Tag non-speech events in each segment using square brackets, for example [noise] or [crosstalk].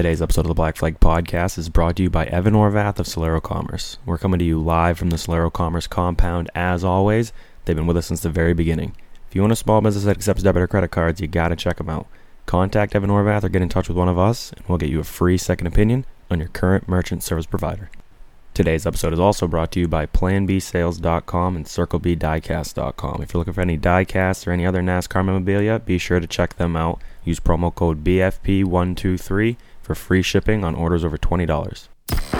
Today's episode of the Black Flag Podcast is brought to you by Evan Orvath of Solero Commerce. We're coming to you live from the Solero Commerce compound as always. They've been with us since the very beginning. If you own a small business that accepts debit or credit cards, you gotta check them out. Contact Evan Orvath or get in touch with one of us, and we'll get you a free second opinion on your current merchant service provider. Today's episode is also brought to you by PlanBSales.com and CircleBDiecast.com. If you're looking for any diecasts or any other NASCAR memorabilia, be sure to check them out. Use promo code BFP123 for free shipping on orders over $20.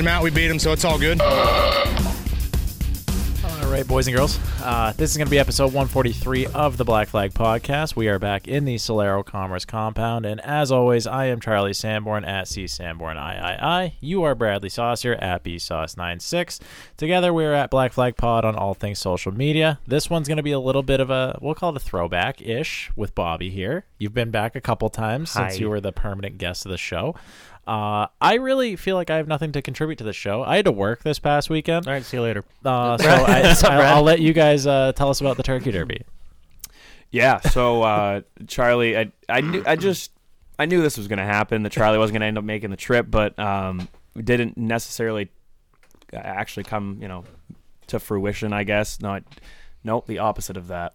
him out, we beat him, so it's all good. All right, boys and girls. Uh, this is going to be episode 143 of the Black Flag Podcast. We are back in the Solero Commerce compound, and as always, I am Charlie Sanborn at C Sanborn III. You are Bradley Saucier at B Sauce 96. Together, we are at Black Flag Pod on all things social media. This one's going to be a little bit of a we'll call it a throwback ish with Bobby here. You've been back a couple times since you were the permanent guest of the show. Uh, I really feel like I have nothing to contribute to the show. I had to work this past weekend. All right, see you later. Uh, [laughs] so I, I'll, I'll let you guys uh, tell us about the Turkey Derby. Yeah, so uh, Charlie, I, I knew, I just, I knew this was going to happen. That Charlie wasn't going to end up making the trip, but um, didn't necessarily actually come, you know, to fruition. I guess not. Nope, the opposite of that.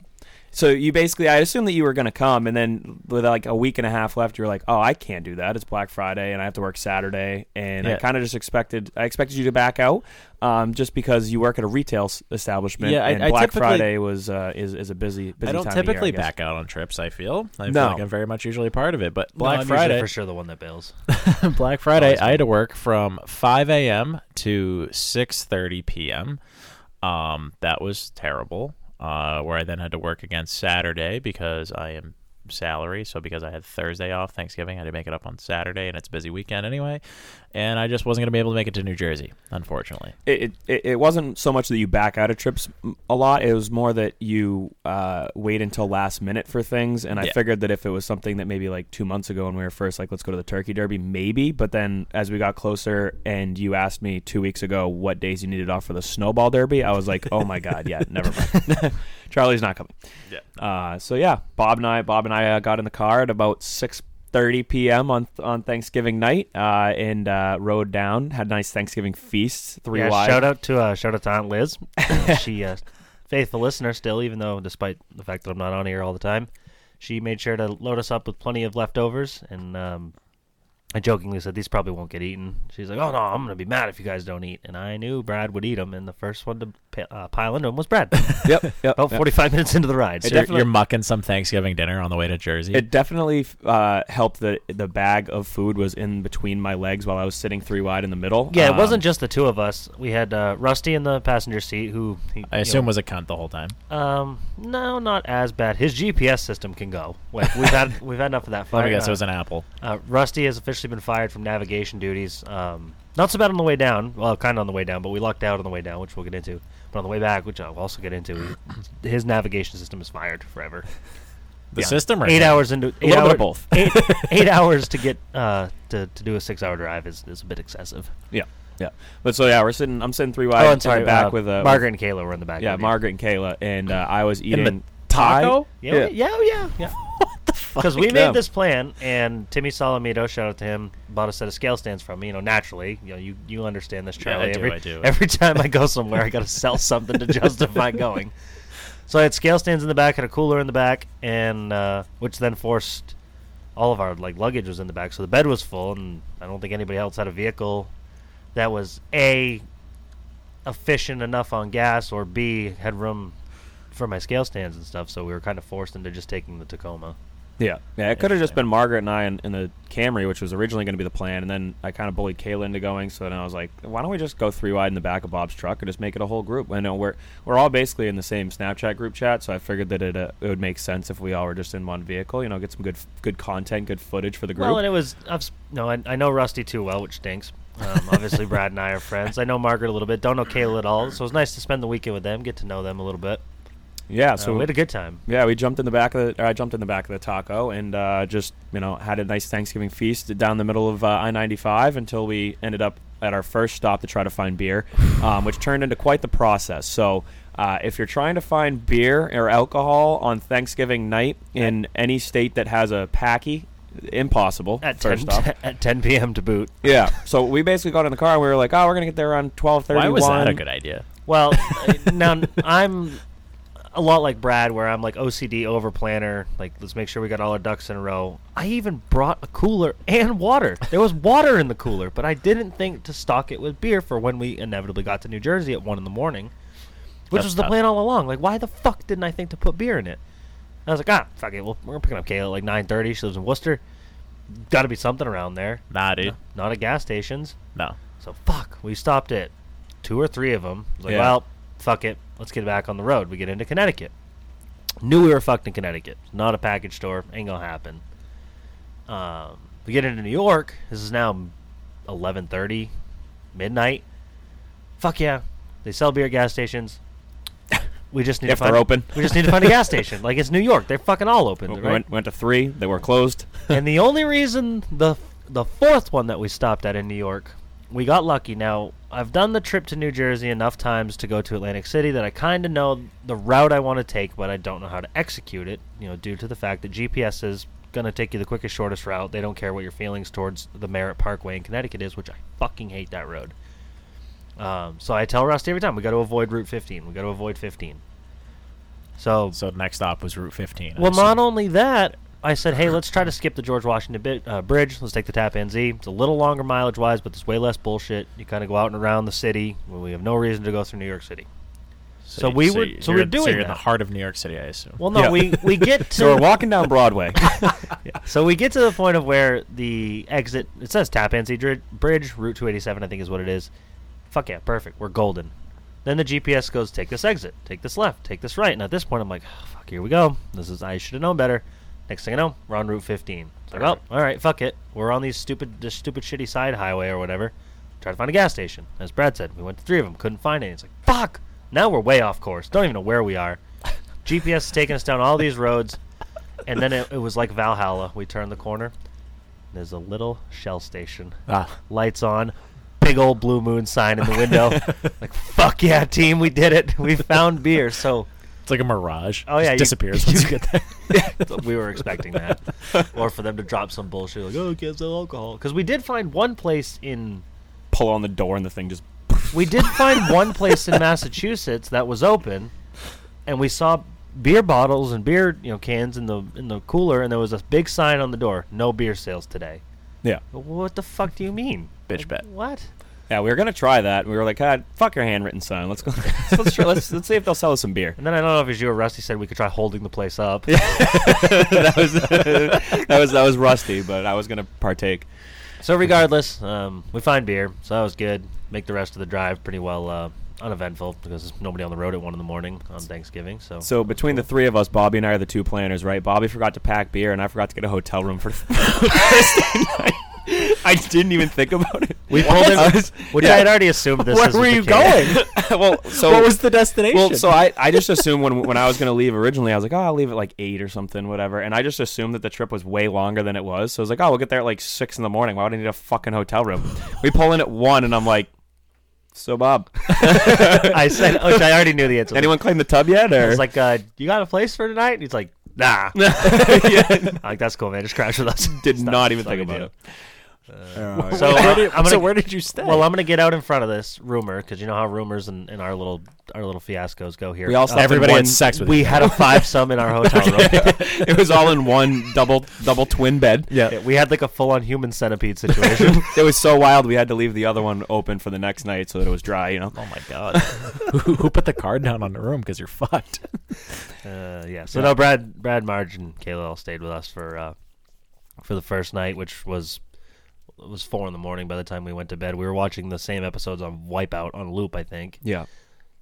So you basically, I assumed that you were going to come, and then with like a week and a half left, you were like, "Oh, I can't do that. It's Black Friday, and I have to work Saturday." And I kind of just expected, I expected you to back out, um, just because you work at a retail s- establishment. Yeah, I- and I Black Friday was uh, is is a busy busy I don't time of year, typically I back out on trips. I feel. I feel No. like I'm very much usually a part of it. But No, Black I'm Friday, for sure the one that bails. [laughs] Black Friday, I had to work from 5 a.m. to 6:30 p.m. Um, that was terrible. Uh, where I then had to work again Saturday because I am salary. So because I had Thursday off, Thanksgiving, I had to make it up on Saturday, and it's a busy weekend anyway. And I just wasn't going to be able to make it to New Jersey, unfortunately. it, it it wasn't so much that you back out of trips a lot. It was more that you uh, wait until last minute for things. And I Yeah. figured that if it was something that maybe like two months ago when we were first like, let's go to the Turkey Derby, maybe. But then as we got closer and you asked me two weeks ago what days you needed off for the Snowball Derby, I was like, oh my god, yeah, [laughs] never mind. [laughs] Charlie's not coming. Yeah. Uh, so yeah, Bob and I, Bob and I uh, got in the car at about six. 30 p.m. on on Thanksgiving night, uh, and uh, rode down. Had a nice Thanksgiving feast. Three Yeah, wide. shout out to uh, shout out to Aunt Liz. [laughs] she uh, faithful listener still, even though despite the fact that I'm not on here all the time, she made sure to load us up with plenty of leftovers. And um, I jokingly said these probably won't get eaten. She's like, "Oh no, I'm gonna be mad if you guys don't eat." And I knew Brad would eat them, and the first one to pi- uh, pile into them was Brad. [laughs] Yep, yep. About yep. 45 minutes into the ride. So You're, you're mucking some Thanksgiving dinner on the way to Jersey. It definitely uh, helped that the bag of food was in between my legs while I was sitting three wide in the middle. yeah, it Um, wasn't just the two of us. We had uh, Rusty in the passenger seat, who he, I assume know, was a cunt the whole time. Um, no, not as bad. His GPS system can go. Like we've had [laughs] we've had enough of that. Let Fire. me guess, uh, it was an apple. uh, Rusty is officially been fired from navigation duties. Um, not so bad on the way down. Well, kind of on the way down, but we lucked out on the way down, which we'll get into. But on the way back, which I'll also get into, [coughs] his navigation system is fired forever. The Yeah. system, or eight him? hours into eight bit both. [laughs] eight, [laughs] eight hours to get uh, to to do a six hour drive is, is a bit excessive. Yeah, yeah. But so yeah, we're sitting. I'm sitting three wide oh, and sorry, back uh, with uh, Margaret and Kayla were in the back. Yeah. Margaret and Kayla, and uh, I was eating taco? Yeah, yeah, yeah, yeah. [laughs] yeah. Because we Fuck made this plan, and Timmy Salamito, shout out to him, bought a set of scale stands from me. You know, naturally, you know, you, you understand this, Yeah, I Charlie. do, every, I do. [laughs] Every time I go somewhere, I got to sell [laughs] something to justify going. So I had scale stands in the back, had a cooler in the back, and uh, which then forced all of our like luggage was in the back. So the bed was full, and I don't think anybody else had a vehicle that was a efficient enough on gas, or b had room for my scale stands and stuff. So we were kind of forced into just taking the Tacoma. Yeah, yeah. It could have just been Margaret and I in, in the Camry, which was originally going to be the plan, and then I kind of bullied Kayla into going. So then I was like, why don't we just go three wide in the back of Bob's truck and just make it a whole group? I know we're we're all basically in the same Snapchat group chat, so I figured that it, uh, it would make sense if we all were just in one vehicle. You know, get some good good content, good footage for the group. Well, and it was I've, no, I, I know Rusty too well, which stinks. Um, obviously, [laughs] Brad and I are friends. I know Margaret a little bit. Don't know Kayla at all. So it was nice to spend the weekend with them, get to know them a little bit. Yeah, Uh, so we had a good time. Yeah, we jumped in the back of the. Or I jumped in the back of the taco and uh, just you know had a nice Thanksgiving feast down the middle of uh, I ninety five until we ended up at our first stop to try to find beer, [laughs] um, which turned into quite the process. So. Uh, if you're trying to find beer or alcohol on Thanksgiving night in any state that has a packy, impossible. At first 10, off, [laughs] at 10 p.m. to boot. yeah. So we basically got in the car and we were like, "Oh, we're gonna get there around twelve thirty Why was that a good idea? Well, [laughs] uh, now I'm a lot like Brad, where I'm like OCD over planner. Like, let's make sure we got all our ducks in a row. I even brought a cooler and water. There was water in the cooler, but I didn't think to stock it with beer for when we inevitably got to New Jersey at one in the morning, which That's was the tough. plan all along. Like, why the fuck didn't I think to put beer in it? I was like, ah, fuck it. Well, we're picking up Kayla at like 9:30. She lives in Worcester. Got to be something around there. Nah, dude. Not at gas stations. No. So fuck, we stopped at two or three of them. I was like, Yeah. well, fuck it, let's get back on the road. We get into Connecticut. Knew we were fucked in Connecticut. Not a package store. Ain't gonna happen. Um, we get into New York. This is now eleven thirty, midnight. Fuck yeah, they sell beer at gas stations. [coughs] We just need If to find, they're open. We just need to find a gas [laughs] station. Like it's New York. They're fucking all open, We right? went, went to three. They were closed. and the only reason the the fourth one that we stopped at in New York, we got lucky. Now I've done the trip to New Jersey enough times to go to Atlantic City that I kind of know the route I want to take, but I don't know how to execute it. You know, due to the fact that GPS is gonna take you the quickest, shortest route. They don't care what your feelings towards the Merritt Parkway in Connecticut is, which I fucking hate that road. Um, so I tell Rusty every time we got to avoid Route 15. We got to avoid 15. So So the next stop was Route 15. Well, not only that, I said, hey, let's try to skip the George Washington bi- uh, Bridge. Let's take the Tappan Zee. It's a little longer mileage wise, but there's way less bullshit. You kind of go out and around the city. Well, we have no reason to go through New York City. So, we were you- so you're- we're doing you're in the heart of New York City, I assume. Well, no, Yeah. we we get [laughs] to So we're walking down Broadway. [laughs] [laughs] so we get to the point of where the exit it says Tappan Zee Dri- Bridge, Route 287, I think is what it is. Fuck yeah, perfect. We're golden. Then the GPS goes, take this exit, take this left, take this right. And at this point, I'm like, "Oh, fuck, here we go. This is I should have known better. Next thing I know, we're on Route 15. It's like, oh, all right, fuck it. We're on these stupid, this stupid, shitty side highway or whatever. Try to find a gas station. As Brad said, we went to three of them, couldn't find any. It's like, fuck. Now we're way off course. Don't even know where we are. [laughs] GPS is taking us down all these roads, and then it, it was like Valhalla. We turned the corner. There's a little shell station. Ah. Lights on. Big old blue moon sign in the window. [laughs] like, fuck yeah, team, we did it. We found beer. So, It's like a mirage. oh Just yeah, you- disappears once you get there. [laughs] we were expecting that, [laughs] or for them to drop some bullshit like, "Oh, can't sell alcohol." Because we did find one place in Pull on the door and the thing just. we did find one place in Massachusetts that was open, and we saw beer bottles and beer you know cans in the in the cooler, and there was a big sign on the door: "No beer sales today." Yeah. What the fuck do you mean? Bitch bet. What? Yeah, we were gonna try that. We were like, God, fuck your handwritten sign. Let's go. [laughs] let's, try, let's let's see if they'll sell us some beer. And then I don't know if it was you or Rusty said we could try holding the place up. [laughs] that was [laughs] that was that was rusty, but I was gonna partake. So regardless, um, we find beer, so that was good. Make the rest of the drive pretty well uh, uneventful because there's nobody on the road at one in the morning on Thanksgiving. So So between the three of us, Bobby and I are the two planners, right? Bobby forgot to pack beer, and I forgot to get a hotel room for Thursday night. I didn't even think about it. we pulled in, I was- which yeah. I had already assumed this. Where were you case. going? [laughs] [laughs] well, so what was the destination? Well, so I, I just assumed when when I was going to leave originally, I was like, oh, I'll leave at like eight or something, whatever. And I just assumed that the trip was way longer than it was. So I was like, oh, we'll get there at like six in the morning. Why would I need a fucking hotel room? [laughs] we pull in at one, and I'm like, so Bob, I said, which I already knew the answer. anyone claim the tub yet? I Or was like, uh, "You got a place for tonight?" And he's like, "Nah." I'm like that's cool, man. Just crash with us. did It's not even think about deal. it. So, so, uh, where did, gonna- so where did you stay? Well, I'm gonna get out in front of this rumor because you know how rumors and, and our little our little fiascos go here. We all Uh, everybody one- had sex with we each had a five some in our [laughs] hotel room. it was all in one double double twin bed. Yeah. Yeah, we had like a full on human centipede situation. [laughs] It was so wild we had to leave the other one open for the next night so that it was dry, you know. Oh my god! [laughs] who, who put the card down on the room? Because you're fucked. uh, yeah. So no, Brad, Brad, Marge, and Kayla all stayed with us for uh, for the first night, which was it was four in the morning by the time we went to bed. We were watching the same episodes on Wipeout on loop, I think. Yeah.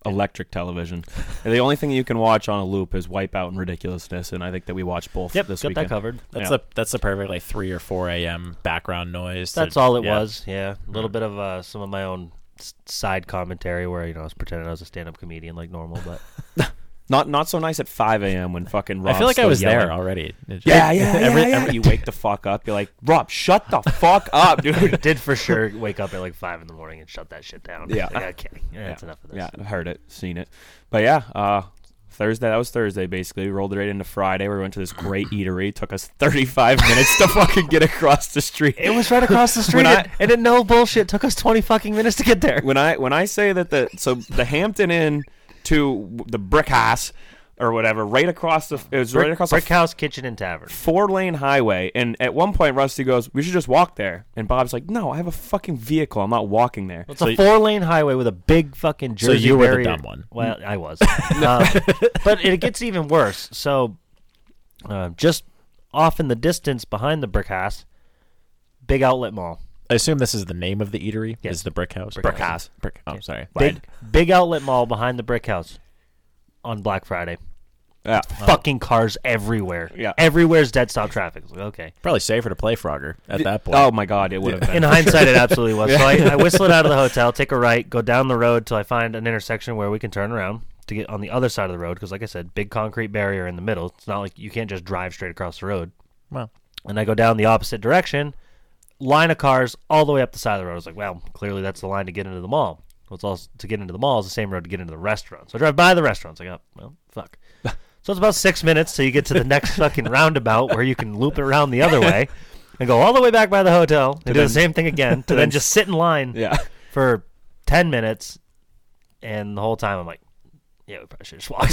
Electric television. And the only thing you can watch on a loop is Wipeout and Ridiculousness, and I think that we watched both Yep, this got weekend. that covered. That's Yeah. the that's the perfect like three or four a.m. background noise. to- That's all it yeah. was. Yeah, a little bit of uh, some of my own s- side commentary where you know I was pretending I was a stand-up comedian like normal, but [laughs] Not not so nice at 5 a.m. when fucking Rob I feel like I still was there already. It's Yeah, just- yeah, [laughs] yeah, every- yeah. every- you wake the fuck up. You're like, Rob, shut the fuck up, dude. [laughs] did for sure wake up at like five in the morning and shut that shit down. Yeah. like, okay, yeah, that's enough of this. Yeah, I've heard it, seen it. But yeah, uh, Thursday, that was Thursday basically. We rolled it right into Friday. We went to this great [clears throat] eatery. Took us 35 minutes to fucking get across the street. It was right across the [laughs] street, When I- and, and it no bullshit took us twenty fucking minutes to get there. when I when I say that the so the Hampton Inn to the Brick House or whatever, right across the it was right across Brick the House Kitchen and Tavern. four lane highway. And at one point, Rusty goes, "We should just walk there." And Bob's like, "No, I have a fucking vehicle. I'm not walking there." It's a four lane highway with a big fucking So Jersey you were the dumb one. Well, I was, Um, [laughs] but it gets even worse. So, uh, just off in the distance behind the Brick House, big outlet mall. I assume this is the name of the eatery. Yes. Is the Brick House? Brick House. Brick. Oh, sorry. Big, big outlet mall behind the Brick House on Black Friday. Yeah. Fucking cars everywhere. Yeah. everywhere's dead stop traffic. It's like, okay. Probably safer to play Frogger at that point. Oh my god, it would have been. [laughs] In hindsight, it absolutely was. [laughs] So I, I whistle it out of the hotel, take a right, go down the road till I find an intersection where we can turn around to get on the other side of the road. Because, like I said, big concrete barrier in the middle. It's not like you can't just drive straight across the road. Well, And I go down the opposite direction, line of cars all the way up the side of the road. I was like, well, clearly that's the line to get into the mall. Well, it's also to get into the mall is the same road to get into the restaurant. So I drive by the restaurants. I go, oh, well, fuck. [laughs] so it's about six minutes till you get to the next [laughs] fucking roundabout where you can loop it around the other way and go all the way back by the hotel and do then- the same thing again to [laughs] then just sit in line yeah. for 10 minutes. And the whole time I'm like, yeah, we probably should just walk.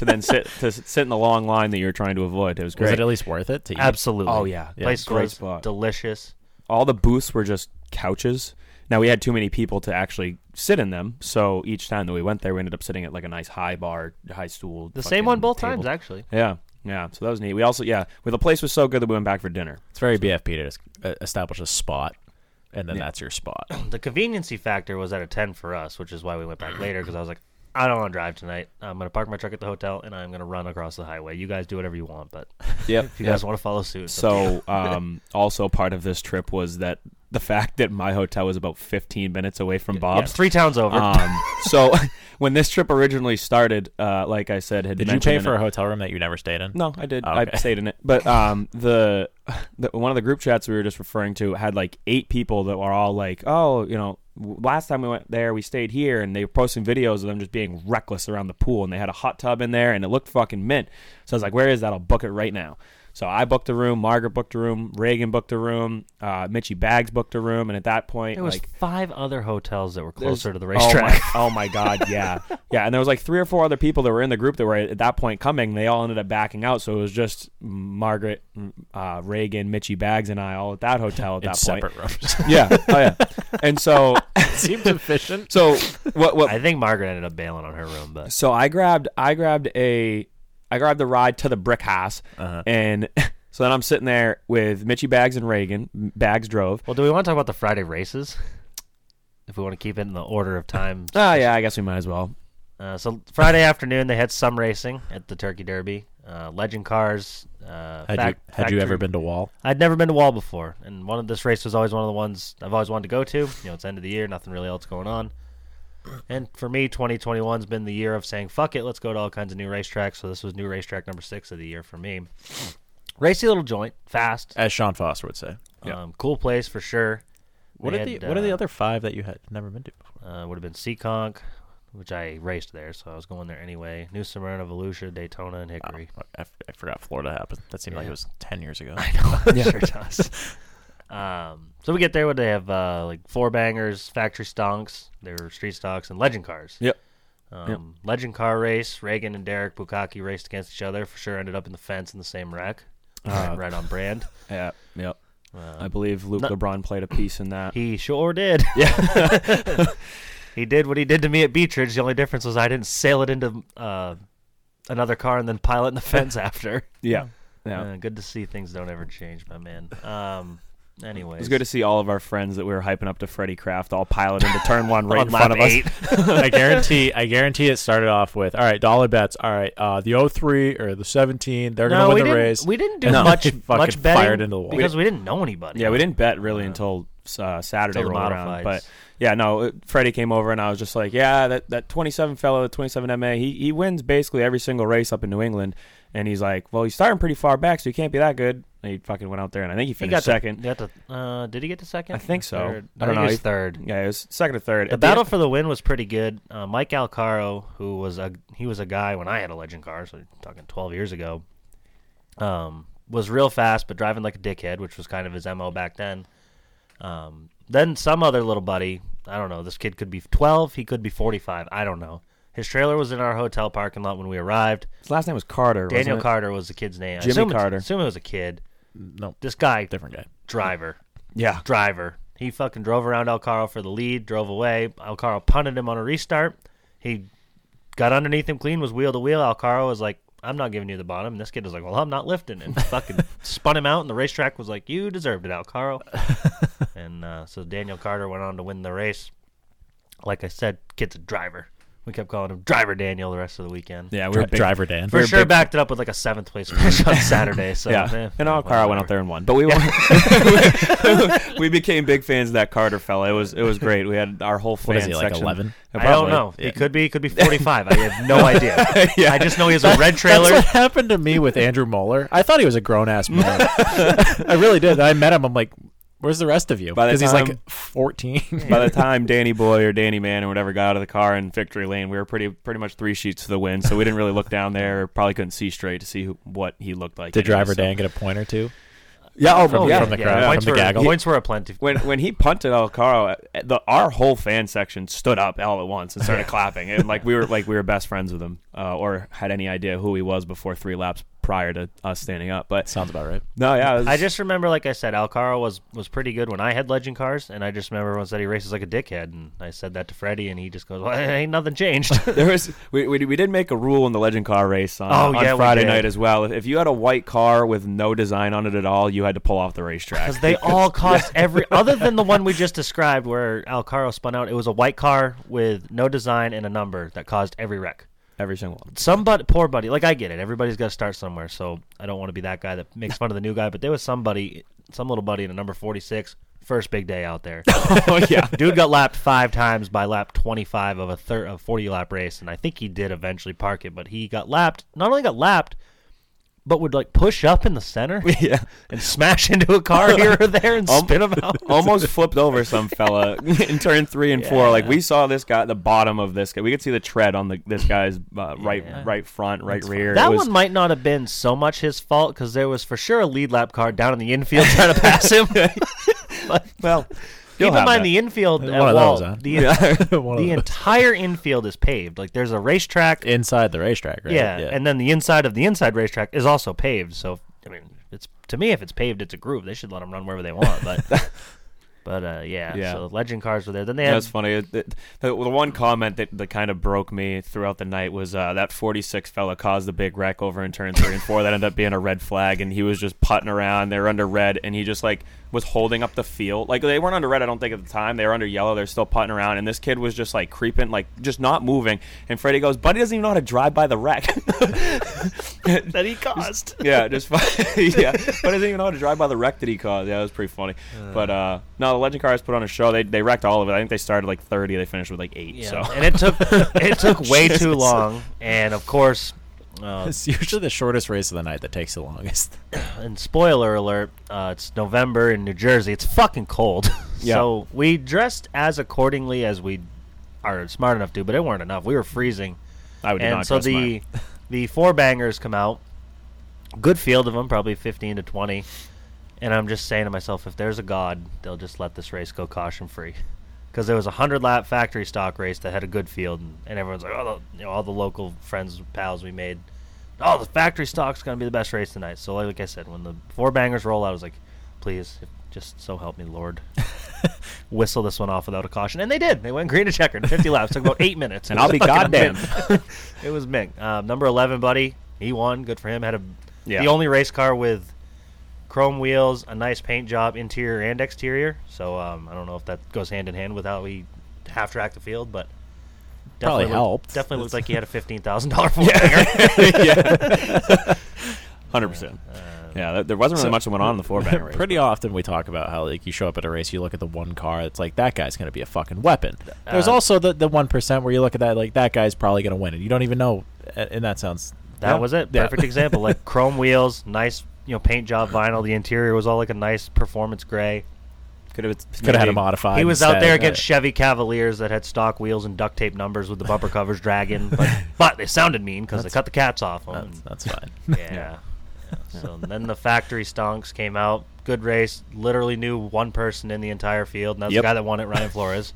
To then sit to sit in the long line that you're trying to avoid. It was great. was great. it at least worth it to eat? Absolutely. Oh, yeah. Yeah, Place great was spot. delicious. All the booths were just couches. Now we had too many people to actually sit in them, so each time that we went there, we ended up sitting at like a nice high bar, high stool. The same one both table. times, actually. Yeah, yeah. So that was neat. We also, yeah, well, the place was so good that we went back for dinner. It's very BFP to uh, establish a spot, and then that's your spot. [clears throat] The conveniency factor was at a 10 for us, which is why we went back later because I was like, I don't want to drive tonight. I'm going to park my truck at the hotel and I'm going to run across the highway. You guys do whatever you want, but Yep. [laughs] if you guys want to follow suit. it's up to you. So, [laughs] um, also part of this trip was that the fact that my hotel was about 15 minutes away from yeah, Bob's. three towns over. Um, [laughs] so [laughs] when this trip originally started, uh, like I said, had Did you pay for it- a hotel room that you never stayed in? No, I did. Oh, I stayed in it. But um, the, [laughs] the one of the group chats we were just referring to had like eight people that were all like, "Oh, you know, last time we went there, we stayed here," and they were posting videos of them just being reckless around the pool, and they had a hot tub in there, and it looked fucking mint. So I was like, "Where is that? I'll book it right now." So I booked a room. Margaret booked a room. Reagan booked a room. Uh, Mitchie Bags booked a room, and at that point, there was like five other hotels that were closer to the Oh racetrack. my, oh my god, yeah, [laughs] yeah. And there was like three or four other people that were in the group that were at that point coming. They all ended up backing out, so it was just Margaret, uh, Reagan, Mitchie Bags, and I all at that hotel at [laughs] that separate point. Separate rooms. [laughs] Yeah, oh yeah. And so, Seems efficient. so what? What? I think Margaret ended up bailing on her room, but So I grabbed, I grabbed a, I grabbed the ride to the brick house, Uh-huh. and [laughs] so then I'm sitting there with Mitchie Bags and Reagan. Bags drove. well, do we want to talk about the Friday races? If we want to keep it in the order of time. Oh [laughs] yeah, I guess we might as well. Uh, so Friday afternoon they had some racing at the Turkey Derby. Uh, Legend cars. Uh, Had fac- you had you ever been to Wall? I'd never been to Wall before, and one of this race was always one of the ones I've always wanted to go to. You know, it's end of the year, nothing really else going on. And for me, 2021's been the year of saying, fuck it, let's go to all kinds of new racetracks. So this was new racetrack number six of the year for me. Racy little joint, fast, As Sean Foster would say. um, cool place for sure. What are the had, What are the uh, other five that you had never been to before? Uh, would have been Seekonk, which I raced there, so I was going there anyway. New Smyrna, Volusia, Daytona, and Hickory. I, f- I forgot Florida happened. That seemed like it was ten years ago. [laughs] I know, [laughs] it sure does. [laughs] Um, so we get there. What they have? Uh, like four bangers, factory stocks, their street stocks, and legend cars. Yep. Um, Legend car race. Reagan and Derek Bukaki raced against each other. For sure, ended up in the fence in the same wreck. Uh, right on brand. [laughs] Yeah. Yep. Uh, I believe Luke no- LeBron played a piece in that. He sure did. yeah. [laughs] he did what he did to me at Beechridge. The only difference was I didn't sail it into uh, another car and then pile it in the fence [laughs] after. yeah. Yeah. Uh, good to see things don't ever change, my man. Um, anyways, It was good to see all of our friends that we were hyping up to Freddie Kraft all pilot into turn one [laughs] right On in front lap of us. [laughs] I guarantee. I guarantee it started off with all right. Dollar bets. All right. Uh, the 03 or the 17. They're no, gonna win the race. we didn't do And much they much betting fired into the wall. because we didn't know anybody. Yeah, we didn't bet really until uh, Saturday Until the rolled around. But yeah, no, it- Freddie came over and I was just like, yeah, that, that 27 fellow, the 27 MA, he, he wins basically every single race up in New England. And he's like, well, he's starting pretty far back, so he can't be that good. And he fucking went out there, and I think he He finished got second. To, got to, uh, did he get to second? I think so. Third? I don't think know. He was He- third. Yeah, it was second or third. The At battle for the win was pretty good. Uh, Mike Alcaro, who was a he was a guy when I had a legend car, so talking 12 years ago, um, was real fast but driving like a dickhead, which was kind of his mo back then. Um, then some other little buddy, I don't know. This kid could be 12, he could be 45. I don't know. His trailer was in our hotel parking lot when we arrived. His last name was Carter. wasn't Daniel it? Carter was the kid's name. I Jimmy assume it's- Carter. Assume it was a kid. No, This guy, different guy. driver [laughs] Yeah. driver. He fucking drove around Alcaro for the lead, drove away. Alcaro punted him on a restart. He got underneath him clean, was wheel to wheel. Alcaro was like, I'm not giving you the bottom. And this kid was like, Well, I'm not lifting. And fucking [laughs] spun him out. And the racetrack was like, You deserved it, Alcaro. [laughs] and uh, so Daniel Carter went on to win the race. Like I said, kid's a driver. We kept calling him Driver Daniel the rest of the weekend. Yeah, we Dri- were big, driver Dan. For we're sure, big- backed it up with like a seventh place finish on [laughs] Saturday. So yeah, eh, and Alcaro whatever. went out there and won. But we won. [laughs] we became big fans of that Carter fella. It was it was great. We had our whole fan What is he like? section. 11? I don't know. He could be. He could be 45. I have no idea. [laughs] Yeah. I just know he has a red That's trailer. what happened to me with Andrew Moeller. I thought he was a grown ass man. I really did. I met him. I'm like, where's the rest of you? By the Because he's time- like 14. [laughs] By the [laughs] time Danny Boy or Danny Man or whatever got out of the car in victory lane, we were pretty pretty much three sheets to the win. So we didn't really look down there. Probably couldn't see straight to see who, what he looked like. Did anyway, driver so- Dan get a point or two? Yeah, oh, From- yeah, from the yeah, crowd, yeah. Points from the were, gaggle? points were aplenty. when when he punted Alcaro, uh, the our whole fan section stood up all at once and started [laughs] clapping, and like we were like we were best friends with him, uh, or had any idea who he was before three laps prior to us standing up. But Sounds about right. no, yeah, was- I just remember, like I said, Alcaro was was pretty good when I had legend cars, and I just remember everyone said he races like a dickhead, and I said that to Freddie, and he just goes, "Well, [laughs] ain't nothing changed." [laughs] there was we, we, we did make a rule in the legend car race on, Oh, on yeah, Friday night as well. If you had a white car with no design on it at all, you had to pull off the racetrack. Because they [laughs] all caused every other than the one we just described, where Alcaro spun out. It was a white car with no design and a number that caused every wreck. Every single one. some but poor buddy like i get it. Everybody's got to start somewhere so i don't want to be that guy that makes fun of the new guy but there was somebody some little buddy in a number 46 first big day out there. [laughs] Oh yeah, [laughs] dude got lapped five times by lap 25 of a thir- of 40 lap race and i think he did eventually park it but he got lapped not only got lapped but would like push up in the center [laughs] yeah. and smash into a car [laughs] here or there and Um, spin him out [laughs] Almost flipped over some fella in turn three and four. Like we saw this guy, the bottom of this guy. We could see the tread on the this guy's uh, right Yeah. right front, right rear. That It was- one might not have been so much his fault because there was for sure a lead lap car down in the infield trying to pass him. but, well. Keep in mind that. the infield One at of Walt, those, huh? the, [laughs] [laughs] One of the those. entire infield is paved. Like there's a racetrack, Inside the racetrack, right? yeah, and then the inside of the inside racetrack is also paved. So I mean, it's to me if it's paved, it's a groove. They should let them run wherever they want. But [laughs] but uh, yeah, Yeah. so legend cars were there. Then they had That's funny. It- it- the, the one comment that, that kind of broke me throughout the night was uh, that 46 fella caused a big wreck over in turn three and four that ended up being a red flag, and he was just putting around. They were under red, and he just like was holding up the field. Like they weren't under red, I don't think at the time. They were under yellow. They're still putting around, and this kid was just like creeping, like just not moving. And Freddie goes, "Buddy doesn't even know how to drive by the wreck [laughs] that he [laughs] caused." [laughs] yeah, just yeah, but doesn't even know how to drive by the wreck that he caused. Yeah, it was pretty funny. but uh, no, the Legend Cars put on a show. They they wrecked all of it. I think they started like 30. They finished with like eight. yeah, So and it took it took way too long. And of course, uh, It's usually the shortest race of the night that takes the longest. [coughs] and spoiler alert, uh, it's November in New Jersey. It's fucking cold. [laughs] Yeah. so we dressed as accordingly as we are smart enough to, but it weren't enough. We were freezing. I would and not so the [laughs] the four bangers come out. Good field of them, probably 15 to 20. And I'm just saying to myself, if there's a God, they'll just let this race go caution free. Because there was a hundred lap factory stock race that had a good field, and, and everyone's like, oh, the, you know, all the local friends, pals we made, oh, the factory stock's gonna be the best race tonight. So, like I said, when the four bangers roll out, I was like, please, just so help me, Lord, [laughs] whistle this one off without a caution, and they did. They went green to checkered, 50 [laughs] laps, took about eight minutes, And I'll be [laughs] goddamn. it was Ming, um, number 11, buddy. He won. Good for him. Had a Yeah. the only race car with chrome wheels, a nice paint job, interior and exterior. So um, I don't know if that goes hand in hand with how he half tracked the field, but Probably looked- helped. Definitely looked like he had a [laughs] fifteen thousand dollar banger. [laughs] [laughs] Hundred percent. Yeah, there- there wasn't really So- much that went on in the four banger race. Pretty often we talk about how like you show up at a race, you look at the one car, it's like that guy's going to be a fucking weapon. There's Uh, also the the one percent where you look at that like that guy's probably going to win, and you don't even know. uh, And that sounds That yeah, was it. yeah. Perfect example. Like chrome wheels, nice you know paint job vinyl. The interior was all like a nice performance gray. Could have Could have had a modified. He was out there against Chevy Cavaliers that had stock wheels and duct tape numbers with the bumper [laughs] covers dragging, but but they sounded mean because they cut the cats off them. That's, that's fine. [laughs] Yeah. So then the factory stocks came out. Good race. Literally knew one person in the entire field, and that's Yep. the guy that won it, Ryan [laughs] Flores.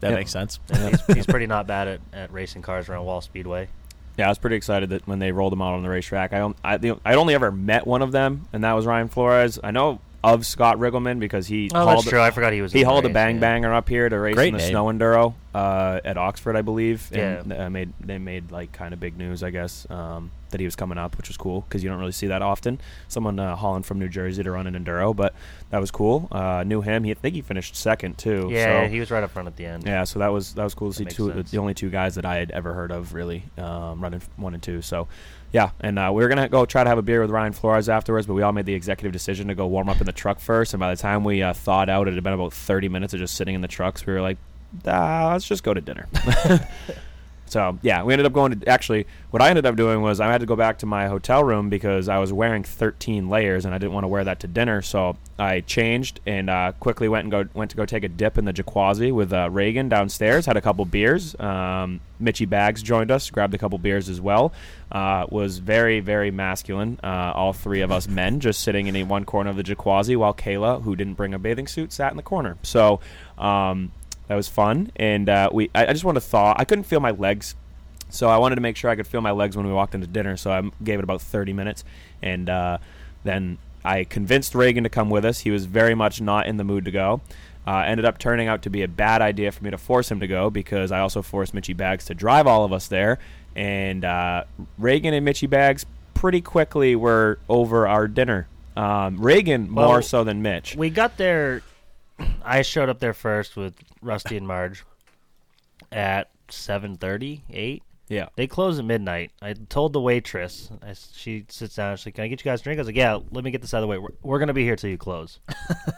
That Yeah. makes sense. And he's, he's pretty not bad at, at racing cars around Wall Speedway. Yeah, I was pretty excited that when they rolled them out on the racetrack. I I the, I'd only ever met one of them, and that was Ryan Flores. I know of Scott Riggleman because he Oh, hauled that's true. I forgot he was. he in the hauled a bang yeah. banger up here to race Great in the name. snow enduro uh, at Oxford, I believe. And Yeah. uh, made they made like kind of big news, I guess, um, that he was coming up, which was cool because you don't really see that often. Someone uh, hauling from New Jersey to run an enduro, but that was cool. Uh, knew him. He I think he finished second too. Yeah, so- he was right up front at the end. yeah, so that was that was cool to That see two sense. the only two guys that I had ever heard of really um, running one and two. So yeah, and uh, we were gonna go try to have a beer with Ryan Flores afterwards, but we all made the executive decision to go warm up in the truck first. And by the time we uh, thawed out, it had been about thirty minutes of just sitting in the trucks. We were like, ah, let's just go to dinner. [laughs] So yeah, we ended up going to actually. What I ended up doing was I had to go back to my hotel room because I was wearing 13 layers and I didn't want to wear that to dinner. So I changed and uh, quickly went and go went to go take a dip in the Jacuzzi with uh, Reagan downstairs. Had a couple beers. Um, Mitchy Bags joined us, grabbed a couple beers as well. Uh, was very very masculine. Uh, all three of us men just sitting in one corner of the Jacuzzi while Kayla, who didn't bring a bathing suit, sat in the corner. So. Um, that was fun, and uh, we. I, I just wanted to thaw. I couldn't feel my legs, so I wanted to make sure I could feel my legs when we walked into dinner. So I gave it about 30 minutes, and uh, then I convinced Reagan to come with us. He was very much not in the mood to go. Uh, ended up turning out to be a bad idea for me to force him to go because I also forced Mitchy Bags to drive all of us there, and uh, Reagan and Mitchy Bags pretty quickly were over our dinner. Um, Reagan more Well, so than Mitch. We got there. I showed up there first with Rusty and Marge at 7:30, 8. Yeah. They close at midnight. I told the waitress. I she sits down. She's like, "Can I get you guys a drink?" I was like, "Yeah, let me get this out of the way. We're, we're gonna be here till you close."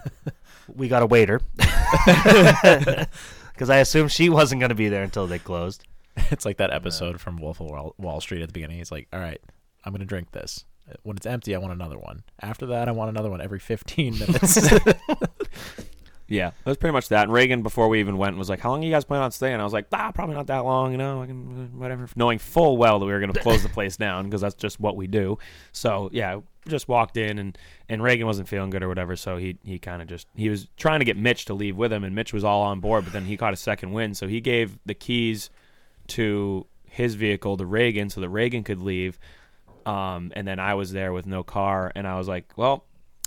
[laughs] we got a waiter [laughs] because I assumed she wasn't gonna be there until they closed. It's like that episode from Wolf of Wall, Wall Street at the beginning. He's like, "All right, I'm gonna drink this. When it's empty, I want another one. After that, I want another one every 15 minutes." [laughs] Yeah, that was pretty much that. And Reagan, before we even went, was like, "How long are you guys plan on staying?" I was like, "Ah, probably not that long. You know, I can whatever." Knowing full well that we were going to close the place down because that's just what we do. So yeah, just walked in and and Reagan wasn't feeling good or whatever. So he he kind of just he was trying to get Mitch to leave with him, and Mitch was all on board. But then he caught a second wind, so he gave the keys to his vehicle to Reagan so that Reagan could leave. Um, and then I was there with no car, and I was like, well.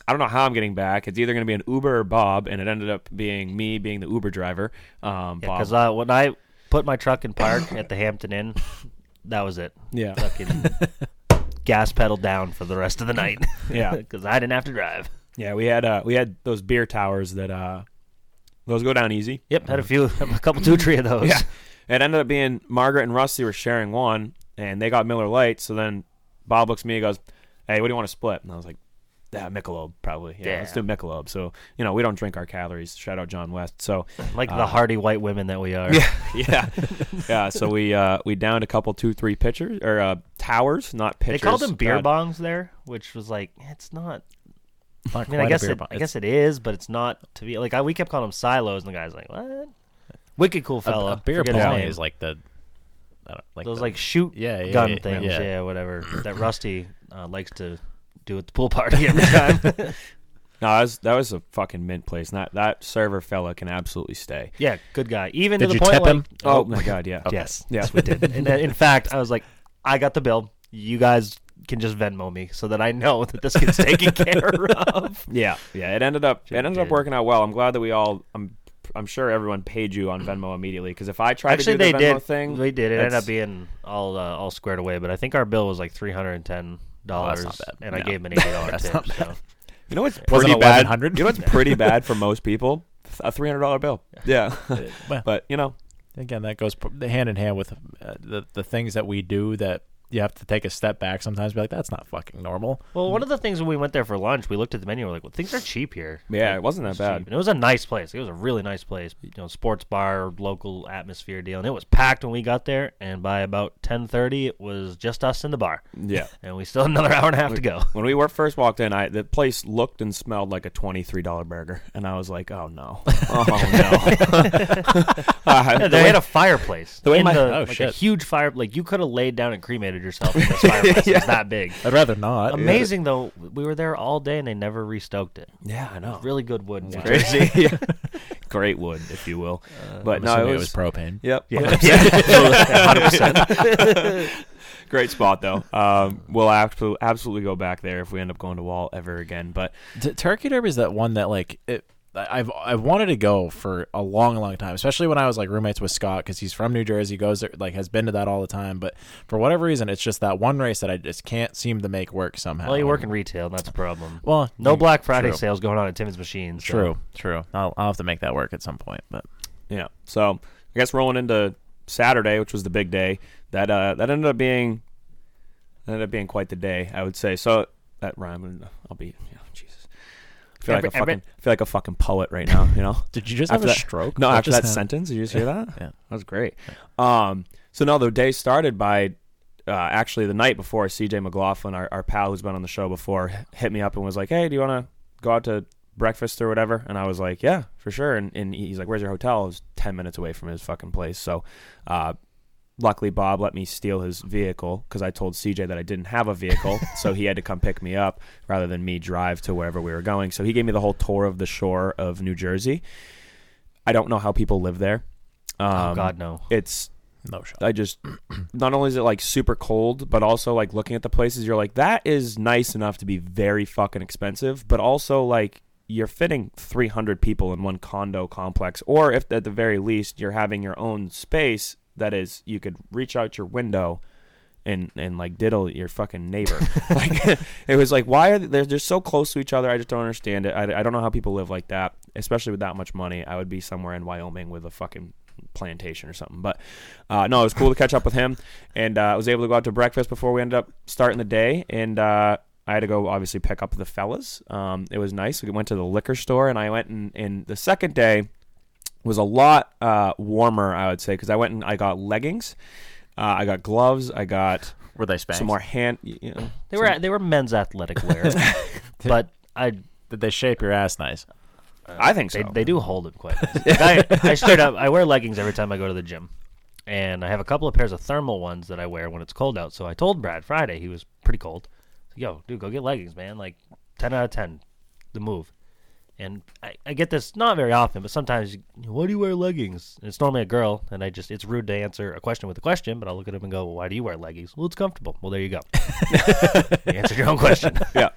I don't know how I'm getting back. It's either going to be an Uber or Bob, and it ended up being me being the Uber driver. Um, Because uh, when I put my truck in park at the Hampton Inn, that was it. Yeah. Fucking [laughs] gas pedal down for the rest of the night. Yeah. [laughs] Because I didn't have to drive. yeah, we had uh, we had those beer towers that uh, those go down easy. Yep, had a few, [laughs] a couple, two, three of those. Yeah, it ended up being Margaret and Rusty were sharing one, and they got Miller Lite. So then Bob looks at me and goes, "Hey, what do you want to split?" And I was like, "Yeah, Michelob, probably. Yeah, let's do Yeah. Michelob." So you know, we don't drink our calories. Shout out John West. So Like uh, the hardy white women that we are. [laughs] Yeah, [laughs] yeah, yeah. So we uh, we downed a couple, two, three pitchers or uh, towers, not pitchers. They pitchers. called them beer God. bongs there, which was like, it's not. Not I mean, I guess it. I guess it is, but it's not to be like I, we kept calling them silos, and the guy's like, "What? Wicked cool a, fella." a beer Forget his pong name. is like the like those the- like shoot Yeah, yeah, gun yeah, things, yeah. yeah, whatever. that [clears throat] Rusty uh, likes to do at the pool party every time. [laughs] No, that was that was a fucking mint place. And that that server fella can absolutely stay. yeah, good guy. Even Did to the you point tip like, him? Oh my god, yeah. [laughs] Yes, yes, we did. and uh, in [laughs] fact, I was like, I got the bill. You guys can just Venmo me so that I know that this gets taken care of. Yeah, yeah. It ended up it ended up did. working out well. I'm glad that we all. I'm I'm sure everyone paid you on Venmo immediately because if I tried Actually, to do they the Venmo did. thing, they did. It ended that's- up being all uh, all squared away. But I think our bill was like three hundred and ten dollars, not bad. and I gave him an eighty [laughs] dollar tip. not So. You know what's pretty bad? You know what's pretty [laughs] bad for most people? A three hundred dollar bill. Yeah, [laughs] Well. but you know, Again, that goes hand in hand with uh, the the things that we do that you have to take a step back sometimes. Be like, that's not fucking normal. Well, one of the things when we went there for lunch, we looked at the menu. and We're like, well, things are cheap here. Yeah, Like, it wasn't that it's bad. And it was a nice place. It was a really nice place. You know, sports bar, local atmosphere deal, and it was packed when we got there. And by about ten thirty, it was just us in the bar. yeah. [laughs] And we still had another [laughs] hour and a half to go. When we were first walked in, I the place looked and smelled like a twenty three dollar burger, and I was like, oh no, [laughs] oh no. Uh, Yeah, the they way- had a fireplace. the way in my- the, oh, like a shit. huge fire. Like you could have laid down and cremated yourself in this fireplace. [laughs] It was that big. I'd rather not. Amazing though. We were there all day and they never restoked it. yeah, I know. Really good wood. in New Great. Yeah. Great wood, if you will. but I'm no, assuming it it was, was propane. Yep. Yeah. [laughs] 100%. [laughs] Great spot though. Um, we'll absolutely absolutely go back there if we end up going to Wall ever again. But T- Turkey Derby is that one that like it. I- I've I've wanted to go for a long, long time, especially when I was like roommates with Scott because he's from New Jersey, goes there, like has been to that all the time. But for whatever reason, it's just that one race that I just can't seem to make work somehow. Well, you work in retail, and that's a problem. Well, No you- Black Friday true. sales going on at Timmons Machines. so- True, true. I'll I'll have to make that work at some point. But yeah, so I guess rolling into Saturday, which was the big day, that uh, that ended up being that ended up being quite the day, I would say. So that rhyme, I'll be yeah, Jesus. I feel Every- like a every- fucking I feel like a fucking poet right now. You know. [laughs] did you just After have a that- stroke? No, What after that happened? sentence, did you just hear that? Yeah. that was great. Um, so no, the day started by uh, actually the night before. CJ McLaughlin, our, our pal who's been on the show before, hit me up and was like, "Hey, do you want to go out to breakfast or whatever?" And I was like, "Yeah, for sure." And, and he's like, "Where's your hotel?" It was ten minutes away from his fucking place. So, uh, luckily Bob let me steal his vehicle because I told CJ that I didn't have a vehicle, so he had to come pick me up rather than me drive to wherever we were going. So he gave me the whole tour of the shore of New Jersey. I don't know how people live there. Um, Oh God, no. It's No shot. I just [clears throat] not only is it like super cold, but also like looking at the places, you're like that is nice enough to be very fucking expensive, but also like you're fitting 300 people in one condo complex, or if at the very least you're having your own space that is you could reach out your window and and like diddle your fucking neighbor. [laughs] like it was like why are they, they're just so close to each other? I just don't understand it. I, I don't know how people live like that, especially with that much money. I would be somewhere in Wyoming with a fucking plantation or something. But uh, no, it was cool to catch up with him, and uh, I was able to go out to breakfast before we ended up starting the day, and. Uh, I had to go obviously pick up the fellas. Um, it was nice. We went to the liquor store, and I went and, and the second day was a lot uh, warmer, I would say, because I went and I got leggings, uh, I got gloves, I got Were they Spanx? some more hand. You know, They were they were men's athletic wear, [laughs] but I Did they shape your ass nice? I think so. they, they do hold it quite. [laughs] Like, I, I straight up I wear leggings every time I go to the gym, and I have a couple of pairs of thermal ones that I wear when it's cold out. So I told Brad Friday he was pretty cold. Yo, dude, go get leggings, man. Like ten out of ten, the move. And I, I get this not very often, but sometimes. Why do you wear leggings? And it's normally a girl, and I just it's rude to answer a question with a question, but I'll look at him and go, well, "Why do you wear leggings?" Well, it's comfortable. Well, there you go. [laughs] you answered your own question. [laughs] yeah.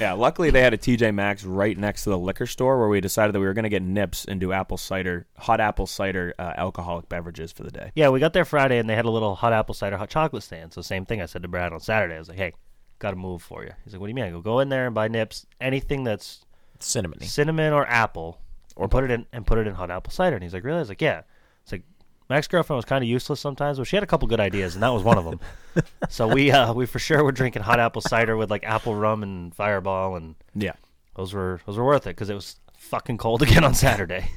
Yeah, luckily they had a TJ Maxx right next to the liquor store where we decided that we were going to get nips and do apple cider, hot apple cider uh, alcoholic beverages for the day. Yeah, we got there Friday and they had a little hot apple cider hot chocolate stand. So same thing I said to Brad on Saturday. I was like, "Hey, got a move for you." He's like, "What do you mean?" I go, "Go in there and buy nips, anything that's Cinnamony. cinnamon or apple, or put it in and put it in hot apple cider." And he's like, "Really?" I was like, "Yeah." It's like my ex girlfriend was kind of useless sometimes, but she had a couple good ideas, and that was one of them. [laughs] so we uh, we for sure were drinking hot apple cider with like apple rum and Fireball, and Yeah. those were those were worth it because it was fucking cold again on Saturday.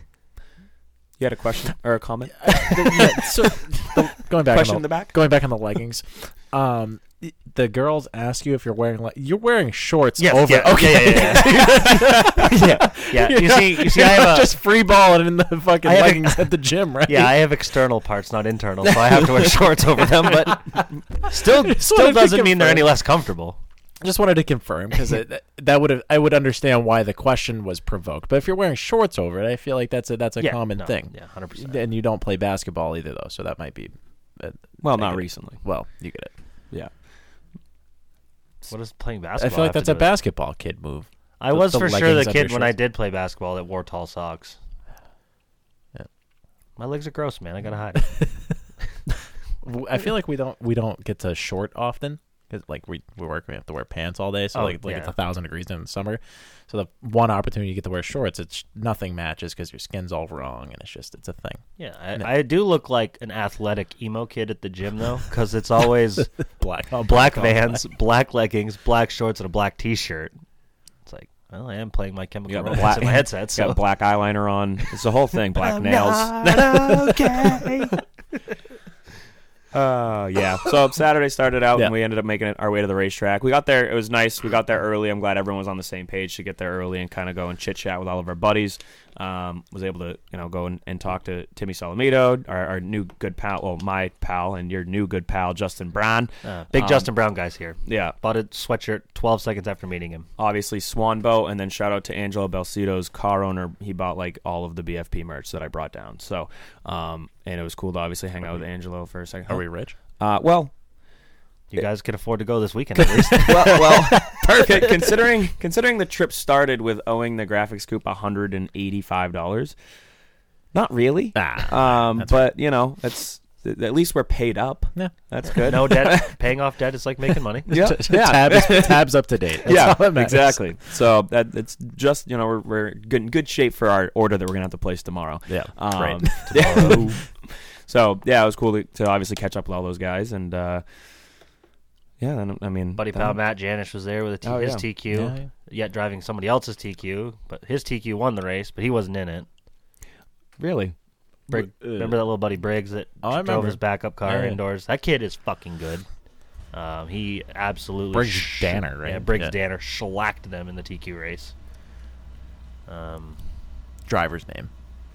You had a question or a comment? [laughs] yeah, so the, [laughs] going back Question on in the back? Going back on the leggings. Um, y- the girls ask you if you're wearing le- you're wearing shorts Yes, over. yeah, okay, yeah, yeah, yeah. [laughs] Yeah, You're you see, you see, I have a, just free balling in the fucking I have a- at the gym, right? Yeah, I have external parts, not internal, so I have to wear [laughs] shorts over them. But still, still doesn't mean they're any less comfortable. Just wanted to confirm because that would have I would understand why the question was provoked. But if you're wearing shorts over it, I feel like that's a that's a Yeah, common no, thing. yeah, 100%. And you don't play basketball either, though, so that might be. uh, Well, not recently. Well, you get it. Yeah. What is playing basketball? I feel like that's a basketball kid move. I The- was the for sure the kid when I did play basketball that wore tall socks. Yeah. My legs are gross, man. I gotta hide. [laughs] I feel like we don't we don't get to short often because like we we work we have to wear pants all day so Oh, like like it's a thousand degrees in the summer so the one opportunity you get to wear shorts it's nothing matches because your skin's all wrong and it's just it's a thing yeah, I, I do look like an athletic emo kid at the gym though, [laughs] because it's always [laughs] black oh, on black on Vans, black leggings, black shorts, and a black T-shirt. It's like, well, I am playing my Chemical Romance black in my [laughs] headset, so Got black eyeliner on. It's the whole thing. Black nails. okay. Uh, yeah. So Saturday started out, Yeah. and we ended up making it our way to the racetrack. We got there; it was nice. We got there early. I'm glad everyone was on the same page to get there early and kind of go and chit chat with all of our buddies. Um, was able to you know go and, and talk to Timmy Solomito, our, our new good pal, well, my pal, and your new good pal Justin Brown. Uh, big Um, Justin Brown guys here. Yeah, Bought a sweatshirt 12 seconds after meeting him. obviously Swan Boat, and then shout out to Angelo Belcito's car owner. He bought like all of the BFP merch that I brought down. So, um, and it was cool to obviously hang out with Angelo for a second. are we rich Uh, well, You guys can afford to go this weekend at least. [laughs] well, well, [laughs] perfect. Considering considering the trip started with owing the graphics scoop hundred and eighty five dollars. Not really. Ah, um, but you know, that's at least we're paid up. Yeah. that's good. no debt. [laughs] Paying off debt is like making money. yeah, yeah. tabs tabs up to date That's yeah, exactly. So that it's just you know we're we're good in good shape for our order that we're gonna have to place tomorrow. Yeah, Um, great. so yeah, it was cool to, to obviously catch up with all those guys and uh, yeah, then, I mean, Buddy pal Matt Janisch was there with a T- Oh, his yeah. TQ, Yeah, yeah. yet driving somebody else's TQ. But his TQ won the race, but he wasn't in it. really. Brig, remember that little buddy Briggs that Oh, drove remember. his backup car Yeah, yeah. indoors? That kid is fucking good. Um, he absolutely Briggs Danner, right? Yeah, Briggs Yeah. Danner shellacked them in the TQ race. Um, driver's name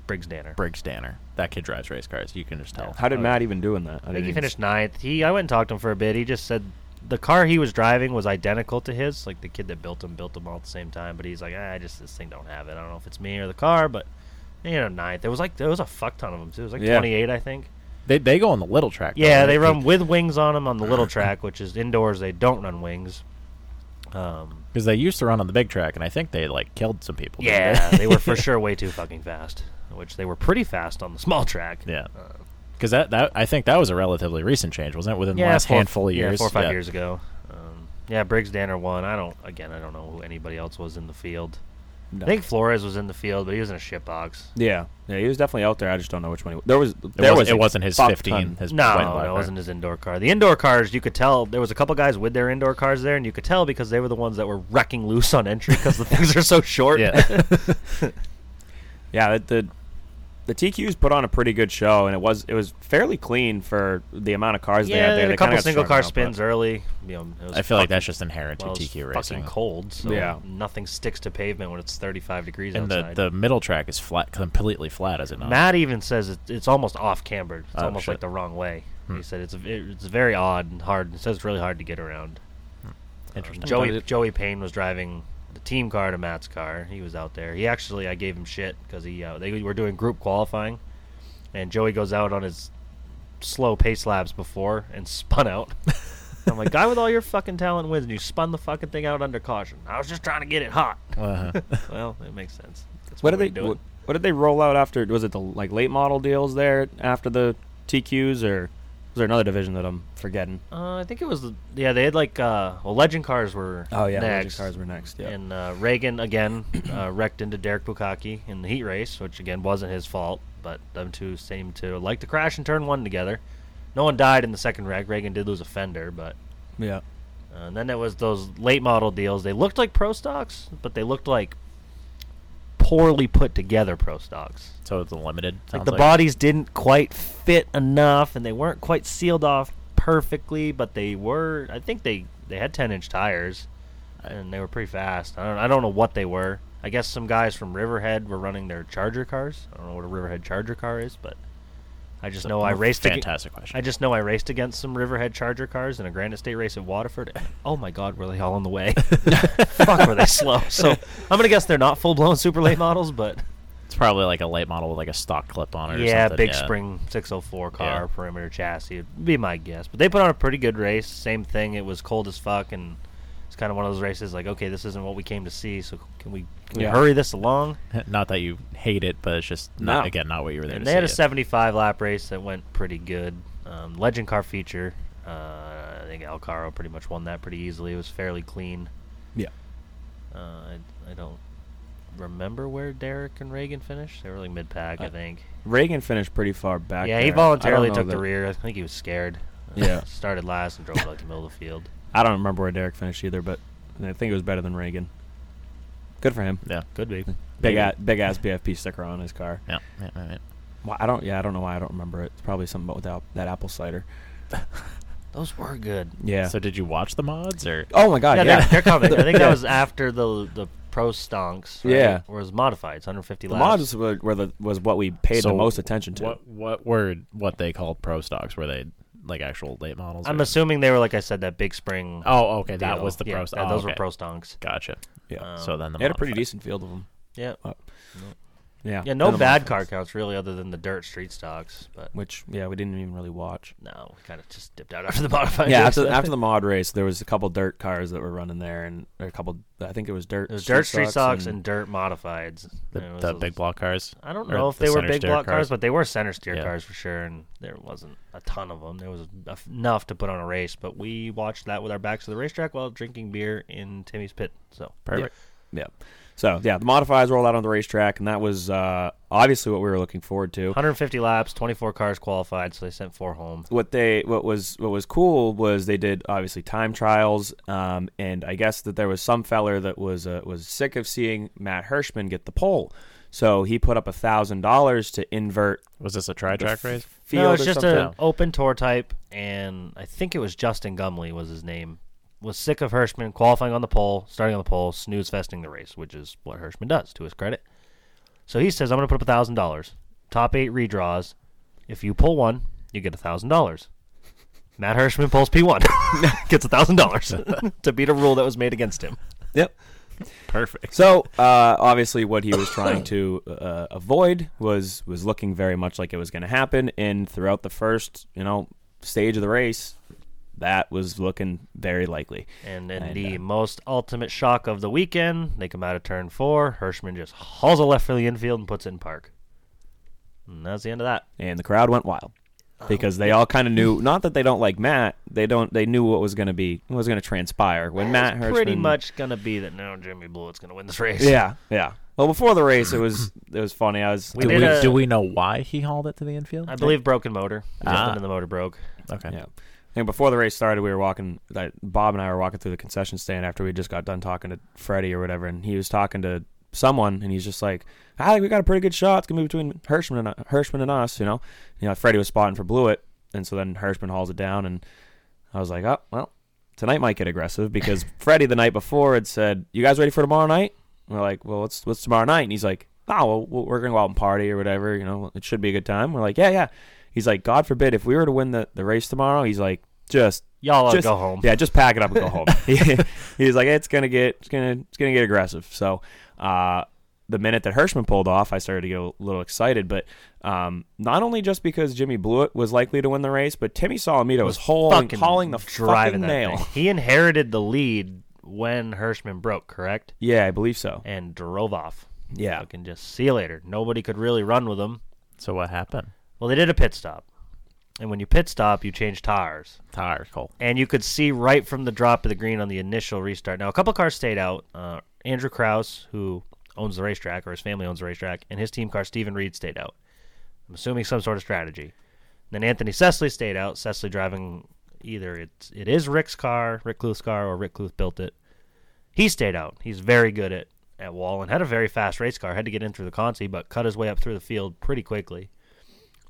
Briggs Danner. Briggs Danner that kid drives race cars you can just tell How did Oh, Matt even do in that? I think he even finished ninth. He I went and talked to him for a bit. He just said the car he was driving was identical to his. Like the kid that built him built them all at the same time. But he's like, ah, I just this thing don't have it. I don't know if it's me or the car, but you know, ninth. There was like there was a fuck ton of them too. It was like Yeah. 28, I think. they they go on the little track though, Yeah, right? they run with wings on them on the little [laughs] track, which is indoors. They don't run wings. Um, because they used to run on the big track and I think they like killed some people didn't yeah, they were for [laughs] sure way too fucking fast. Which they were pretty fast on the small track. yeah because that that I think that was a relatively recent change wasn't it within the last four- handful of yeah, years four or five Yeah. years ago. Um, yeah, Briggs Danner won. I don't. Again, I don't know who anybody else was in the field. No. I think Flores was in the field, but he was in a shit box. Yeah, yeah, he was definitely out there. I just don't know which one. He, there was there was- was it wasn't his 15, his- No, white no, it car. wasn't his indoor car. The indoor cars, you could tell there was a couple guys with their indoor cars there, and you could tell because they were the ones that were wrecking loose on entry because the [laughs] things are so short. yeah [laughs] [laughs] Yeah, the, the the TQs put on a pretty good show, and it was it was fairly clean for the amount of cars they yeah. had there. They a couple got single car out, spins early. You know, it was I feel like that's just inherent well, to it's TQ fucking racing cold. So Yeah. nothing sticks to pavement when it's 35 degrees and the outside. the middle track is flat completely flat is it not Matt even says it, it's almost off cambered. It's Oh, almost shit. like the wrong way. Hmm. He said it's it's very odd and hard. He says it's really hard to get around. interesting Joey Joey Payne was driving the team car to Matt's car. He was out there. He actually I gave him shit because he uh, they were doing group qualifying, and Joey goes out on his slow pace laps before and [laughs] spun out. I'm like, guy with all your fucking talent wins, and you spun the fucking thing out under caution. I was just trying to get it hot. uh-huh. [laughs] well, it makes sense. That's What one did they what, what did they roll out after? Was it the like late model deals there after the TQs, or was there another division that I'm forgetting? Uh, I think it was yeah. They had like uh, well, legend cars were Oh yeah, Legend next. cars were next. Yeah, And uh, Reagan again uh, [coughs] wrecked into Derek Bukaki in the heat race, which again wasn't his fault, but them two seemed to like to crash in turn one together. No one died in the second wreck. Reagan did lose a fender, but yeah. uh, and then there was those late model deals. They looked like pro stocks, but they looked like poorly put together pro stocks. so it's a limited Like the bodies didn't quite fit enough, and they weren't quite sealed off perfectly, but they were. I think they they had ten inch tires, and they were pretty fast. I don't I don't know what they were. I guess some guys from Riverhead were running their Charger cars. I don't know what a Riverhead Charger car is, but I just know I oh, raced. ag- Fantastic question. I just know I raced against some Riverhead Charger cars in a Granite State race at Waterford. oh my God, were they all in the way? [laughs] Fuck, were they slow? So I'm gonna guess they're not full blown super late models, but It's probably like a late model with like a stock clip on it. Or yeah, big spring 604 car, Yeah. perimeter chassis. Would be my guess. But they put on a pretty good race. Same thing. It was cold as fuck, and kind of one of those races like, okay, this isn't what we came to see. So can we, can Yeah. we hurry this along? [laughs] Not that you hate it, but it's just not No. again not what you were there And they had a it. 75 lap race that went pretty good. Um, legend car feature. Uh, I think Alcaro pretty much won that pretty easily. It was fairly clean. Yeah. Uh, I, I don't remember where Derek and Reagan finished. They were like mid pack, I Uh, think. Reagan finished pretty far back. yeah, there. he voluntarily took the rear. I think he was scared. Yeah. [laughs] started last and drove to like the middle of the field. I don't remember where Derek finished either, but I think it was better than Reagan. Good for him. Yeah. Could be. Big Maybe. ass, big ass BFP sticker on his car. Yeah. yeah, yeah. Why I don't. Yeah, I don't know why I don't remember it. It's probably something about that, that apple cider. [laughs] Those were good. Yeah. So did you watch the mods or? oh my god. yeah, Yeah. They're, they're coming. I think [laughs] that was after the the pro stonks. Right? Yeah. Or was modified. It's 150 The laps. mods were, were the, was what we paid So the most attention to. What what were what they called pro stocks? Were they like actual late models? I'm or- assuming they were like I said that big spring. Oh, okay, that deal. was the yeah, pro. yeah, st- oh, those were okay. pro stonks. Gotcha. Yeah. so then the They had a pretty modified- decent field of them. Yeah. Yeah. Yeah, no Then the bad modifieds, car counts really, other than the dirt street stocks. But Which yeah, we didn't even really watch. no, we kind of just dipped out [laughs] after the modified. yeah, race. after after [laughs] the mod race, there was a couple dirt cars that were running there, and a couple. I think it was dirt. it was dirt street stocks and and dirt modifieds. The, And it was the a- big block cars. I don't or know if the they were center big steer block cars, cars? but they were center steer Yeah. cars for sure, and there wasn't a ton of them. There was enough- enough to put on a race, but we watched that with our backs to the racetrack while drinking beer in Timmy's pit. So Perfect. Yeah. So yeah, the modifieds rolled out on the racetrack, and that was uh, obviously what we were looking forward to. 150 laps, 24 cars qualified, so they sent four home. what they what was what was cool was they did obviously time trials, um, and I guess that there was some feller that was uh, was sick of seeing Matt Hirschman get the pole, so he put up a thousand dollars to invert Was this a tri track race? field no, it's or just an open tour type, and I think it was Justin Gumley was his name. Was sick of Hirschman qualifying on the pole, starting on the pole, snooze festing the race, which is what Hirschman does to his credit. So he says, "I'm going to put up a thousand dollars. Top eight redraws. If you pull one, you get a thousand dollars." [laughs] Matt Hirschman pulls P1, [laughs] gets a thousand dollars [laughs] to beat a rule that was made against him. Yep. Perfect. So uh, obviously, what he was trying to uh, avoid was was looking very much like it was going to happen, and throughout the first you know stage of the race, that was looking very likely. And in And, the uh, most ultimate shock of the weekend, they come out of turn four. Hirschman just hauls a left for the infield and puts it in park. And that's the end of that. and the crowd went wild because they all kind of knew not that they don't like Matt they don't they knew what was going to be what was going to transpire when Matt it's Hirschman pretty much gonna be that now Jimmy Blewett's gonna win this race. yeah yeah well before the race it was [coughs] it was funny I was We Do we, a- do we know why he hauled it to the infield? I believe broken motor. Ah. Something in the motor broke. Okay. yeah and before the race started we were walking like, Bob and I were walking through the concession stand after we just got done talking to Freddie or whatever and he was talking to someone and he's just like I think we got a pretty good shot it's gonna be between Hirschman and uh, Hirschman and us you know you know Freddie was spotting for Blewett and so then Hirschman hauls it down and I was like, oh, well, tonight might get aggressive because [laughs] Freddie the night before had said, "You guys ready for tomorrow night?" And we're like, "Well, what's what's tomorrow night?" And he's like, "Oh, well, we'll- we're gonna go out and party or whatever. You know, it should be a good time." We're like, "Yeah, yeah." He's like, "God forbid if we were to win the, the race tomorrow." He's like, "Just Y'all just go home. Yeah, just pack it up and go home." [laughs] he's like, "It's gonna get it's gonna it's gonna get aggressive." So, uh, the minute that Hirschman pulled off, I started to get a little excited. But um, not only just because Jimmy Blewett was likely to win the race, but Timmy Solomito was hauling, Fucking hauling the driving fucking nail. thing. He inherited the lead when Hirschman broke, correct? Yeah, I believe so. And drove off. Yeah. Fucking just see you later. Nobody could really run with him. So what happened? Well, they did a pit stop. And when you pit stop, you change tires. Tires, Cole. and you could see right from the drop of the green on the initial restart. Now, a couple cars stayed out. Uh, Andrew Kraus, who owns the racetrack, or his family owns the racetrack, and his team car, Stephen Reed, stayed out. I'm assuming some sort of strategy. Then Anthony Sesely stayed out. Sesely driving either it's it is Rick's car, Rick Kluth's car, or Rick Kluth built it. He stayed out. He's very good at at wall and had a very fast race car. Had to get in through the consi, but cut his way up through the field pretty quickly.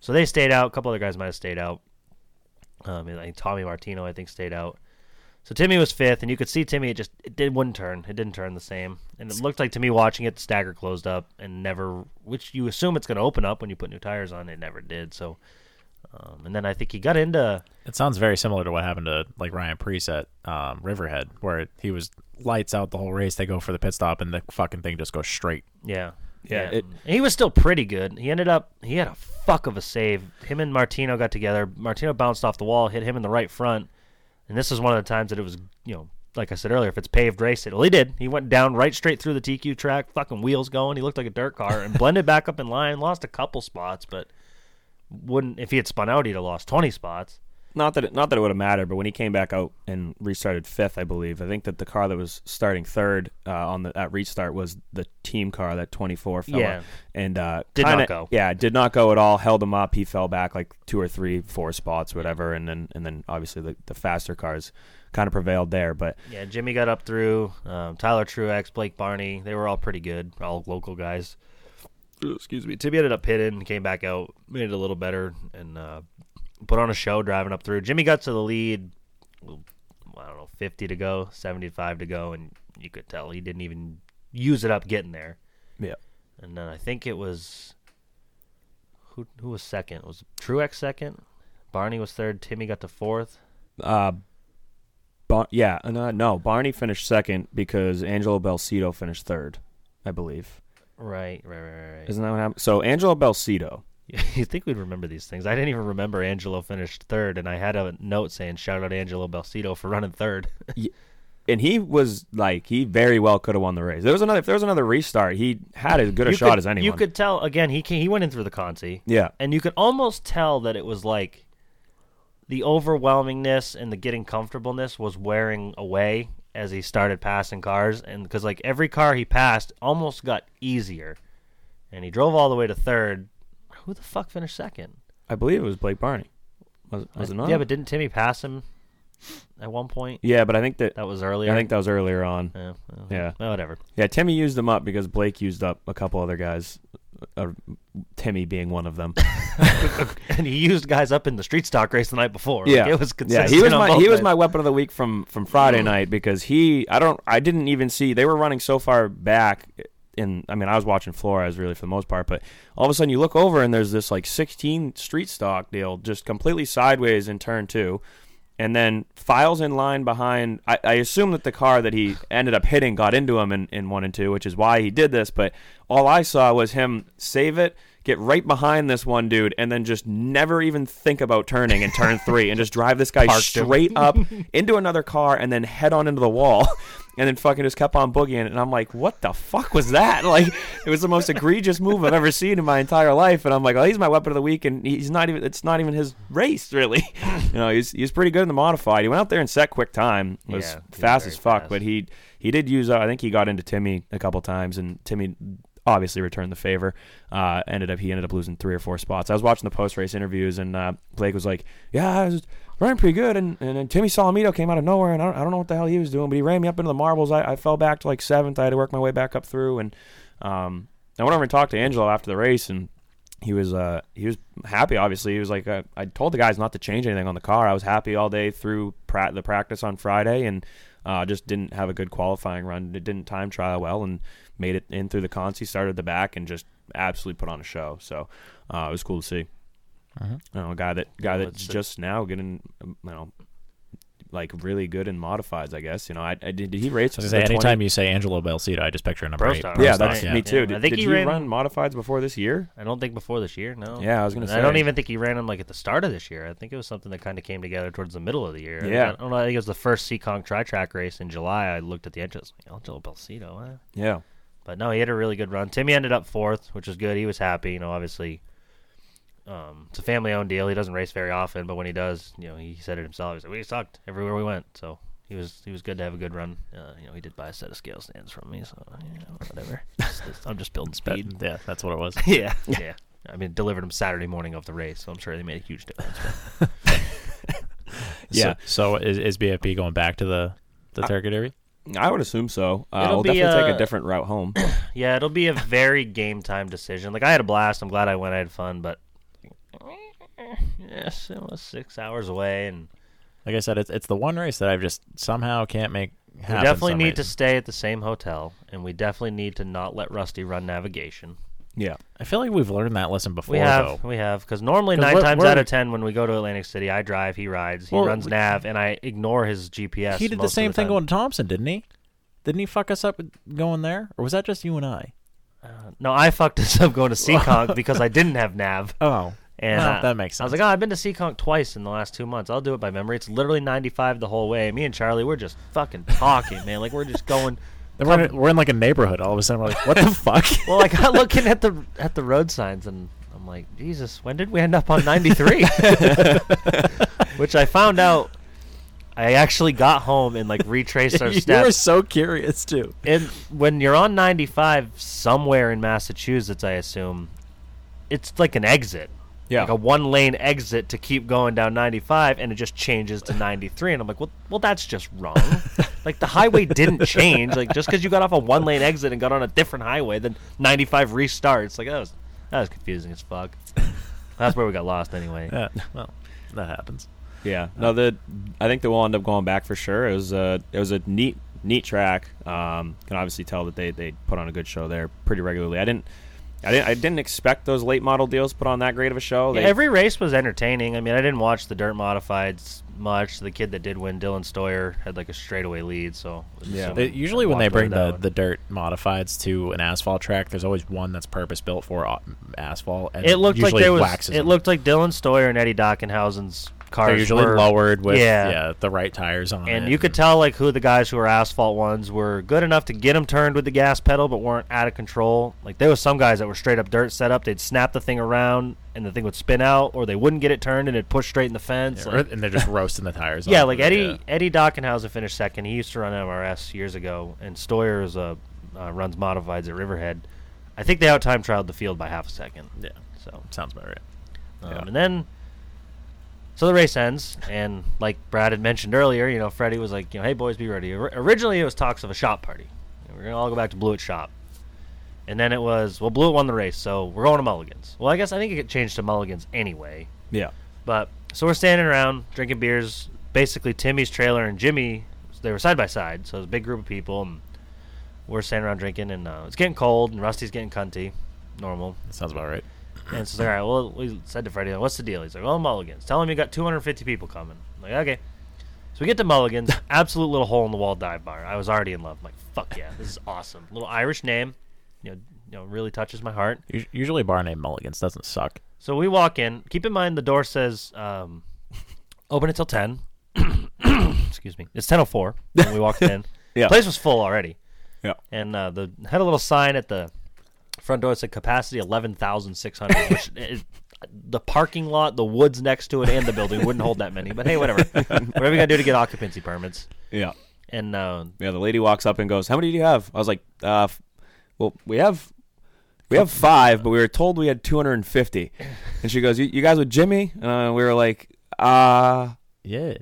So they stayed out. A couple other guys might have stayed out. Um, I think Tommy Martino, I think, stayed out. So Timmy was fifth, and you could see Timmy. It just it did wouldn't turn. It didn't turn the same, and it looked like to me watching it, the stagger closed up and never, which you assume it's going to open up when you put new tires on. It never did. So Um, and then I think he got into It sounds very similar to what happened to like Ryan Preece at um, Riverhead, where he was lights out the whole race. They go for the pit stop, and the fucking thing just goes straight. yeah. Yeah, it- he was still pretty good. He ended up he had a fuck of a save. Him and Martino got together. Martino bounced off the wall, hit him in the right front, and this is one of the times that it was you know like I said earlier, if it's paved, race it. Well, he did. He went down right straight through the TQ track, fucking wheels going. He looked like a dirt car and blended back up in line. Lost a couple spots, but wouldn't if he had spun out, he'd have lost twenty spots. Not that it, not that it would have mattered, but when he came back out and restarted fifth, I believe, I think that the car that was starting third uh, on the at restart was the team car, that 24 fella, Yeah. and uh, Did not kinda- go. Yeah, did not go at all. Held him up. He fell back like two or three, four spots, whatever, and then and then obviously the, the faster cars kind of prevailed there. But Yeah, Jimmy got up through. Um, Tyler Truex, Blake Barney, they were all pretty good, all local guys. Excuse me. Tibby ended up pitting, came back out, made it a little better, and uh, put on a show driving up through. Jimmy got to the lead. I don't know, fifty to go, seventy-five to go, and you could tell he didn't even use it up getting there. yeah, And then I think it was who who was second? Was Truex second? Barney was third. Timmy got to fourth. uh, Bar- yeah, no, no, Barney finished second because Angelo Belcito finished third, I believe. Right, right, right, right. right. Isn't that what happened? So Angelo Belcito. [laughs] you think we'd remember these things? I didn't even remember Angelo finished third, and I had a note saying "Shout out Angelo Belcito for running third. [laughs] and he was like he very well could have won the race. There was another if there was another restart, he had as good a You shot could- as anyone. You could tell again. He came, he went in through the consi. yeah, and you could almost tell that it was like the overwhelmingness and the getting comfortableness was wearing away as he started passing cars, and because like every car he passed almost got easier, and he drove all the way to third. Who the fuck finished second? I believe it was Blake Barney. Was, was it not? Yeah, but didn't Timmy pass him at one point? yeah, but I think that That was earlier. I think that was earlier on. Yeah, well, Yeah. well, whatever. Yeah, Timmy used them up because Blake used up a couple other guys. Uh, Timmy being one of them. [laughs] [laughs] and he used guys up in the street stock race the night before. yeah, like, it was consistent. yeah. He was my he was my weapon of the week from from Friday night because he I don't I didn't even see they were running so far back. In I mean I was watching Flores really for the most part, but all of a sudden you look over and there's this like 16 street stock deal just completely sideways in turn two. and then files in line behind. I, I assume that the car that he ended up hitting got into him in, in one and two, which is why he did this. But all I saw was him save it, get right behind this one dude, and then just never even think about turning in turn three and just drive this guy Parked him. straight up into another car and then head on into the wall. [laughs] And then fucking just kept on boogieing, and I'm like, "What the fuck was that?" [laughs] Like, it was the most egregious move I've ever seen in my entire life. And I'm like, "Oh, he's my weapon of the week," and he's not even. It's not even his race, really. [laughs] you know, he's he's pretty good in the modified. He went out there and set quick time, was Yeah, fast as fuck. fast. But he he did use. Uh, I think he got into Timmy a couple times, and Timmy obviously returned the favor. Uh, ended up he ended up losing three or four spots. I was watching the post race interviews, and uh, Blake was like, "Yeah, I was running pretty good," and and then Timmy Solomito came out of nowhere, and I don't, I don't know what the hell he was doing, but he ran me up into the marbles. I, I fell back to like seventh. I had to work my way back up through, and um, I went over and talked to Angelo after the race, and he was uh he was happy. Obviously, he was like, uh, I told the guys not to change anything on the car. I was happy all day through pra- the practice on Friday, and uh, just didn't have a good qualifying run. It didn't time trial well, and made it in through the cons. He started the back and just absolutely put on a show. So uh, it was cool to see. Uh-huh. You know, a guy that guy Yeah, that's it's a- just now getting you know like really good in modifieds. I guess you know. I, I did, did he race? I was the say, 20 anytime you say Angelo Belcito, I just picture a number Pro eight. stock. Pro yeah, that's yeah. me too. Yeah, Did, I think did he you ran- run modifieds before this year? I don't think before this year. No. Yeah, I was gonna And say. I don't even think he ran them like at the start of this year. I think it was something that kind of came together towards the middle of the year. Yeah. I don't know. I think it was the first Seekonk Tri Track race in July. I looked at the entrance. Like, Angelo Belcito. Huh? Yeah. But no, he had a really good run. Timmy ended up fourth, which was good. He was happy. You know, obviously, um, it's a family-owned deal. He doesn't race very often, but when he does, you know, he said it himself. He said, "We sucked everywhere we went." So he was he was good to have a good run. Uh, you know, he did buy a set of scale stands from me, so you know, whatever. It's [laughs] just- I'm just building That- speed. yeah, that's what it was. [laughs] yeah, [laughs] yeah. I mean, delivered him Saturday morning of the race, so I'm sure they made a huge difference. Yeah. So, so is, is BFP going back to the the Turkey Derby? I would assume so. Uh, It'll we'll be, definitely take uh, a different route home. [coughs] yeah, it'll be a very game time decision. Like I had a blast. I'm glad I went. I had fun, but yes, it was six hours away, and Like I said, it's it's the one race that I've just somehow can't make we definitely some need to stay at the same hotel, and we definitely need to not let Rusty run navigation. Yeah. I feel like we've learned that lesson before, We have, though. we have, because normally 'Cause nine we're- times we're- out of ten when we go to Atlantic City, I drive, he rides, he Well, runs we- nav, and I ignore his GPS. he did the most of same thing time. going to Thompson, didn't he? Didn't he fuck us up with going there, or was that just you and I? No, I fucked us up going to [laughs] Seekonk because I didn't have nav. [laughs] Oh, And Well, uh, that makes sense. I was sense. like, oh, I've been to Seekonk twice in the last two months. I'll do it by memory. It's literally 95 the whole way. Me and Charlie, we're just fucking talking, man. Like we're just going. Then we're in, we're in like a neighborhood. All of a sudden, we're like, "What the [laughs] fuck?" Well, I got looking at the at the road signs, and I'm like, Jesus, when did we end up on 93? [laughs] Which I found out. I actually got home and like retraced our [laughs] you steps. You were so curious too. and when you're on 95 somewhere in Massachusetts, I assume, it's like an exit. Yeah. Like a one lane exit to keep going down 95, and it just changes to 93. And I'm like, well, well that's just wrong. [laughs] like the highway didn't change. Like just because you got off a one lane exit and got on a different highway, then 95 restarts. Like that was that was confusing as fuck. That's where we got lost anyway. [laughs] Yeah, well, that happens. Yeah. No, the I think they will end up going back for sure. It was a it was a neat neat track. Um, can obviously tell that they they put on a good show there pretty regularly. I didn't. I didn't. I didn't expect those late model deals put on that great of a show. Yeah, every race was entertaining. I mean, I didn't watch the dirt modifieds much. The kid that did win, Dylan Stoyer, had like a straightaway lead. So Yeah. They- usually, when they bring the, one. the dirt modifieds to an asphalt track, there's always one that's purpose built for uh, asphalt. And it looked like there was. It them. looked like Dylan Stoyer and Eddie Dockenhausen's cars. They're usually were, lowered with yeah. yeah. the right tires on And it. you could tell like who the guys who were asphalt ones were good enough to get them turned with the gas pedal, but weren't out of control. Like there was some guys that were straight up dirt setup. They'd snap the thing around and the thing would spin out, or they wouldn't get it turned and it'd push straight in the fence. Yeah, like- and they're just [laughs] roasting the tires. Yeah, like Eddie yeah. Eddie Dockenhausen finished second. He used to run MRS years ago, and Stoyer is a uh, runs modifieds at Riverhead. I think they out time trialed the field by half a second. Yeah, So sounds about right. um, and then so the race ends, and like Brad had mentioned earlier, you know, Freddie was like, you know, hey boys, be ready. Or- originally, it was talks of a shop party. You know, we're gonna all go back to Blewett shop. And then it was, well, Blewett won the race, so we're going to Mulligan's. Well, I guess I think it get changed to Mulligan's anyway. yeah. But so we're standing around drinking beers. Basically, Timmy's trailer and Jimmy, they were side by side, so it was a big group of people, and we're standing around drinking, and uh, it's getting cold, and Rusty's getting cunty, normal. That sounds about right. And so it's like, all right, well, we said to Freddie, what's the deal? He's like, well, Mulligan's. Tell him you got 250 people coming. I'm like, okay. So we get to Mulligan's, [laughs] absolute little hole in the wall dive bar. I was already in love. I'm like, fuck yeah, this is awesome. Little Irish name, you know, you know, really touches my heart. Us- Usually, a bar named Mulligan's doesn't suck. So we walk in. Keep in mind the door says um, [laughs] open until ten. [coughs] Excuse me. It's ten oh four when we walked in. [laughs] Yeah. The place was full already. Yeah. And uh, the had a little sign at the front door said capacity eleven thousand six hundred, [laughs] which is, the parking lot, the woods next to it, and the building wouldn't hold that many. But hey, whatever. [laughs] whatever you gotta do to get occupancy permits. Yeah. And uh, Yeah. The lady walks up and goes, "How many do you have?" I was like, uh, "Well, we have." We have five, but we were told we had 250. And she goes, "You, you guys with Jimmy?" Uh, we were like, "Uh, Yeah.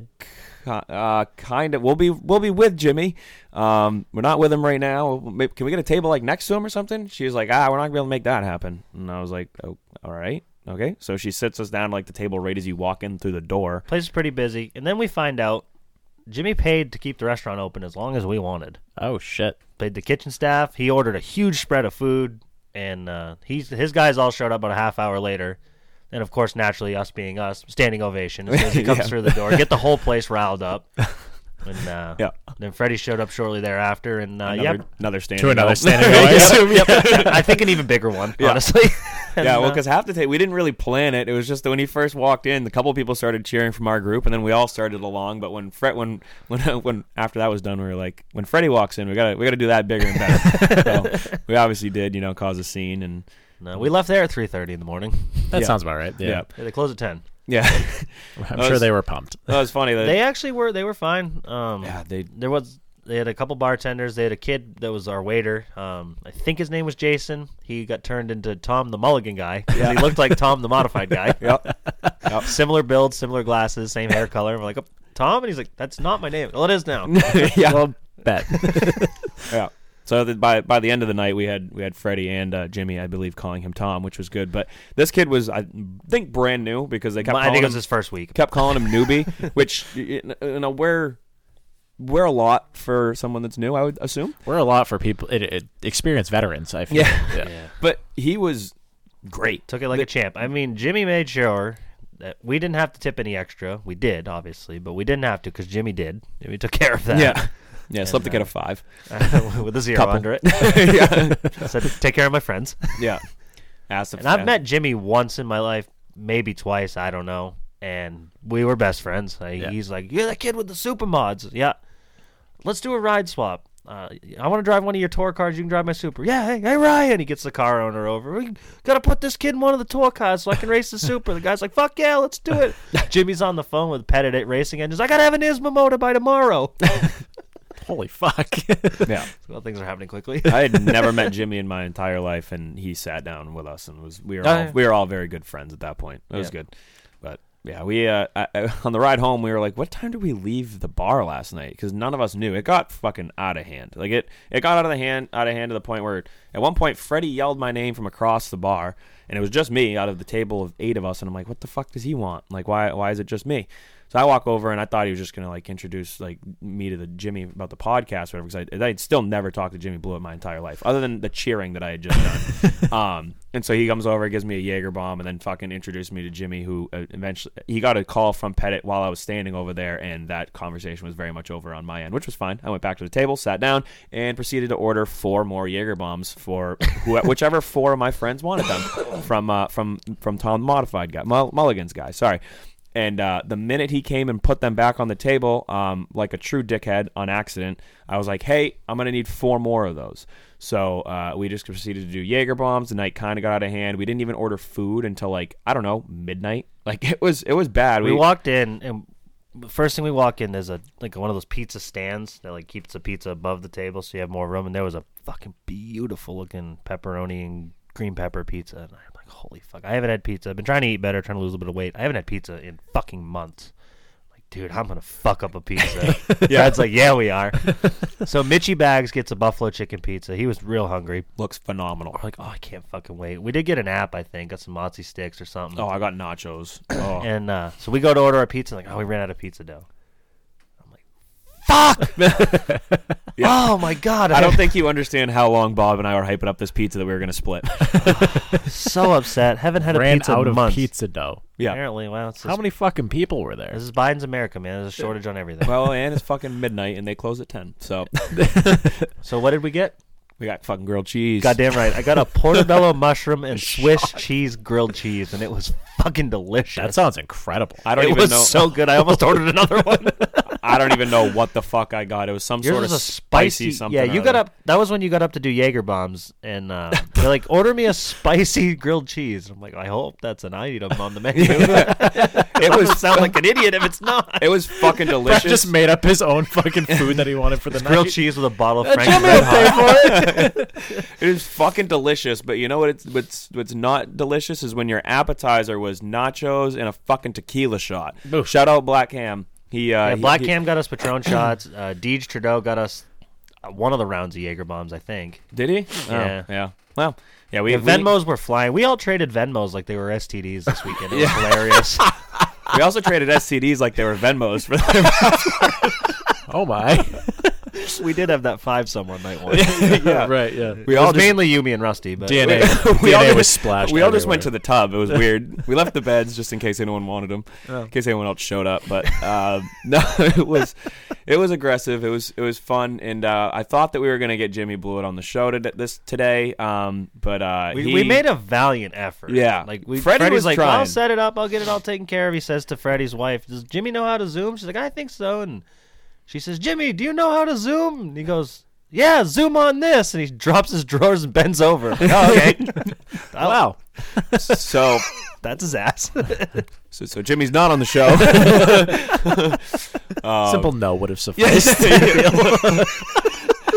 Ki- uh, kind of. We'll be we'll be with Jimmy. Um, we're not with him right now. Can we get a table like next to him or something?" She was like, "Ah, we're not gonna be able to make that happen." And I was like, "Oh, all right, okay." So she sits us down like the table right as you walk in through the door. place is pretty busy. And then we find out Jimmy paid to keep the restaurant open as long as we wanted. Oh shit. paid the kitchen staff. He ordered a huge spread of food, and uh, he's his guys all showed up about a half hour later. And of course, naturally, us being us, standing ovation as [laughs] soon as he comes Yeah. through the door, get the whole place riled up. [laughs] And uh, Yeah. then Freddie showed up shortly thereafter, and uh, Another, yep, another standing. To another O. standing O, I assume. Yep. [laughs] I think an even bigger one, Yeah. honestly. And, yeah, well, uh, because half the time we didn't really plan it. It was just that when he first walked in, a couple people started cheering from our group, and then we all started along. But when Fred, when when when after that was done, we were like, when Freddie walks in, we gotta we gotta do that bigger and better. so we obviously did, you know, cause a scene, and no, we left there at three thirty in the morning. That Yeah. sounds about right. Yeah. yeah, Yeah, they closed at ten. yeah. [laughs] I'm That sure they were pumped. that was funny. That They actually were. They were fine. Um, yeah, they there was they had a couple bartenders. They had a kid that was our waiter. Um, I think his name was Jason. He got turned into Tom the Mulligan guy 'cause he looked like Tom the modified guy. [laughs] Yep. Similar build, similar glasses, same hair color. We're like, oh, Tom, and he's like, that's not my name. Well, it is now. [laughs] yeah. Well, bet. Yeah. So that by by the end of the night, we had we had Freddie and uh, Jimmy, I believe, calling him Tom, which was good. But this kid was, I think, brand new because they kept. I calling think it was his first week. kept calling him newbie, [laughs] which y- y- you know where we're a lot for someone that's new. I would assume. We're a lot for people, it, it, experienced veterans. I feel. Yeah. Yeah. But he was great. Took it like a champ. I mean, Jimmy made sure that we didn't have to tip any extra. We did, obviously, but we didn't have to because Jimmy did. Jimmy took care of that. Yeah. Yeah. Slept to get uh, a five. [laughs] with a zero Couple. under it. [laughs] yeah. Said, take care of my friends. [laughs] Yeah. Asked And I've met Jimmy once in my life, maybe twice. I don't know. And we were best friends. Uh, Yeah. He's like, "You're that kid with the super mods." Yeah. Let's do a ride swap. Uh, I want to drive one of your tour cars. You can drive my super. Yeah. Hey, hey, Ryan. He gets the car owner over. We gotta put this kid in one of the tour cars so I can race the super. The guy's like, "Fuck yeah, let's do it." Jimmy's on the phone with Pettit at Racing Engines. I gotta have an ISMA motor by tomorrow. Holy fuck. [laughs] Yeah. well, things are happening quickly. [laughs] I had never met [laughs] Jimmy in my entire life, and he sat down with us, and was we were Oh, all, we were all very good friends at that point. It was Yeah. good, but yeah, we uh, I, I, on the ride home we were like, "What time did we leave the bar last night?" Because none of us knew. It got fucking out of hand. Like it it got out of the hand out of hand to the point where at one point Freddie yelled my name from across the bar, and it was just me out of the table of eight of us, and I'm like, "What the fuck does he want? Like why why is it just me?" So I walk over and I thought he was just gonna like introduce like me to the Jimmy about the podcast, or whatever. Because I I'd still never talked to Jimmy Blewett in my entire life, other than the cheering that I had just done. [laughs] um, and so he comes over, gives me a Jaeger bomb, and then fucking introduced me to Jimmy, who uh, eventually he got a call from Pettit while I was standing over there, and that conversation was very much over on my end, which was fine. I went back to the table, sat down, and proceeded to order four more Jaeger bombs for who, [laughs] whichever four of my friends wanted them from uh, from from Tom Modified guy, Mull- Mulligan's guy. Sorry. And uh, the minute he came and put them back on the table, um, like a true dickhead on accident, I was like, "Hey, I'm gonna need four more of those." So uh, we just proceeded to do Jaeger bombs. The night kind of got out of hand. We didn't even order food until like I don't know midnight. [laughs] Like it was it was bad. we walked in and first thing we walk in there's a like one of those pizza stands that like keeps the pizza above the table so you have more room and there was a fucking beautiful looking pepperoni and green pepper pizza and I'm holy fuck I haven't had pizza I've been trying to eat better trying to lose a little bit of weight I haven't had pizza in fucking months like dude I'm gonna fuck up a pizza [laughs] yeah it's like yeah we are so Mitchy Bags gets a buffalo chicken pizza he was real hungry looks phenomenal. we're like oh I can't fucking wait we did get an app I think got some mozzie sticks or something Oh, I got nachos. [clears throat] Oh. and uh, so we go to order our pizza. Like, oh, we ran out of pizza dough. I'm like, fuck! [laughs] Oh my god! I don't think you understand how long Bob and I were hyping up this pizza that we were gonna split. [laughs] so upset. Haven't had a Ran pizza out in of months. pizza dough. Yeah. Apparently, wow. It's How many fucking people were there? This is Biden's America, man. There's a shortage on everything. well, and it's fucking midnight, and they close at ten. So [laughs] so what did we get? we got fucking grilled cheese. Goddamn right. I got a portobello mushroom and Swiss cheese grilled cheese, and it was fucking delicious. That sounds incredible. I don't it even was know. so good. I almost ordered another one. I don't even know what the fuck I got. It was some Yours sort was of a spicy. something. yeah, you got up. That was when you got up to do Jaeger bombs, and uh, they're like, "Order me a spicy grilled cheese." I'm like, "I hope that's an item on the menu." [laughs] [laughs] It was sound like an idiot if it's not. It was fucking Brett delicious. just made up his own fucking food that he wanted for the night. grilled cheese with a bottle of Uh, Frank's Red will pay Hot. for it. [laughs] It is fucking delicious, but you know what? It's what's what's not delicious is when your appetizer was nachos and a fucking tequila shot. Shout out Black Ham. He uh, Yeah, Black he- Cam got us Patron [clears throat] shots. Uh, Deej Trudeau got us uh, one of the rounds of Jaeger bombs, I think. Did he? Yeah. Oh, yeah. Well, yeah. We The we- Venmos were flying. We all traded Venmos like they were STDs this weekend. It was [laughs] hilarious. [laughs] We also traded STDs like they were Venmos for them. [laughs] Oh my. [laughs] we did have that five some one night one. yeah. [laughs] [laughs] right, yeah. We It all was just, mainly Yumi and Rusty, but DNA, we all DNA just- was splashed. We all just went to the tub. It was weird. we left the beds just in case anyone wanted them, in case anyone else showed up. But uh, no, it was it was aggressive. It was it was fun, and uh, I thought that we were gonna get Jimmy Blewett on the show to, this today. Um, but uh, we, he, we made a valiant effort. Yeah. like we. Freddie Freddie's was like, trying. "I'll set it up. I'll get it all taken care of." He says to Freddie's wife, "Does Jimmy know how to Zoom?" She's like, "I think so." And she says, "Jimmy, do you know how to Zoom?" And he goes. Yeah, zoom on this, and he drops his drawers and bends over. [laughs] oh, okay. [laughs] wow, so, [laughs] that's his ass. so so Jimmy's not on the show. Um, Simple no would have sufficed.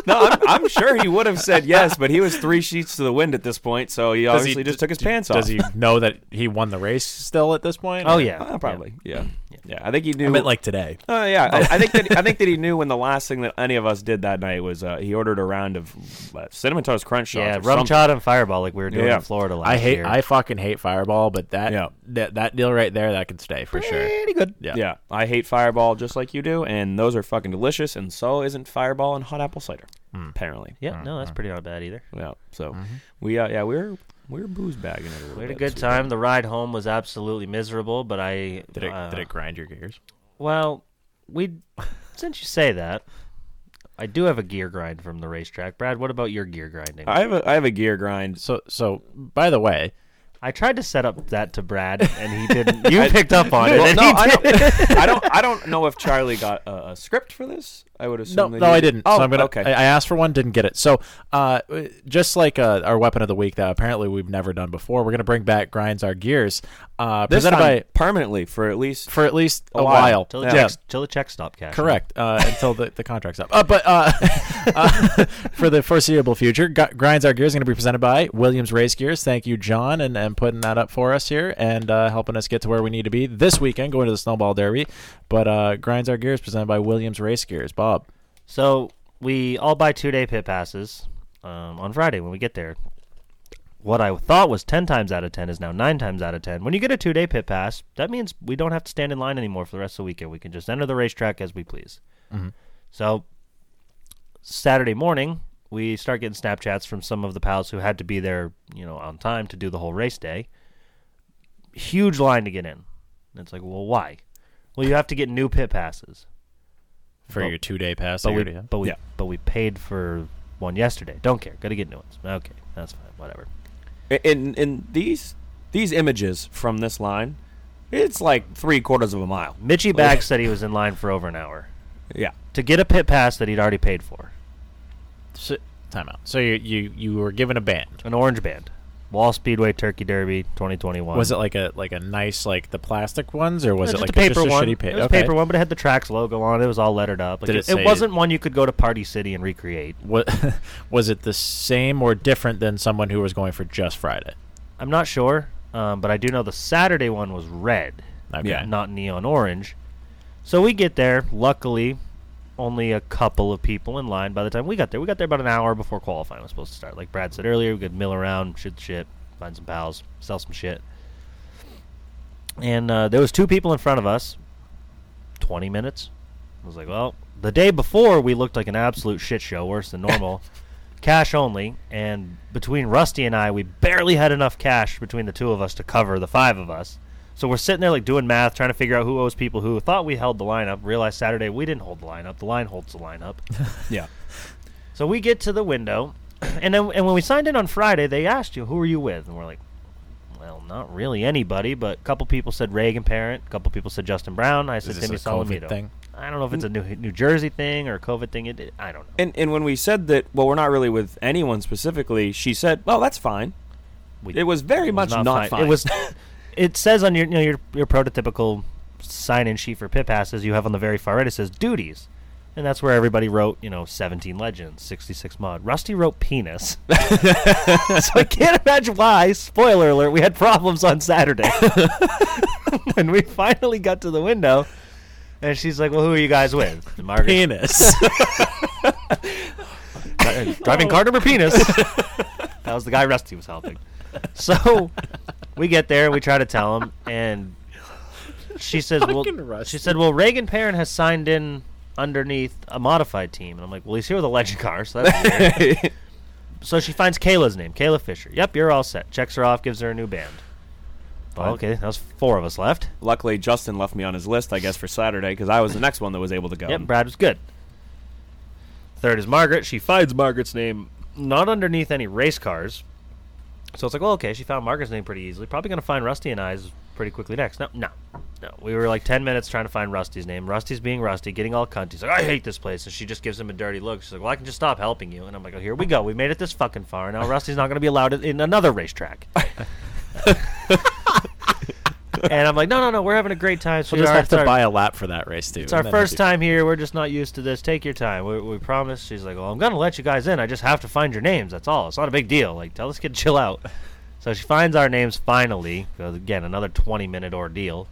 no, I'm, I'm sure he would have said yes, but he was three sheets to the wind at this point, so he Does obviously just took his d- pants off. Does he know that he won the race still at this point? Oh or- yeah, Uh, probably. Yeah. yeah. I think he knew. I meant like today. Oh yeah, I, I think that I think that he [laughs] knew when the last thing that any of us did that night was uh, he ordered a round of uh, cinnamon toast crunch shots. yeah. Rum something. and fireball like we were doing Yeah. in Florida last I hate. year. I fucking hate Fireball, but that Yeah. that that deal right there that can stay for sure. Pretty good. Yeah. Yeah, I hate Fireball just like you do, and those are fucking delicious. And so isn't Fireball and hot apple cider, apparently. Yeah, no, that's pretty not bad either. Yeah. So we uh, yeah we're we're booze bagging it a little We had a bit good this time. The ride home was absolutely miserable, but I Did it uh, did it grind your gears? Well, we since you say that, I do have a gear grind from the racetrack. Brad, what about your gear grinding? I have a I have a gear grind. So so by the way, I tried to set up that to Brad, and he didn't. [laughs] You picked up on it. Well, and no, he I didn't. don't, I don't. I don't know if Charlie got a, a script for this. I would assume. no, that no, he I did. didn't. Oh, so I'm gonna. okay. I, I asked for one, didn't get it. So, uh, just like uh, our weapon of the week that apparently we've never done before, we're gonna bring back grinds our gears. Uh, this presented time by permanently for at least for at least a, A while. while. till, the Yeah. checks, till the checks stop cashing. Correct. Uh, until the, the contract's up. Uh, but uh, [laughs] uh, [laughs] for the foreseeable future, Gu- Grinds Our Gears is going to be presented by Williams Race Gears. Thank you, John, and, and putting that up for us here and uh, helping us get to where we need to be this weekend, going to the Snowball Derby. But uh, Grinds Our Gears presented by Williams Race Gears. Bob. So we all buy two day pit passes um, on Friday when we get there. What I thought was ten times out of ten is now nine times out of ten. When you get a two day pit pass, that means we don't have to stand in line anymore for the rest of the weekend. We can just enter the racetrack as we please. So Saturday morning, we start getting Snapchats from some of the pals who had to be there, you know, on time to do the whole race day. Huge line to get in. And it's like, well, why? Well, you have to get new pit passes. For But- your two day pass. But we, have. but we, Yeah. but we paid for one yesterday. Don't care. Got to get new ones. Okay, that's fine. Whatever. in in these these images from this line, it's like three quarters of a mile. Mitchy Bag said he was in line for over an hour Yeah. to get a pit pass that he'd already paid for. So, time out. So you, you, you were given a band. An orange band. Wall Speedway Turkey Derby 2021. Was it like a like a nice like the plastic ones or was No, it like a paper a one? shitty pa- It was okay. a paper one, but it had the tracks logo on it. It was all lettered up. Like Did it, it say- wasn't one you could go to Party City and recreate. What [laughs] was it the same or different than someone who was going for just Friday? I'm not sure, um, but I do know the Saturday one was red, Okay. Not neon orange. So we get there. Luckily, only a couple of people in line by the time we got there. We got there about an hour before qualifying was supposed to start. Like Brad said earlier, we could mill around, shoot the shit, find some pals, sell some shit. And uh, there was two people in front of us. Twenty minutes. I was like, well, the day before we looked like an absolute shit show, worse than normal. [laughs] cash only, and between Rusty and I, we barely had enough cash between the two of us to cover the five of us. So we're sitting there like doing math, trying to figure out who owes people who. Thought we held the lineup. Realized Saturday we didn't hold the lineup. The line holds the lineup. [laughs] Yeah. So we get to the window, [clears throat] and then and when we signed in on Friday, they asked you who are you with, and we're like, well, not really anybody, but a couple people said Reagan Parent, a couple people said Justin Brown. I said this Timmy a Solomito. thing? I don't know if it's a New New Jersey thing or a COVID thing. It, it- I don't know. And and when we said that, well, we're not really with anyone specifically, she said, "Well, that's fine." We- It was very It was much not, fine. It was. [laughs] it says on your you know your your prototypical sign-in sheet for pit passes you have on the very far right. It says duties, and that's where everybody wrote you know 17 legends, 66 mod. Rusty wrote penis, [laughs] so I can't imagine why. Spoiler alert: we had problems on Saturday [laughs] when we finally got to the window. And she's like, "Well, who are you guys with?" And Margaret, Penis. [laughs] Dri- driving car number penis. that was the guy Rusty was helping. So we get there, we try to tell him, and she says, "Well," Rusty. she said, "Well, Reagan Parent has signed in underneath a modified team," and I'm like, "Well, he's here with a legend car, so that's weird." [laughs] so she finds Kayla's name, Kayla Fisher. Yep, you're all set. Checks her off, gives her a new band. Well, okay, that was four of us left. Luckily, Justin left me on his list, I guess, for Saturday because I was the next one that was able to go. Yep, Brad was good. Third is Margaret. She finds Margaret's name not underneath any race cars. So it's like, well, okay, she found Margaret's name pretty easily. Probably going to find Rusty and I's pretty quickly next. No, no, no. We were like 10 minutes trying to find Rusty's name. Rusty's being Rusty, getting all cunty. He's like, I hate this place. And she just gives him a dirty look. She's like, well, I can just stop helping you. And I'm like, oh, here we go. We made it this fucking far. Now Rusty's not going to be allowed in another racetrack. [laughs] [laughs] and I'm like, no, no, no, we're having a great time. We'll sweetheart. just have to our- buy a lap for that race too. It's our and then we'll first time here. We're just not used to this. Take your time. We, we promise. She's like, well, I'm gonna let you guys in. I just have to find your names. That's all. It's not a big deal. Like, tell this kid to chill out. So she finds our names finally. Again, another 20 minute ordeal,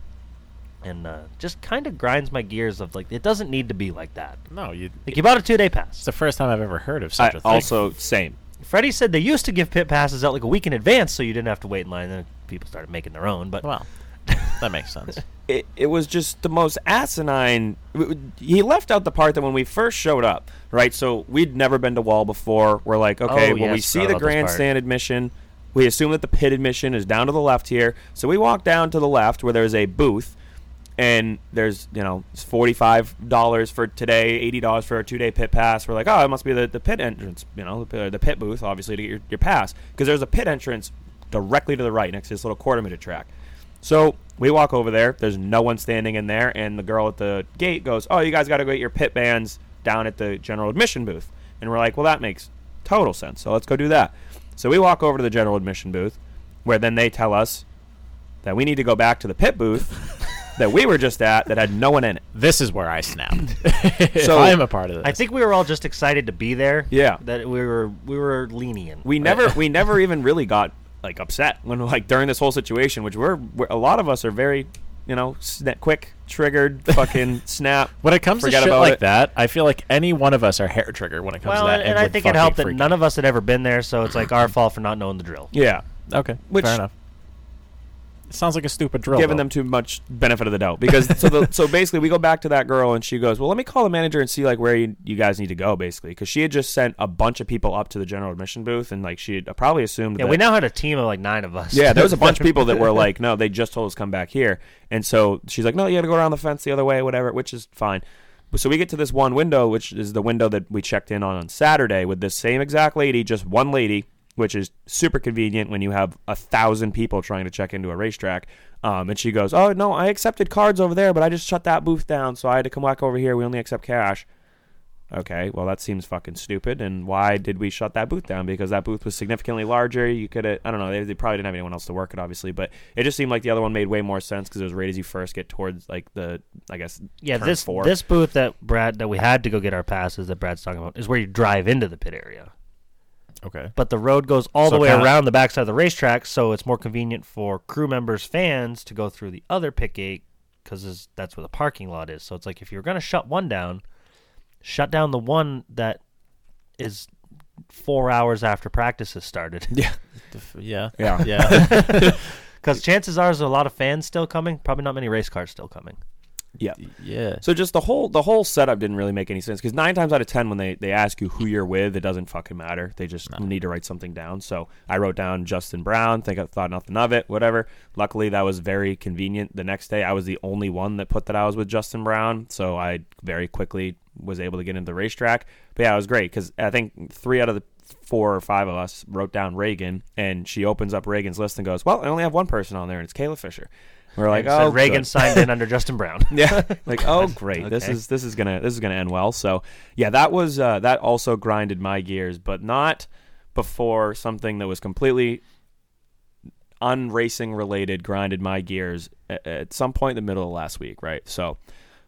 and uh, just kind of grinds my gears. Of like, it doesn't need to be like that. No, you. Like, you bought a two day pass. It's the first time I've ever heard of such a thing. also, same. Freddie said they used to give pit passes out like a week in advance, so you didn't have to wait in line. Then people started making their own. But well, that makes sense. [laughs] it, it was just the most asinine. He left out the part that when we first showed up, right? So we'd never been to Wall before. We're like, okay, Oh, well, we see forgot the about this grandstand admission. We assume that the pit admission is down to the left here. So we walk down to the left where there's a booth, and there's you know it's forty five dollars for today, eighty dollars for a two day pit pass. We're like, oh, it must be the, the pit entrance, you know, the, pit- the pit booth, obviously to get your, your pass because there's a pit entrance directly to the right next to this little quarter meter track. So we walk over there. There's no one standing in there, and the girl at the gate goes, "Oh, you guys got to go get your pit bands down at the general admission booth." And we're like, "Well, that makes total sense. So let's go do that." So we walk over to the general admission booth, where then they tell us that we need to go back to the pit booth [laughs] that we were just at that had no one in it. This is where I snapped. [laughs] So- I am a part of this. I think we were all just excited to be there. Yeah. That we were we were lenient. We never we never even really got like upset [laughs] when like during this whole situation, which we're, we're a lot of us are very, you know, sna- quick triggered, [laughs] fucking snap. when it comes to forget shit about like it. that, I feel like any one of us are hair trigger when it comes Well, to that. and, I think it helped that none out. of us had ever been there, so it's like our fault for not knowing the drill. Yeah, Okay, Which- fair enough. It sounds like a stupid drill. giving though. them too much benefit of the doubt because so the, so [laughs] basically we go back to that girl and she goes, well, let me call the manager and see like where you, you guys need to go basically because she had just sent a bunch of people up to the general admission booth and like she had probably assumed Yeah, that we now had a team of like nine of us. Yeah, there was a bunch of people that were [laughs] like, no, they just told us come back here. And so she's like, no, you got to go around the fence the other way, whatever, which is fine. So we get to this one window, which is the window that we checked in on on Saturday with this same exact lady, just one lady, which is super convenient when you have a thousand people trying to check into a racetrack. Um, and she goes, oh, no, I accepted cards over there, but I just shut that booth down, so I had to come back over here. We only accept cash. Okay, well that seems fucking stupid. And why did we shut that booth down? Because that booth was significantly larger. You could, have I don't know. They, they probably didn't have anyone else to work it, obviously, but it just seemed like the other one made way more sense because it was right as you first get towards like the, I guess, Yeah, this four. this booth that Brad that we had to go get our passes that Brad's talking about is where you drive into the pit area. Okay. But the road goes all So the way kinda- around the backside of the racetrack, so it's more convenient for crew members, fans to go through the other pit gate because that's where the parking lot is. So it's like if you're gonna shut one down, shut down the one that is four hours after practice has started. yeah, [laughs] Yeah. Yeah. Yeah. [laughs] [laughs] Because chances are there's a lot of fans still coming. Probably not many race cars still coming. Yeah. yeah. So just the whole the whole setup didn't really make any sense because nine times out of ten when they, they ask you who you're with, it doesn't fucking matter. They just need to write something down. So I wrote down Justin Brown. Think I thought nothing of it. Whatever. Luckily that was very convenient. The next day I was the only one that put that I was with Justin Brown, so I very quickly was able to get into the racetrack. But yeah, it was great because I think three out of the four or five of us wrote down Reagan, and she opens up Reagan's list and goes, "Well, I only have one person on there, and it's Kayla Fisher." We're like, "Oh, Reagan good." signed in [laughs] under Justin Brown. yeah. [laughs] Like oh great. This is this is gonna this is gonna end well. So yeah that was uh, that also grinded my gears but not before something that was completely unracing related grinded my gears at, at some point in the middle of last week right? So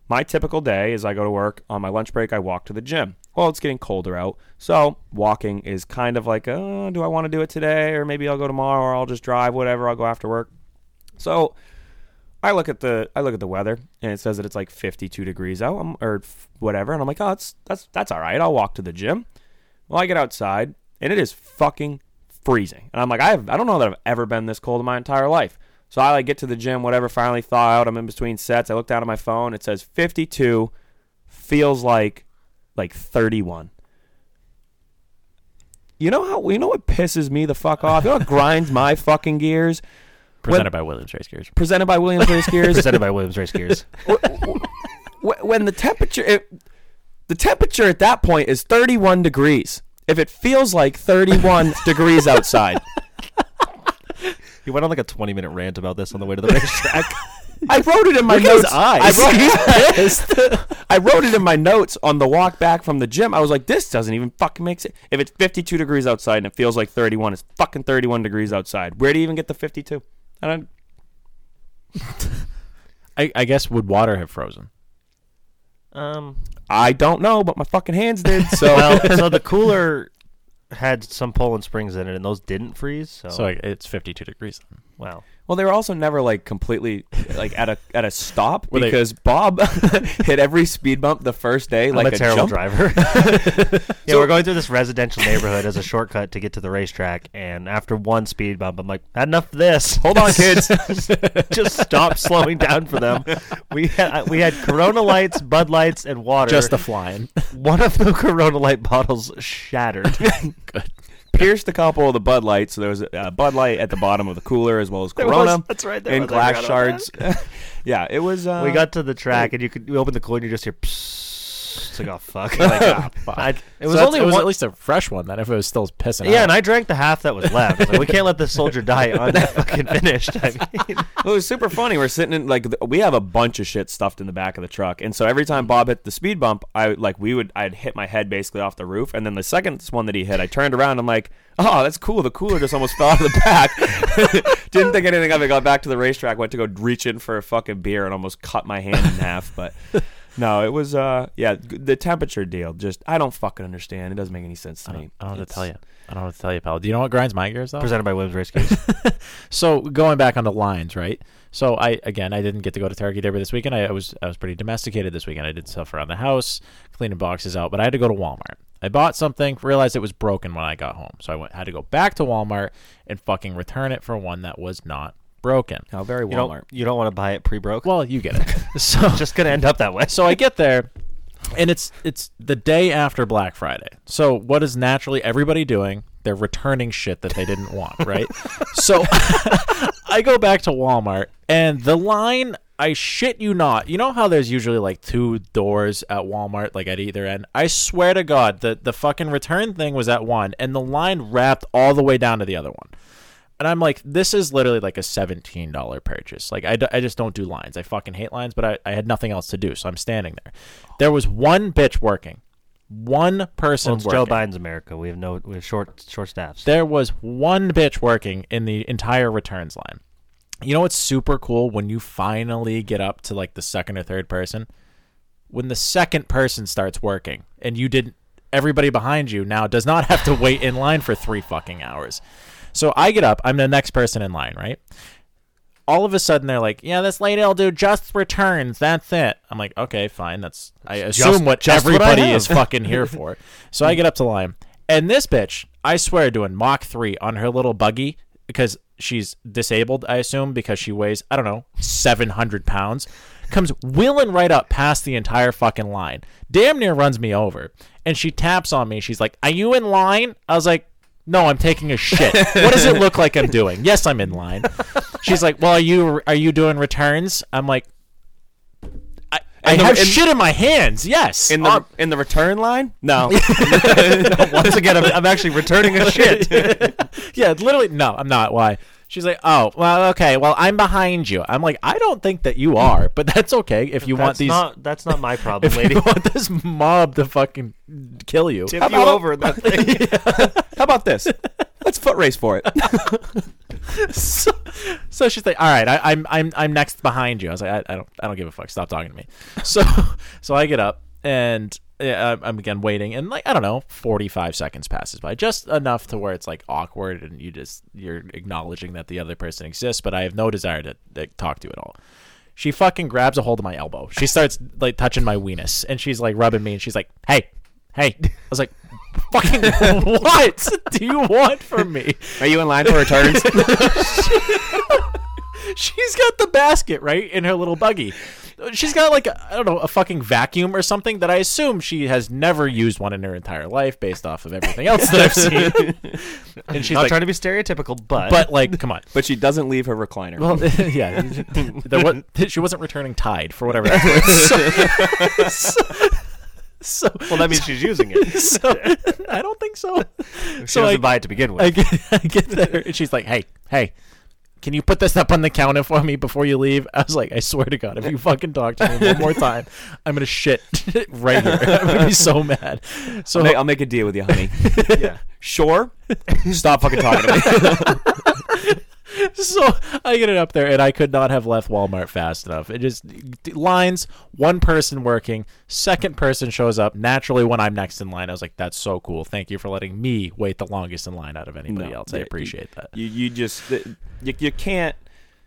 my typical day is I go to work. On my lunch break I walk to the gym. Well it's getting colder out so walking is kind of like oh do I want to do it today? Or maybe I'll go tomorrow or I'll just drive whatever I'll go after work. So I look at the I look at the weather and it says that it's like 52 degrees out um, or whatever and I'm like, "Oh, that's that's that's all right. I'll walk to the gym." Well, I get outside and it is fucking freezing. And I'm like, I have, I don't know that I've ever been this cold in my entire life. So I like get to the gym, whatever, finally thaw out. I'm in between sets. I look down at my phone. It says 52 feels like like 31. You know how you know what pisses me the fuck off? You know what grinds my fucking gears? Presented by Williams Race Gears. Presented by Williams Race [laughs] Gears. Presented by Williams Race Gears. [laughs] When the temperature it, the temperature at that point is 31 degrees if it feels like 31 [laughs] degrees outside He went on like a 20 minute rant about this on the way to the racetrack. i wrote it in my Look notes eyes. I, wrote, I wrote it in my notes on the walk back from the gym i was like this doesn't even fucking make sense if it's 52 degrees outside and it feels like 31 it's fucking 31 degrees outside where do you even get the 52 i don't [laughs] I, I guess would water have frozen? Um, I don't know, but my fucking hands did. So [laughs] well, so the [laughs] cooler had some Poland Springs in it, and those didn't freeze. So, So like, it's 52 degrees. Then. Wow. Well, they were also never like completely like at a at a stop Were they- because Bob [laughs] hit every speed bump the first day like I'm a terrible jump. driver. [laughs] [laughs] yeah, we're going through this residential neighborhood as a shortcut to get to the racetrack, and after one speed bump, I'm like, had enough of this. Hold on, kids. Just stop slowing down for them. We had we had Corona lights, Bud lights, and water. Just a flying. one of the Corona light bottles shattered. Good. Pierced a couple of the Bud Lights. So there was a uh, Bud Light at the bottom of the cooler as well as [laughs] There Corona. was- that's right, there And was. I glass forgot about shards. [laughs] yeah, it was. Uh, we got to the track, and you could you open the cooler, and you just hear. Psst. It's like, oh fuck! Like, ah, [laughs] fuck. I- it So was that's- only it was one, at least a fresh one. Then if it was still pissing. Yeah, out. and I drank the half that was left. I was like, we can't let this soldier die [laughs] unfucking finished. I mean, [laughs] It was super funny. We're sitting in like th- we have a bunch of shit stuffed in the back of the truck, and so every time Bob hit the speed bump, I like we would I'd hit my head basically off the roof, and then the second one that he hit, I turned around. I'm like, oh, that's cool. The cooler just almost fell out of the back. Didn't think anything of it. Got back to the racetrack, went to go reach in for a fucking beer, and almost cut my hand in half. But no, it was uh yeah the temperature deal. Just I don't fucking understand. It doesn't make any sense to I me. don't, I don't know what to tell you. I don't know what to tell you, pal. Do you know what grinds my gears though? presented by Williams Race [laughs] Case. So going back on the lines, right? So I again I didn't get to go to Turkey Derby this weekend. I, I was I was pretty domesticated this weekend. I did stuff around the house, cleaning boxes out, but I had to go to Walmart. I bought something, realized it was broken when I got home, so I went had to go back to Walmart and fucking return it for one that was not broken. How very You Walmart. don't you don't want to buy it pre-broke. Well, you get it. [laughs] so just gonna end up that way. so I get there, and it's it's the day after Black Friday. So what is naturally everybody doing? They're returning shit that they didn't want, [laughs] right? so [laughs] I go back to Walmart, and the line. I shit you not. You know how there's usually like two doors at Walmart, like at either end. I swear to God, the the fucking return thing was at one, and the line wrapped all the way down to the other one. And I'm like, this is literally like a $17 purchase. Like, I, d- I just don't do lines. I fucking hate lines, but I, I had nothing else to do. So I'm standing there. There was one bitch working. One person Well, it's Joe working. Biden's America. We have no we have short short staffs. There was one bitch working in the entire returns line. You know what's super cool when you finally get up to like the second or third person? When the second person starts working and you didn't everybody behind you now does not have to wait in line for 3 fucking hours. So I get up, I'm the next person in line, right? All of a sudden they're like, "Yeah, this lady'll do just returns. That's it." I'm like, "Okay, fine. That's I assume what just what I everybody have." is fucking here for." [laughs] So I get up to line, and this bitch, I swear, doing Mach three on her little buggy because she's disabled. I assume because she weighs I don't know seven hundred pounds, comes wheeling right up past the entire fucking line, damn near runs me over, and she taps on me. She's like, "Are you in line?" I was like. No, I'm taking a shit. [laughs] What does it look like I'm doing? Yes, I'm in line. She's like, "Well, are you are you doing returns?" I'm like, "I, I the- have in- shit in my hands." Yes, in the Uh, in the return line? [laughs] [laughs] No. Once again, I'm, I'm actually returning a shit. yeah, literally. No, I'm not. Why? She's like, "Oh, well, okay. Well, I'm behind you." I'm like, "I don't think that you are, but that's okay if you want these." not that's not my [laughs] problem, if lady. you want this mob to fucking kill you, Tip How you about- over that thing. [laughs] [laughs] How about this? Let's foot race for it. so, so she's like, "All right, I, I'm I'm I'm next behind you." I was like, I, "I don't I don't give a fuck. Stop talking to me." So so I get up and yeah, I'm I'm again waiting, and like I don't know, 45 seconds passes by, just enough to where it's like awkward, and you just you're acknowledging that the other person exists, but I have no desire to, to talk to you at all. She fucking grabs a hold of my elbow. She starts like touching my weenus, and she's like rubbing me, and she's like, "Hey, hey." I was like, "Fucking [laughs] what do you want from me?" Are you in line for returns? [laughs] She's got the basket right in her little buggy. She's got like I I don't know a fucking vacuum or something that I assume she has never used one in her entire life based off of everything else that I've seen. [laughs] and she's Not like, trying to be stereotypical, but but like, come on. but she doesn't leave her recliner. Well, [laughs] yeah, there was, she wasn't returning Tide for whatever that was. [laughs] So, so, well, that means she's using it. so I don't think so. She so doesn't I, buy it to begin with. I get, I get there, and she's like, "Hey, hey, can you put this up on the counter for me before you leave?" I was like, "I swear to God, if you fucking talk to me one more time, I'm gonna shit [laughs] right here. I'm gonna be so mad." So I'll make, I'll make a deal with you, honey. [laughs] yeah. Sure. Stop fucking talking to me. [laughs] [laughs] so I get it up there, and I could not have left Walmart fast enough. It just lines, one person working, second person shows up naturally when I'm next in line. I was like, "That's so cool! Thank you for letting me wait the longest in line out of anybody No, else. I appreciate that." You you just you, you can't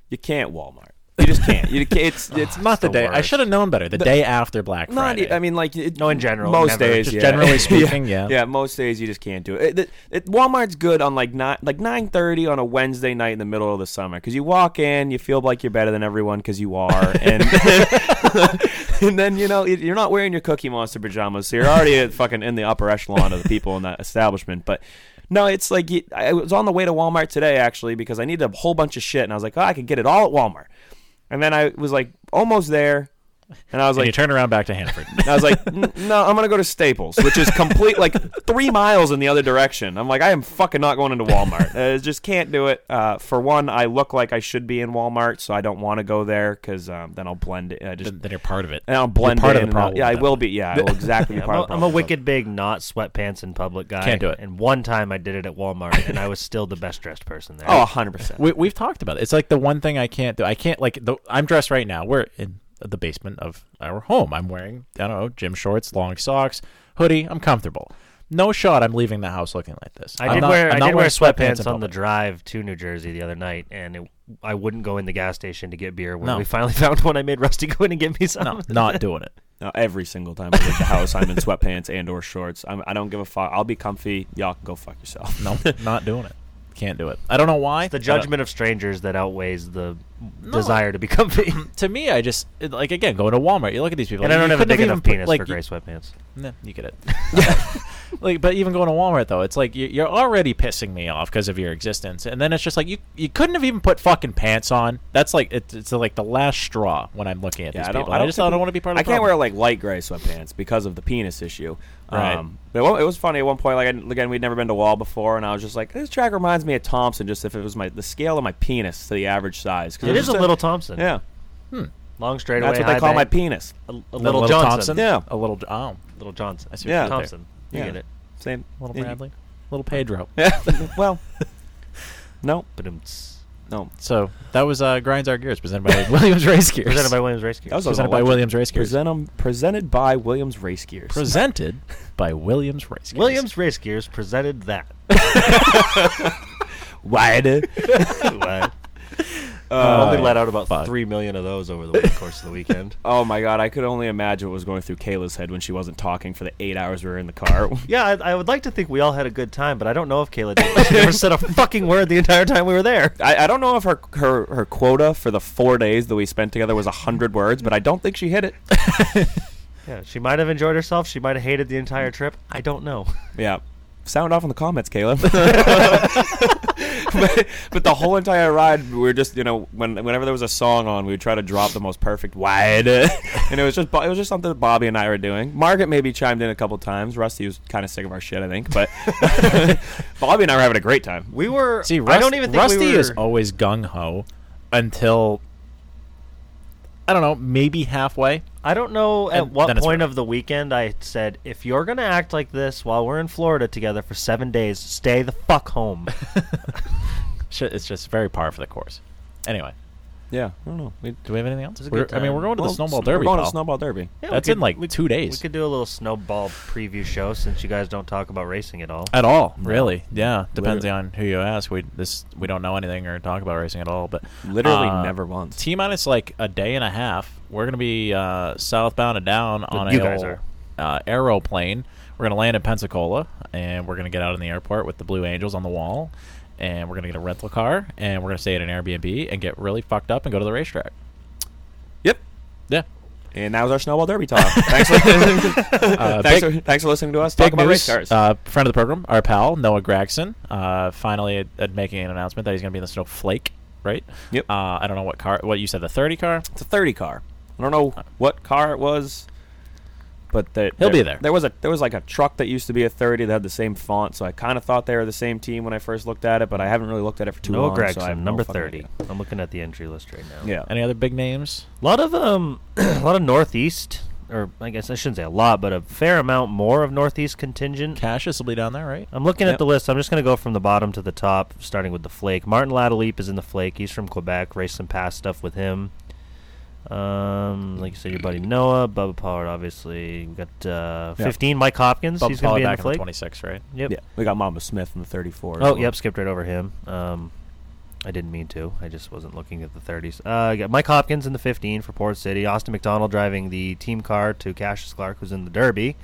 you can't Walmart. You just can't. You can't it's [laughs] oh, it's Not the, the day. I worst. should have known better. The, day after Black not. Friday. I mean, like it, No, in general, most never. days, Just yeah. generally [laughs] speaking, yeah. yeah. Most days you just can't do it. It- it- Walmart's good on like not like nine thirty on a Wednesday night in the middle of the summer because you walk in, you feel like you're better than everyone because you are, [laughs] and and then you know you're not wearing your Cookie Monster pajamas, so you're already fucking in the upper echelon of the people in that establishment, but. No, it's like I was on the way to Walmart today actually because I needed a whole bunch of shit, and I was like, oh, I could get it all at Walmart. And then I was like almost there, and I was and like, you turn around back to Hanford. and I was like, no, I'm gonna go to Staples, which is complete like three miles in the other direction. I'm like, I am fucking not going into Walmart. I just can't do it. Uh, for one, I look like I should be in Walmart, so I don't want to go there because um, then I'll blend it. I just then, then you're part of it. and I'll blend part of the problem. Yeah, I will be. Yeah, exactly. [laughs] I'm a, of the I'm a wicked big not sweatpants in public guy. Can't do it. And one time I did it at Walmart, and I was still the best dressed person there. Oh, 100 percent. We, we've talked about it. It's like the one thing I can't do. I can't like. The, I'm dressed right now. We're in the basement of our home. I'm wearing I don't know gym shorts, long socks, hoodie. I'm comfortable. No shot. I'm leaving the house looking like this. I I'm did not- wear I'm I not did wear wearing sweatpants on the drive to New Jersey the other night, and it, I wouldn't go in the gas station to get beer. When No. we finally [laughs] found one, I made Rusty [laughs] go in and get me some. No, not doing it. No, every single time I leave the house, I'm in sweatpants and or shorts. I'm, I don't give a fuck. I'll be comfy. Y'all can go fuck yourself. No, not doing it. Can't do it. I don't know why. the uh, judgment of strangers that outweighs the desire to be comfy. [clears throat] to me, I just it- like again going to Walmart. You look at these people, and I don't have a big even enough put- penis like, for gray sweatpants. Nah, you get it. [laughs] like, but even going to Walmart though, it's like you, you're already pissing me off because of your existence, and then it's just like you you couldn't have even put fucking pants on. That's like it's, it's like the last straw when I'm looking at Yeah, these I don't. people. I, don't just think I don't want to be part of. I the can't wear like light gray sweatpants because of the penis issue. Right. Um, but it was funny at one point. Like again, we'd never been to Wall before, and I was just like, this track reminds me of Thompson, just if it was my the scale of my penis to the average size. 'Cause It is a little Thompson. Yeah, Hmm. Long straightaway. that's what they high call my bank. penis. A, a A little, Johnson. Thompson. Yeah. a little oh, Little Johnson. I see what Yeah. you did. Thompson. You Yeah. get it. Same. little Yeah, Bradley, little Pedro. [laughs] Yeah. well, [laughs] no, But it's no. So that was uh, grinds our gears presented by [laughs] Williams Race Gears. presented by Williams Race Gears. That was Presented by Williams Race Gears. Present 'em- presented by Williams Race Gears. presented by Williams Race Gears. Williams Race Gears presented that. Wide. What? Uh, only let out about fuck. three million of those over the course of the weekend. [laughs] Oh my god, I could only imagine what was going through Kayla's head when she wasn't talking for the eight hours we were in the car. [laughs] Yeah, I, I would like to think we all had a good time, but I don't know if Kayla did. She never said a fucking word the entire time we were there. I, I don't know if her, her her quota for the four days that we spent together was a hundred words, but I don't think she hit it. [laughs] Yeah, she might have enjoyed herself. She might have hated the entire trip. I don't know. Yeah. Sound off in the comments, Caleb. [laughs] [laughs] but, but the whole entire ride, we were just, you know, when whenever there was a song on, we would try to drop the most perfect wide, [laughs] and it was just, it was just something that Bobby and I were doing. Margaret maybe chimed in a couple times. Rusty was kind of sick of our shit, I think, but Bobby and I were having a great time. We were. See, I don't even think Rusty we were, is always gung ho until I don't know, maybe halfway. I don't know at And what point rough. of the weekend I said, if you're gonna act like this while we're in Florida together for seven days, stay the fuck home. [laughs] It's just very par for the course. Anyway, Yeah, I don't know. We, do we have anything else? was a We're- I mean, we're going to well, the snowball derby. We're going to pal. snowball derby. Yeah, That's could- in like we- two days. We could do a little snowball preview show since you guys don't talk about racing at all. At all, really? Yeah, depends Literally. on who you ask. We this we don't know anything or talk about racing at all. But Literally uh, never once. T minus like a day and a half. We're gonna be uh, southbound and down on you a guys old, are. uh, aeroplane. We're gonna land in Pensacola, and we're gonna get out in the airport with the Blue Angels on the wall, and we're gonna get a rental car, and we're gonna stay at an Airbnb and get really fucked up and go to the racetrack. Yep. Yeah. And that was our snowball derby talk. [laughs] thanks, for, [laughs] [laughs] Uh, thanks, big- for, thanks for listening to us talk about news. race cars. Uh, friend of the program, our pal Noah Gragson, uh, finally at, at making an announcement that he's going to be in the Snowflake. Right. Yep. Uh, I don't know what car. What you said, the thirty car. It's a 30 car. I don't know what car it was, but the, He'll be there. There was a there was like a truck that used to be a 30 that had the same font, so I kind of thought they were the same team when I first looked at it, but I haven't really looked at it for too Noah long. Gragson, so I have no number fucking thirty. idea. I'm looking at the entry list right now. Yeah. Any other big names? A lot of um, [clears throat] a lot of Northeast or I guess I shouldn't say a lot, but a fair amount more of Northeast contingent. Cassius will be down there, right? I'm looking Yep. at the list. I'm just going to go from the bottom to the top, starting with the Flake. Martin Latulippe is in the Flake. He's from Quebec. Raced some past stuff with him. Um, like you said, your buddy Noah, Bubba Pollard, obviously. We got uh, Yeah. 15, Mike Hopkins. Bubba He's going to Pollard be in back the on the Flake. 26, right? Yep. Yeah, we got Mama Smith in the 34. as Oh, well. yep, skipped right over him. Um, I didn't mean to. I just wasn't looking at the 30s. Uh, I got Mike Hopkins in the 15 for Port City. Austin McDonald driving the team car to Cassius Clark, who's in the Derby.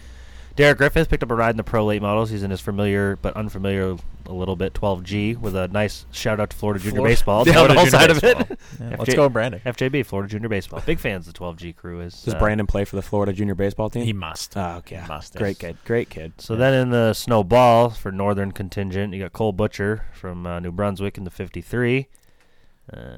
Derek Griffith picked up a ride in the Pro Late Models. He's in his familiar but unfamiliar a little bit 12G with a nice shout out to Florida Junior [laughs] Florida- Baseball. Florida the whole Junior side of it. [laughs] Yeah, FJ let's go, Brandon. FJB, Florida Junior Baseball. Big fans of the 12G crew is. Does uh, Brandon play for the Florida junior baseball team? He must. Oh, okay. He must. Great kid. Great kid. So then in the snowball for Northern contingent, you got Cole Butcher from uh, New Brunswick in the 53.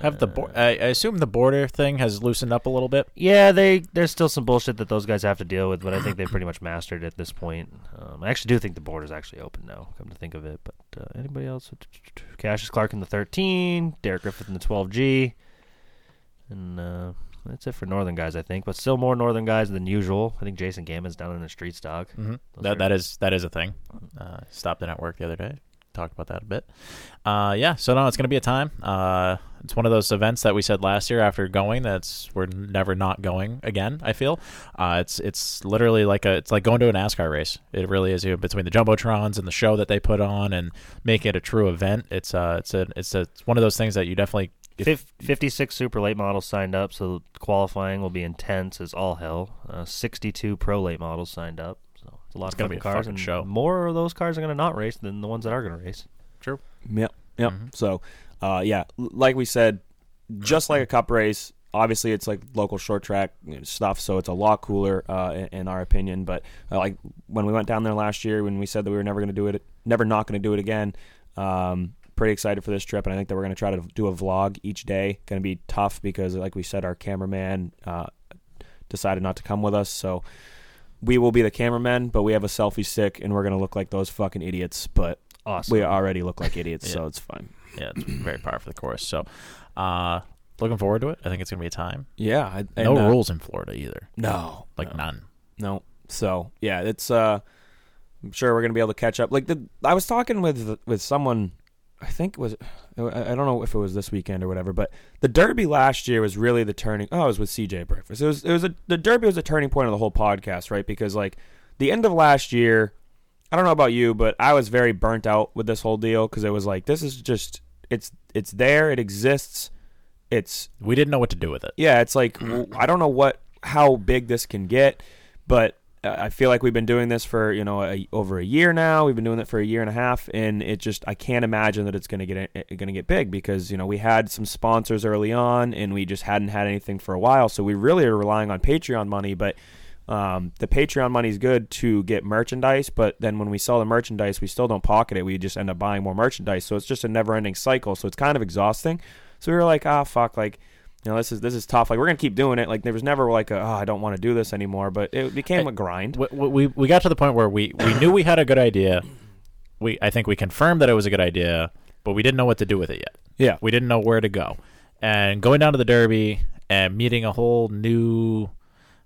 Have the bo- I, I assume the border thing has loosened up a little bit. Yeah, they there's still some bullshit that those guys have to deal with, but I think they've pretty much mastered it at this point. Um, I actually do think the border's actually open now. Come to think of it, but uh, anybody else? Cassius Clark in the 13, Derek Griffith in the 12G, and uh, that's it for Northern guys, I think. But still more Northern guys than usual. I think Jason Gammon's down in the street stock. Mm-hmm. That are- that is that is a thing. Uh, stopped in at work the other day. Talked about that a bit. Uh, yeah. So no, it's gonna be a time. Uh, it's one of those events that we said last year after going that's we're never not going again. I feel. Uh, it's it's literally like a it's like going to a NASCAR race. It really is. You know, between the jumbotrons and the show that they put on and make it a true event. It's uh it's a it's a it's one of those things that you definitely. if- 56 super late models signed up, so qualifying will be intense as all hell. Uh, 62 pro late models signed up, it's a lot It's of gonna be a cars. fucking and show. More of those cars are going to not race than the ones that are going to race. True. Yep. Yep. Mm-hmm. So, uh, yeah, like we said, just like a cup race, obviously it's like local short track stuff, so it's a lot cooler uh, in, in our opinion. But uh, like when we went down there last year, when we said that we were never going to do it, never not going to do it again. Um, pretty excited for this trip, and I think that we're going to try to do a vlog each day. Going to be tough because, like we said, our cameraman uh, decided not to come with us, so we will be the cameramen, but we have a selfie stick, and we're going to look like those fucking idiots. But Awesome. we already look like idiots, Yeah. so it's fine. Yeah, it's very par for the course. So, uh, looking forward to it. I think it's gonna be a time. Yeah, I, and, no uh, rules in Florida either. No, Like no. none. No. So yeah, it's uh, I'm sure we're gonna be able to catch up. Like the, I was talking with with someone, I think it was, oh, I I don't know if it was this weekend or whatever, but the Derby last year was really the turning. Oh, it was with CJ Breakfast. It was it was a the Derby was a turning point of the whole podcast, right? Because like the end of last year, I don't know about you, but I was very burnt out with this whole deal because it was like this is just it's it's there, it exists, it's We didn't know what to do with it. yeah, it's like I don't know what how big this can get, but I feel like we've been doing this for you know a, over a year now. We've been doing it for a year and a half, and it just I can't imagine that it's going to get going to get big because you know we had some sponsors early on, and we just hadn't had anything for a while. So we really are relying on Patreon money, but. Um, the Patreon money is good to get merchandise, but then when we sell the merchandise, we still don't pocket it. We just end up buying more merchandise, so it's just a never-ending cycle. So it's kind of exhausting. So we were like, ah, fuck, like you know, this is this is tough. Like we're gonna keep doing it. Like there was never like a, oh, I don't want to do this anymore. But it became a grind. We, we we got to the point where we we knew we had a good idea. We I think we confirmed that it was a good idea, but we didn't know what to do with it yet. Yeah. We didn't know where to go. And going down to the Derby and meeting a whole new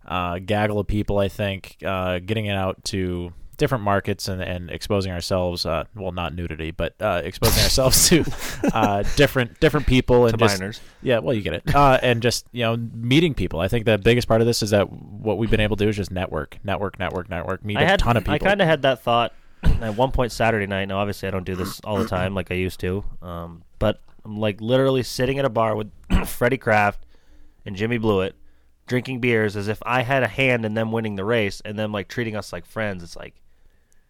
uh, gaggle of people, I think, uh, getting it out to different markets and, and exposing ourselves, uh, well, not nudity, but uh, exposing ourselves to [laughs] uh, different different people and To just, minors. yeah, well, you get it. Uh, and just you know, meeting people. I think the biggest part of this is that what we've been able to do is just network, network, network, network. Meet I a had ton of people. I kind of had that thought at one point Saturday night. Now, obviously, I don't do this all the time like I used to. Um, but I'm like literally sitting at a bar with [clears throat] Freddie Kraft and Jimmy Blewett, drinking beers as if I had a hand in them winning the race, and them like treating us like friends. It's like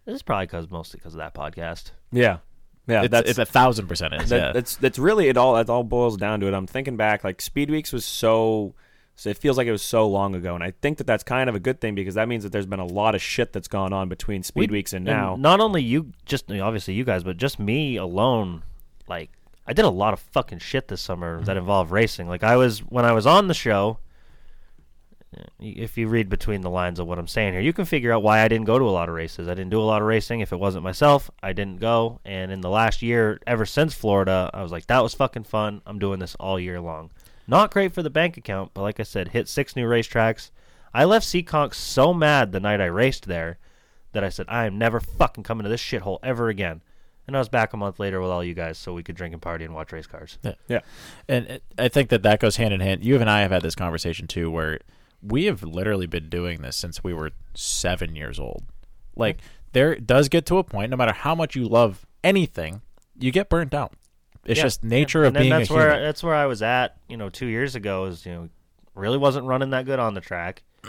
this is probably because mostly because of that podcast. Yeah, yeah. it's, that's it's a thousand percent is. that, yeah. that's that's really it. All that all boils down to it. I'm thinking back, like Speed Weeks was so. So it feels like it was so long ago, and I think that that's kind of a good thing because that means that there's been a lot of shit that's gone on between Speed We- Weeks and now. not only you, just I mean, obviously you guys, but just me alone. Like I did a lot of fucking shit this summer mm-hmm. that involved racing. Like I was when I was on the show. If you read between the lines of what I'm saying here, you can figure out why I didn't go to a lot of races. I didn't do a lot of racing. If it wasn't myself, I didn't go. And in the last year, ever since Florida, I was like, that was fucking fun. I'm doing this all year long. Not great for the bank account, but like I said, hit six new racetracks. I left Seekonk so mad the night I raced there that I said I am never fucking coming to this shithole ever again. And I was back a month later with all you guys, so we could drink and party and watch race cars. Yeah. Yeah. And I think that that goes hand in hand. You and I have had this conversation too, where we have literally been doing this since we were seven years old. Like there does get to a point, no matter how much you love anything, you get burnt out. It's Yeah, just nature yeah. of and being that's where human. that's where I was at. You know, two years ago is you know really wasn't running that good on the track. [clears throat]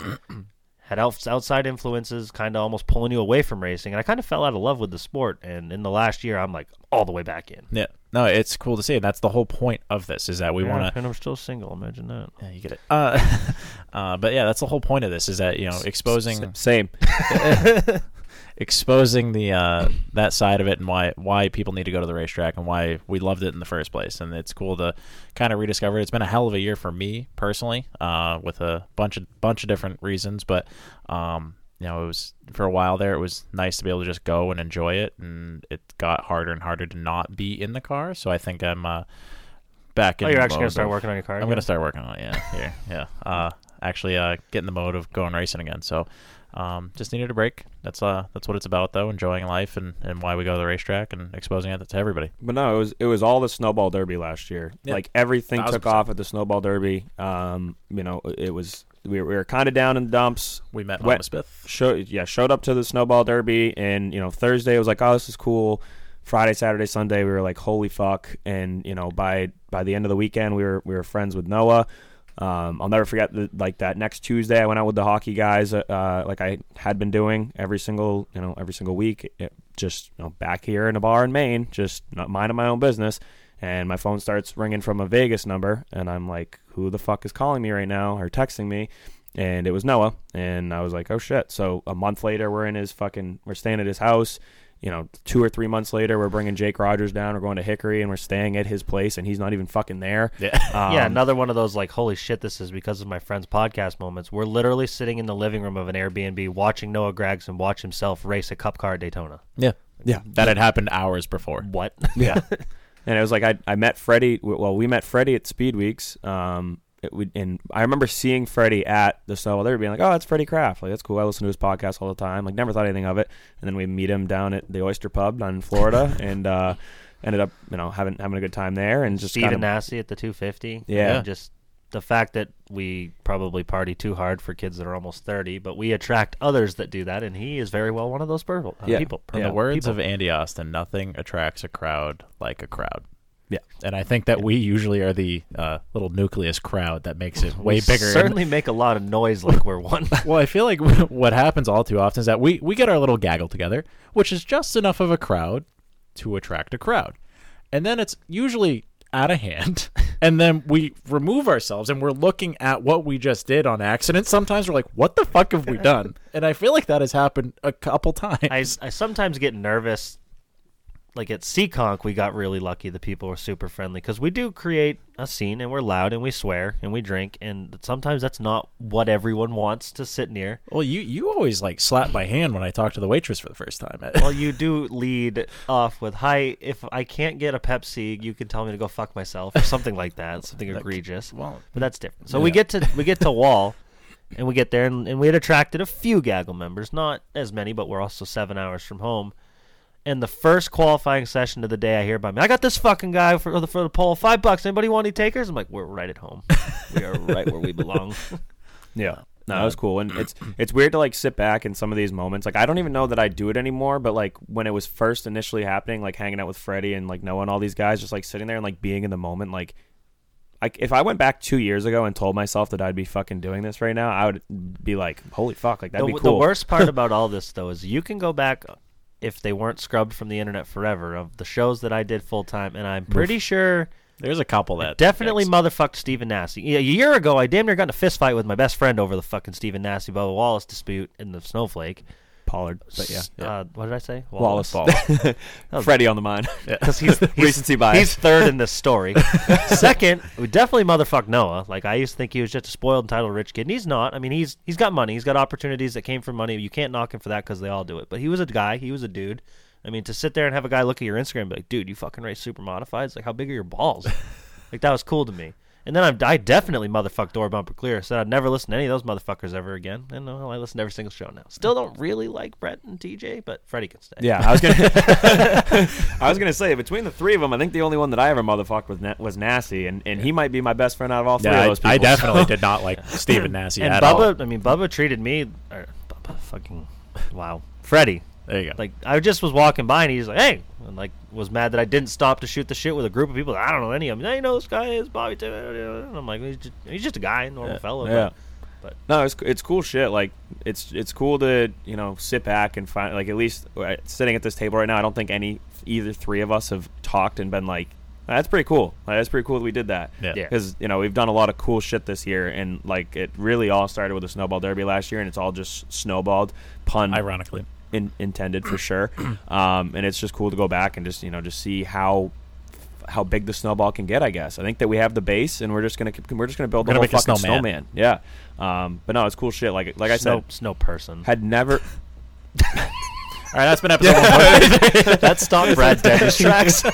Had outside influences, kind of almost pulling you away from racing, and I kind of fell out of love with the sport. And in the last year, I'm like all the way back in. Yeah, no, it's cool to see, and that's the whole point of this is that we Yeah, want to. and I'm still single. Imagine that. Yeah, you get it. Uh, [laughs] uh, but yeah, that's the whole point of this is that you know exposing Same. [laughs] [laughs] exposing the uh, that side of it and why why people need to go to the racetrack and why we loved it in the first place. And it's cool to kind of rediscover. it. It's been a hell of a year for me personally, uh, with a bunch of bunch of different reasons. But um, you know, it was for a while there. It was nice to be able to just go and enjoy it, and it got harder and harder to not be in the car. So I think I'm uh, back. in Oh, you're actually gonna start of- working on your car. I'm again? gonna start working on it. Yeah, here, yeah. Uh, actually, uh, get in the mode of going racing again. So, um, just needed a break. That's uh, that's what it's about, though. Enjoying life and, and why we go to the racetrack and exposing it to everybody. But no, it was it was all the snowball derby last year. Yeah. Like everything took percent. off at the snowball derby. Um, you know, it was we were, we were kind of down in the dumps. We met Wet- Mama Smith. Show, yeah, showed up to the snowball derby, and you know Thursday it was like, oh, this is cool. Friday, Saturday, Sunday, we were like, holy fuck! And you know, by by the end of the weekend, we were we were friends with Noah. Um, I'll never forget the, like that next Tuesday. I went out with the hockey guys, uh, like I had been doing every single you know every single week. It, just you know, back here in a bar in Maine, just not minding my own business. And my phone starts ringing from a Vegas number, and I'm like, who the fuck is calling me right now or texting me? and it was Noah. And I was like, oh shit. So a month later, we're in his fucking, we're staying at his house. You know, two or three months later, we're bringing Jake Rogers down. We're going to Hickory, and we're staying at his place, and he's not even fucking there. [laughs] [laughs] Yeah. Um, yeah, another one of those like, holy shit, this is because of my friend's podcast moments. We're literally sitting in the living room of an Airbnb watching Noah Gragson watch himself race a cup car at Daytona. Yeah, Yeah. That had happened hours before. What? yeah. [laughs] And it was like I, I met Freddie. Well, we met Freddie at Speed Weeks. Um, it would, and I remember seeing Freddie at the Snowball Derby, being like, "Oh, that's Freddie Kraft. Like that's cool. I listen to his podcast all the time. Like never thought anything of it." And then we meet him down at the Oyster Pub down in Florida, [laughs] and uh, ended up, you know, having having a good time there, and just Steven kind of Nasse at the 250. Yeah. And Just the fact that we probably party too hard for kids that are almost 30, but we attract others that do that, and he is very well one of those per- uh, Yeah. people. In Yeah. the words people. of Andy Austin, nothing attracts a crowd like a crowd. Yeah. And I think that we usually are the uh, little nucleus crowd that makes it way We bigger. and- Certainly make a lot of noise like we're one. [laughs] well, I feel like [laughs] what happens all too often is that we, we get our little gaggle together, which is just enough of a crowd to attract a crowd. And then it's usually out of hand. [laughs] And then we remove ourselves and we're looking at what we just did on accident. Sometimes we're like, what the fuck have we done? And I feel like that has happened a couple times. I, I sometimes get nervous. Like at Seekonk, we got really lucky. The people were super friendly because we do create a scene and we're loud and we swear and we drink. And sometimes that's not what everyone wants to sit near. well, you, you always like slap my hand when I talk to the waitress for the first time. Well, you [laughs] do lead off with "Hi, if I can't get a Pepsi, you can tell me to go fuck myself" or something like that, [laughs] something egregious. well, but that's different. So we get to we get to [laughs] Wall, and we get there, and, and we had attracted a few Gaggle members, not as many, but we're also seven hours from home. And the first qualifying session of the day, I hear about me. I got this fucking guy for the for the pole, five bucks. Anybody want any takers? I'm like, we're right at home. we are right where we belong. [laughs] Yeah. No, that was cool, and it's it's weird to like sit back in some of these moments. Like I don't even know that I do it anymore, but like when it was first initially happening, like hanging out with Freddie and like Noah and all these guys, just like sitting there and like being in the moment. Like, like if I went back two years ago and told myself that I'd be fucking doing this right now, I would be like, holy fuck, like that'd the, be cool. the worst part [laughs] about all this though is you can go back if they weren't scrubbed from the internet forever of the shows that I did full time, and I'm pretty sure there's a couple that definitely fixed. motherfucked Stephen Nasse. A year ago, I damn near got in a fist fight with my best friend over the fucking Stephen Nasse Bubba Wallace dispute in the Snowflake. Pollard, but yeah, Uh, what did I say? Wallace, [laughs] was- Freddie on the mind. [laughs] because [laughs] he's, he's Recency bias. He's third in this story. Second, we definitely motherfucked Noah. Like I used to think he was just a spoiled, entitled rich kid, and he's not. I mean, he's he's got money. He's got opportunities that came from money. You can't knock him for that because they all do it. But he was a guy. He was a dude. I mean, to sit there and have a guy look at your Instagram and be like, "Dude, you fucking race super modifieds. Like, how big are your balls?" like that was cool to me. And then I, I definitely motherfucked door bumper clear. Said I'd never listen to any of those motherfuckers ever again. And uh, no, I listen to every single show now. Still don't really like Brett and TJ, but Freddie can stay. Yeah, I was gonna. [laughs] [laughs] I was gonna say between the three of them, I think the only one that I ever motherfucked was Na- was Nasty, and, and he might be my best friend out of all three Yeah, of I, those people. I definitely so- [laughs] did not like Stephen Nasse and at Bubba, all. I mean, Bubba treated me, or Bubba, fucking, wow, Freddie. There you go. Like I just was walking by and he's like, "Hey," and like was mad that I didn't stop to shoot the shit with a group of people. I don't know any of them. Hey, you know this guy is Bobby. Tim." And I'm like, he's just, he's just a guy, normal fellow. but- Yeah. But, No, it's it's cool shit. Like it's it's cool to you know sit back and find like at least uh, sitting at this table right now. I don't think any either three of us have talked and been like, that's pretty cool. Like, that's pretty cool that we did that. Yeah. Yeah. Because you know we've done a lot of cool shit this year, and like it really all started with the snowball derby last year, and it's all just snowballed, pun Ironically, in, intended for sure. Um, and it's just cool to go back and just you know just see how how big the snowball can get. I guess I think that we have the base, and we're just gonna keep- we're just gonna build the Gonna whole fucking snowman. Yeah. Um, but no, it's cool shit. Like like I said, snow person. had never. [laughs] all right, that's been episode one. that stopped Brad dead tracks. [laughs]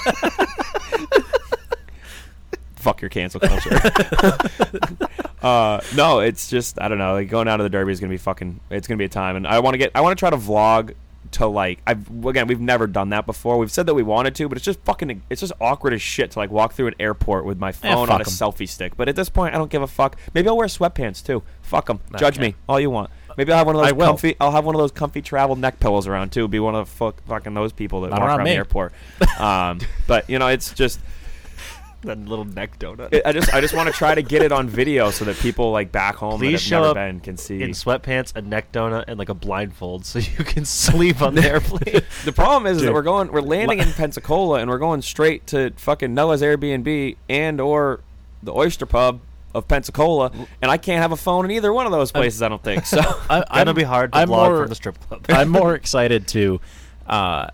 fuck your cancel culture. [laughs] uh, no, it's just I don't know. Like going out to the derby is gonna be fucking. It's gonna be a time, and I want to get. I want to try to vlog to like. I've again, we've never done that before. We've said that we wanted to, but it's just fucking. It's just awkward as shit to like walk through an airport with my phone fuck on a 'em. selfie stick. But at this point, I don't give a fuck. Maybe I'll wear sweatpants too. Fuck them. Judge me all you want. Maybe I'll have one of those will. comfy. I'll have one of those comfy travel neck pillows around too. Be one of the fuck, fucking those people that Not walk around around me. the airport. [laughs] Um, but you know, it's just. That little neck donut. I just I just want to try to get it on video so that people like back home Please that show have up been can see. in sweatpants, a neck donut, and like a blindfold, so you can [laughs] sleep on the [laughs] airplane. the problem is, is that we're going we're landing in Pensacola and we're going straight to fucking Noah's Airbnb and or the Oyster Pub of Pensacola, and I can't have a phone in either one of those places. I don't think so. [laughs] I, Gonna be hard to I'm vlog more, from the strip club. I'm more excited to, uh, ca-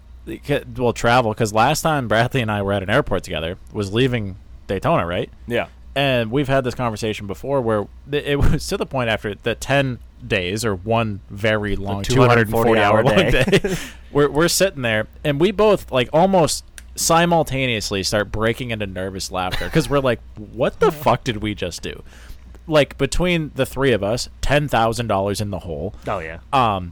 well, travel because last time Bradley and I were at an airport together was leaving Daytona, right? yeah, And we've had this conversation before where it [laughs] was to the point after the 10 days or one very long 240 hour 240 long hour day. day, [laughs] we're, we're sitting there and we both like almost simultaneously start breaking into nervous laughter because we're like, what the [laughs] fuck did we just do? Like between the three of us, $10,000 in the hole. oh yeah. Um,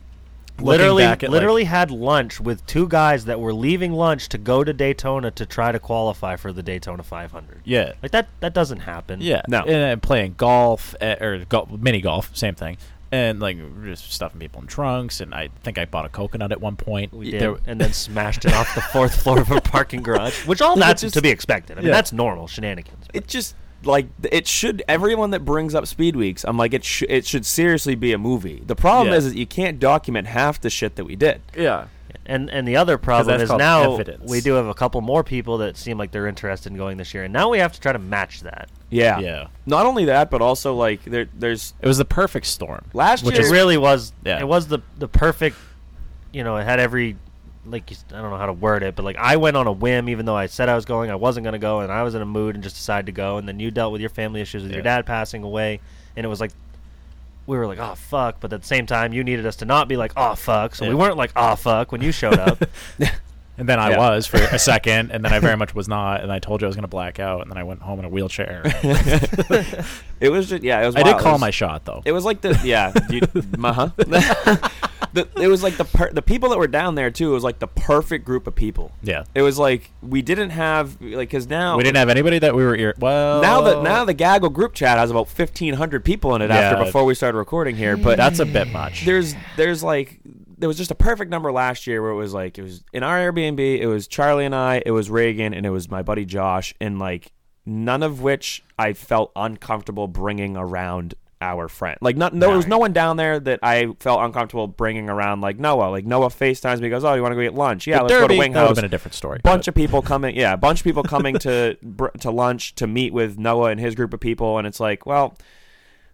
looking literally, back at, like- literally had lunch with two guys that were leaving lunch to go to Daytona to try to qualify for the Daytona 500. yeah. Like that, that doesn't happen. Yeah, No. and, and playing golf eh, or golf, mini golf, same thing, and like just stuffing people in trunks. And I think I bought a coconut at one point. we did, There- and then smashed it off the fourth floor of a [laughs] parking garage, which all that's just- to be expected. I mean, Yeah. that's normal shenanigans. but- it just like it should everyone that brings up speed weeks i'm like it sh- it should seriously be a movie the problem Yeah. is that you can't document half the shit that we did yeah, And and the other problem is now evidence. we do have a couple more people that seem like they're interested in going this year, and now we have to try to match that. yeah Yeah. not only that but also like there there's it was the perfect storm. last Which year It really was. Yeah. It was the the perfect. You know, it had every. Like you s- I don't know how to word it, but like I went on a whim, even though I said I was going, I wasn't going to go, and I was in a mood and just decided to go. And then you dealt with your family issues with your dad passing away, and it was like we were like, oh fuck, but at the same time, you needed us to not be like, oh fuck, so we weren't like, oh fuck when you showed up. [laughs] And then I Yeah. was for a [laughs] second, and then I very much was not. And I told you I was going to black out, and then I went home in a wheelchair. [laughs] it was just yeah it was I wild. did call was- my shot though. It was like the yeah, you, uh-huh. The, it was like the per, the people that were down there too. It was like the perfect group of people. yeah, It was like we didn't have like because now we didn't have anybody that we were. Ir- well, now that now the gaggle group chat has about fifteen hundred people in it after before we started recording here. But that's a bit much. there's there's like there was just a perfect number last year where it was like it was in our Airbnb. It was Charlie and I. It was Reagan and it was my buddy Josh. And like none of which I felt uncomfortable bringing around our friend. Like not there was no one down there that I felt uncomfortable bringing around. Like Noah. Like Noah FaceTimes me goes, "Oh, you want to go get lunch? Yeah, The let's go to Derby, Wing that would House." have been a different story. bunch but- of people coming yeah a bunch of people coming to br- to lunch to meet with noah and his group of people and it's like well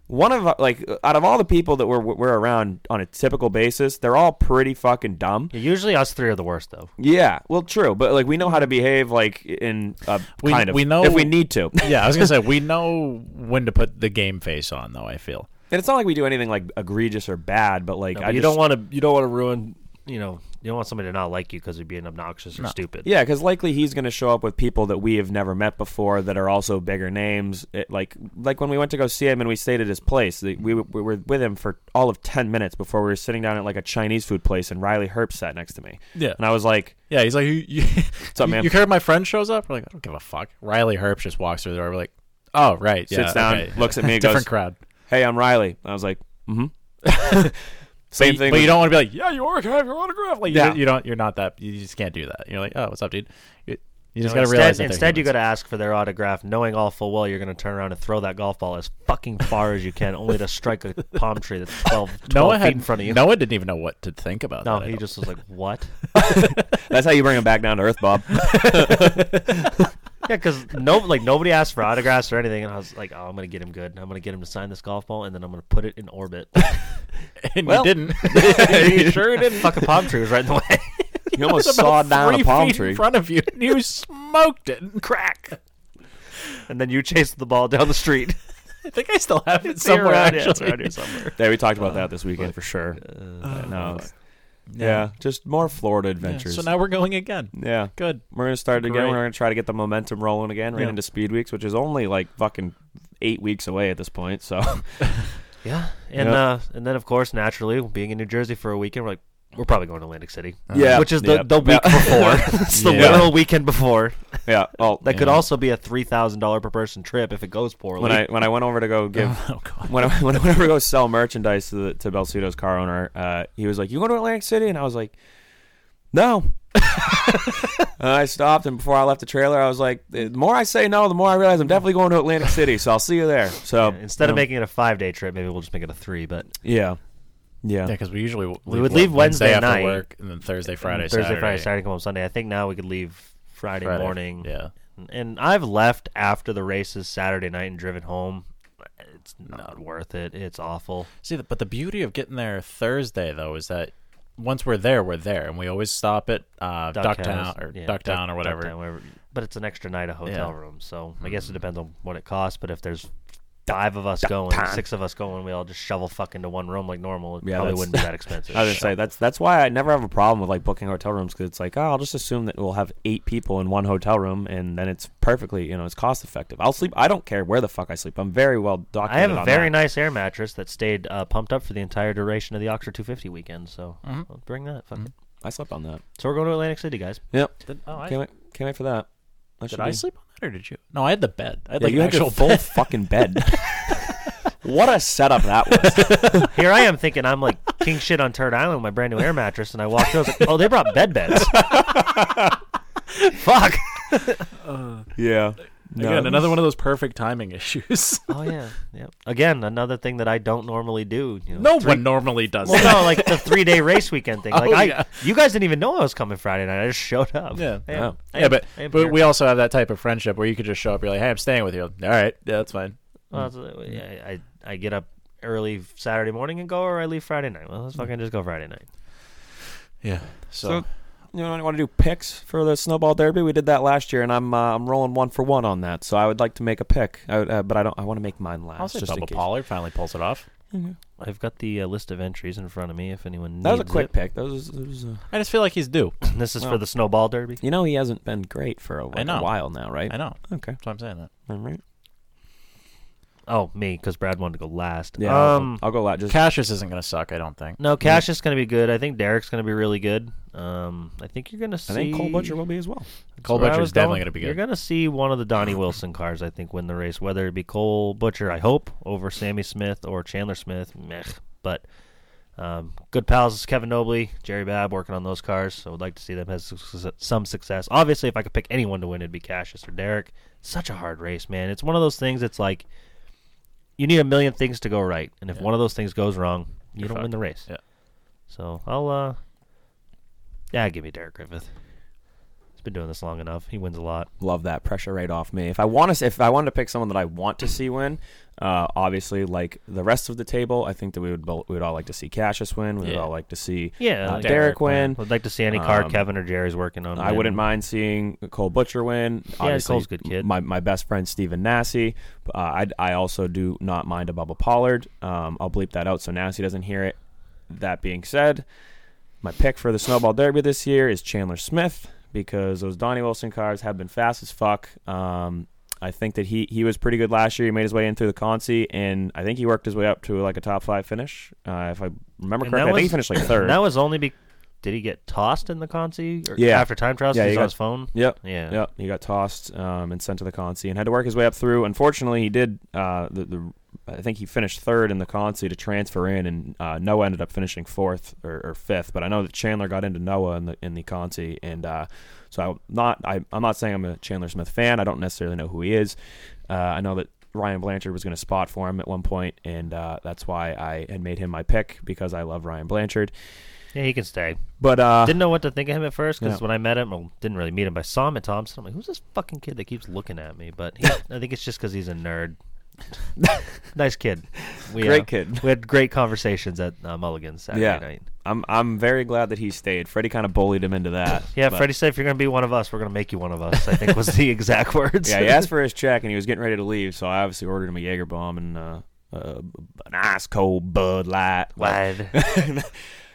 one of like out of all the people that we're we're around on a typical basis they're all pretty fucking dumb Usually, us three are the worst though. yeah well true but like we know how to behave like in uh, We- kind of we know- if we need to [laughs] yeah, I was gonna say we know when to put the game face on, though. I feel. and it's not like we do anything like egregious or bad but like No, I but you just- don't want to. You don't want to ruin you know, you don't want somebody to not like you because you're being obnoxious or No. stupid. Yeah, because likely he's going to show up with people that we have never met before that are also bigger names. It, like like when we went to go see him and we stayed at his place, we, we were with him for all of ten minutes before we were sitting down at like a Chinese food place, and Riley Herbst sat next to me. Yeah. and I was like, Yeah, he's like, you, you, [laughs] up, man?" You care if my friend shows up? We're like, I don't give a fuck. Riley Herbst just walks through the door. We're like, oh, right. Yeah, Sits down, okay. looks at me, [laughs] and Different goes- crowd. "Hey, I'm Riley." I was like, "Mm-hmm." [laughs] Same but, thing. But with- you don't want to be like, yeah, you want to have your autograph. Like, Yeah. you, you don't. You're not that. You just can't do that. You're like, oh, what's up, dude? You, you just So got to realize instead, that instead you got got to ask for their autograph, knowing all full well you're going to turn around and throw that golf ball as fucking far as you can, [laughs] only to strike a palm tree that's 12, [laughs] 12 Noah feet had in front of you. Noah didn't even know what to think about No, that. I he just was like, "What?" [laughs] That's how you bring him back down to earth, Bob. Yeah, because no, like nobody asked for autographs or anything, and I was like, "Oh, I'm gonna get him good. I'm gonna get him to sign this golf ball, and then I'm gonna put it in orbit." [laughs] and Well- you didn't. [laughs] you sure [laughs] didn't. Fucking palm tree was right in the way. You almost About sawed down three a palm tree. in front of you, and you smoked it. Crack. and then you chased the ball down the street. I think I still have it It's here somewhere. around- yeah, Actually, it's around here somewhere. Yeah, we talked about that this weekend for sure. Uh, no, yeah, just more Florida Yeah, adventures. so now we're going again. yeah, Good. We're gonna start again. Great. We're gonna try to get the momentum rolling again, right Yeah. into Speed Weeks, which is only like fucking eight weeks away at this point. So [laughs] Yeah, and Yeah. uh, and then of course, naturally, being in New Jersey for a weekend, we're like, we're probably going to Atlantic City. Yeah. which is the, Yeah. the week before. [laughs] [laughs] it's the Yeah. literal weekend before. [laughs] yeah. Oh, That could also be a three thousand dollar per person trip if it goes poorly. when I when I went over to go give Oh god. when I when I went over to go sell merchandise to the, to Belsudo's car owner, uh, he was like, "You going to Atlantic City?" And I was like, "No." and I stopped, and before I left the trailer, I was like, "The more I say no, the more I realize I'm definitely going to Atlantic City." So I'll see you there. So Yeah, instead of you know, making it a five day trip, maybe we'll just make it a three. But yeah, yeah, Yeah, because we usually w- We would leave Wednesday after night. work, and then Thursday, Friday, Thursday, Saturday. Friday, Saturday, come home Sunday. I think now we could leave Friday, Friday. morning. Yeah. And I've left after the races Saturday night and driven home. It's not worth it. It's awful. See, but the beauty of getting there Thursday though is that once we're there, we're there, and we always stop at uh, Duck Ducktown or yeah, Ducktown Duck- or whatever. Ducktown. But it's an extra night of hotel Yeah. Room, so I guess it depends on what it costs. But if there's five of us going, six of us going, we all just shovel fuck into one room like normal. It Yeah, probably that's- wouldn't be that [laughs] expensive. I was gonna say that's that's why I never have a problem with like booking hotel rooms because it's like oh I'll just assume that we'll have eight people in one hotel room and then it's perfectly you know it's cost effective. I'll sleep. I don't care where the fuck I sleep. I'm very well documented. I have a on very that. nice air mattress that stayed uh, pumped up for the entire duration of the Oxford 250 weekend. So Mm-hmm. I'll bring that. Fuck it. I slept on that. So we're going to Atlantic City, guys. Yep. Did, oh, I, Can't wait. Can't wait for that. That did should I be- sleep on or did you? No, I had the bed. I had Yeah, like you an had your actual full bed. fucking bed. [laughs] what a setup that was. [laughs] Here I am thinking I'm like king shit on Turd Island with my brand new air mattress, and I walked through. I was like, oh, they brought bed beds. [laughs] Fuck. yeah. Again, another one of those perfect timing [laughs] issues. Oh yeah, yeah. Again, another thing that I don't normally do. You know, no three- one normally does Well, that. no, like the three day race weekend thing. [laughs] Oh, like Oh, I, yeah. you guys didn't even know I was coming Friday night. I just showed up. Yeah. Hey, Yeah. I'm- yeah, but I but here. we also have that type of friendship where you could just show up. You're like, hey, I'm staying with you. All right, yeah, that's fine. Well, it's, yeah, I I get up early Saturday morning and go, or I leave Friday night. Well, let's fucking just go Friday night. Yeah. So, So, you know, want to do picks for the snowball derby? We did that last year, and I'm uh, I'm rolling one for one on that. So I would like to make a pick, I uh, but I don't. I want to make mine last. I'll say just Bubba. Pollard finally pulls it off. I've got the uh, list of entries in front of me. If anyone That was a quick it. pick. That was, that was uh, I just feel like he's due. [clears throat] This is Well. for the snowball derby. you know he hasn't been great for a, like, a while now, right? I know. Okay, That's why I'm saying that. all right. Oh, me, because Brad wanted to go last. Yeah, I'll- Um, I'll, go last. Just Cassius isn't going to suck, I don't think. no, Cash is going to be good. I think Derek's going to be really good. Um, I think you're going to see. I think Cole Butcher will be as well. Cole where I Butcher's was definitely going. going to be good. You're good. going to see one of the Donnie Wilson cars, I think, win the race. Whether it be Cole Butcher, I hope, over Sammy Smith or Chandler Smith, meh. But um, good pals, is Kevin Nobley, Jerry Babb, working on those cars. So I'd like to see them have su- some success. Obviously, if I could pick anyone to win, it'd be Cassius or Derek. Such a hard race, man. It's one of those things. It's like you need a million things to go right, and if one of those things goes wrong, you You're don't win the race. Yeah. So I'll, uh, yeah, give me Derek Griffith. Been doing this long enough. He wins a lot. Love that pressure right off me. If I want to, if I wanted to pick someone that I want to see win, uh, obviously, like the rest of the table, I think that we would both, we would all like to see Cassius win. We would Yeah. all like to see Yeah, uh, like Derek win. I'd like to see any car Um, Kevin or Jerry's working on. I win. wouldn't mind seeing Cole Butcher win. Obviously, Cole's a good kid. My my best friend Stephen Nasse. Uh, I I also do not mind a Bubba Pollard. Um, I'll bleep that out so Nasse doesn't hear it. That being said, my pick for the Snowball Derby this year is Chandler Smith because those Donnie Wilson cars have been fast as fuck. Um, I think that he, he was pretty good last year. He made his way in through the Consi, and I think he worked his way up to like a top five finish. Uh, if I remember correctly, I think he finished like third. [clears throat] That was only be. Did he get tossed in the Consi? Or Yeah. After time trials, Yeah, he he's got- on his phone. Yep. Yeah. Yep. He got tossed um, and sent to the Consi and had to work his way up through. Unfortunately, he did. Uh, the, the I think he finished third in the Consi to transfer in, and uh, Noah ended up finishing fourth or, or fifth. But I know that Chandler got into Noah in the in the Consi, and uh, so I'm not. I, I'm not saying I'm a Chandler Smith fan. I don't necessarily know who he is. Uh, I know that Ryan Blanchard was going to spot for him at one point, and uh, that's why I had made him my pick because I love Ryan Blanchard. Yeah, he can stay. But uh, Didn't know what to think of him at first because Yeah. when I met him, well, didn't really meet him. But I saw him at Thompson. I'm like, who's this fucking kid that keeps looking at me? But he, I think it's just because he's a nerd. [laughs] nice kid. We, Great uh, kid. We had great conversations at uh, Mulligan's Saturday yeah, night. I'm I'm very glad that he stayed. Freddie kind of bullied him into that. [laughs] Yeah, but- Freddie said, if you're going to be one of us, we're going to make you one of us, I think was the [laughs] exact words. Yeah, he asked for his check and he was getting ready to leave, so I obviously ordered him a Jaeger bomb and uh, uh, an ice cold Bud Light. Wide.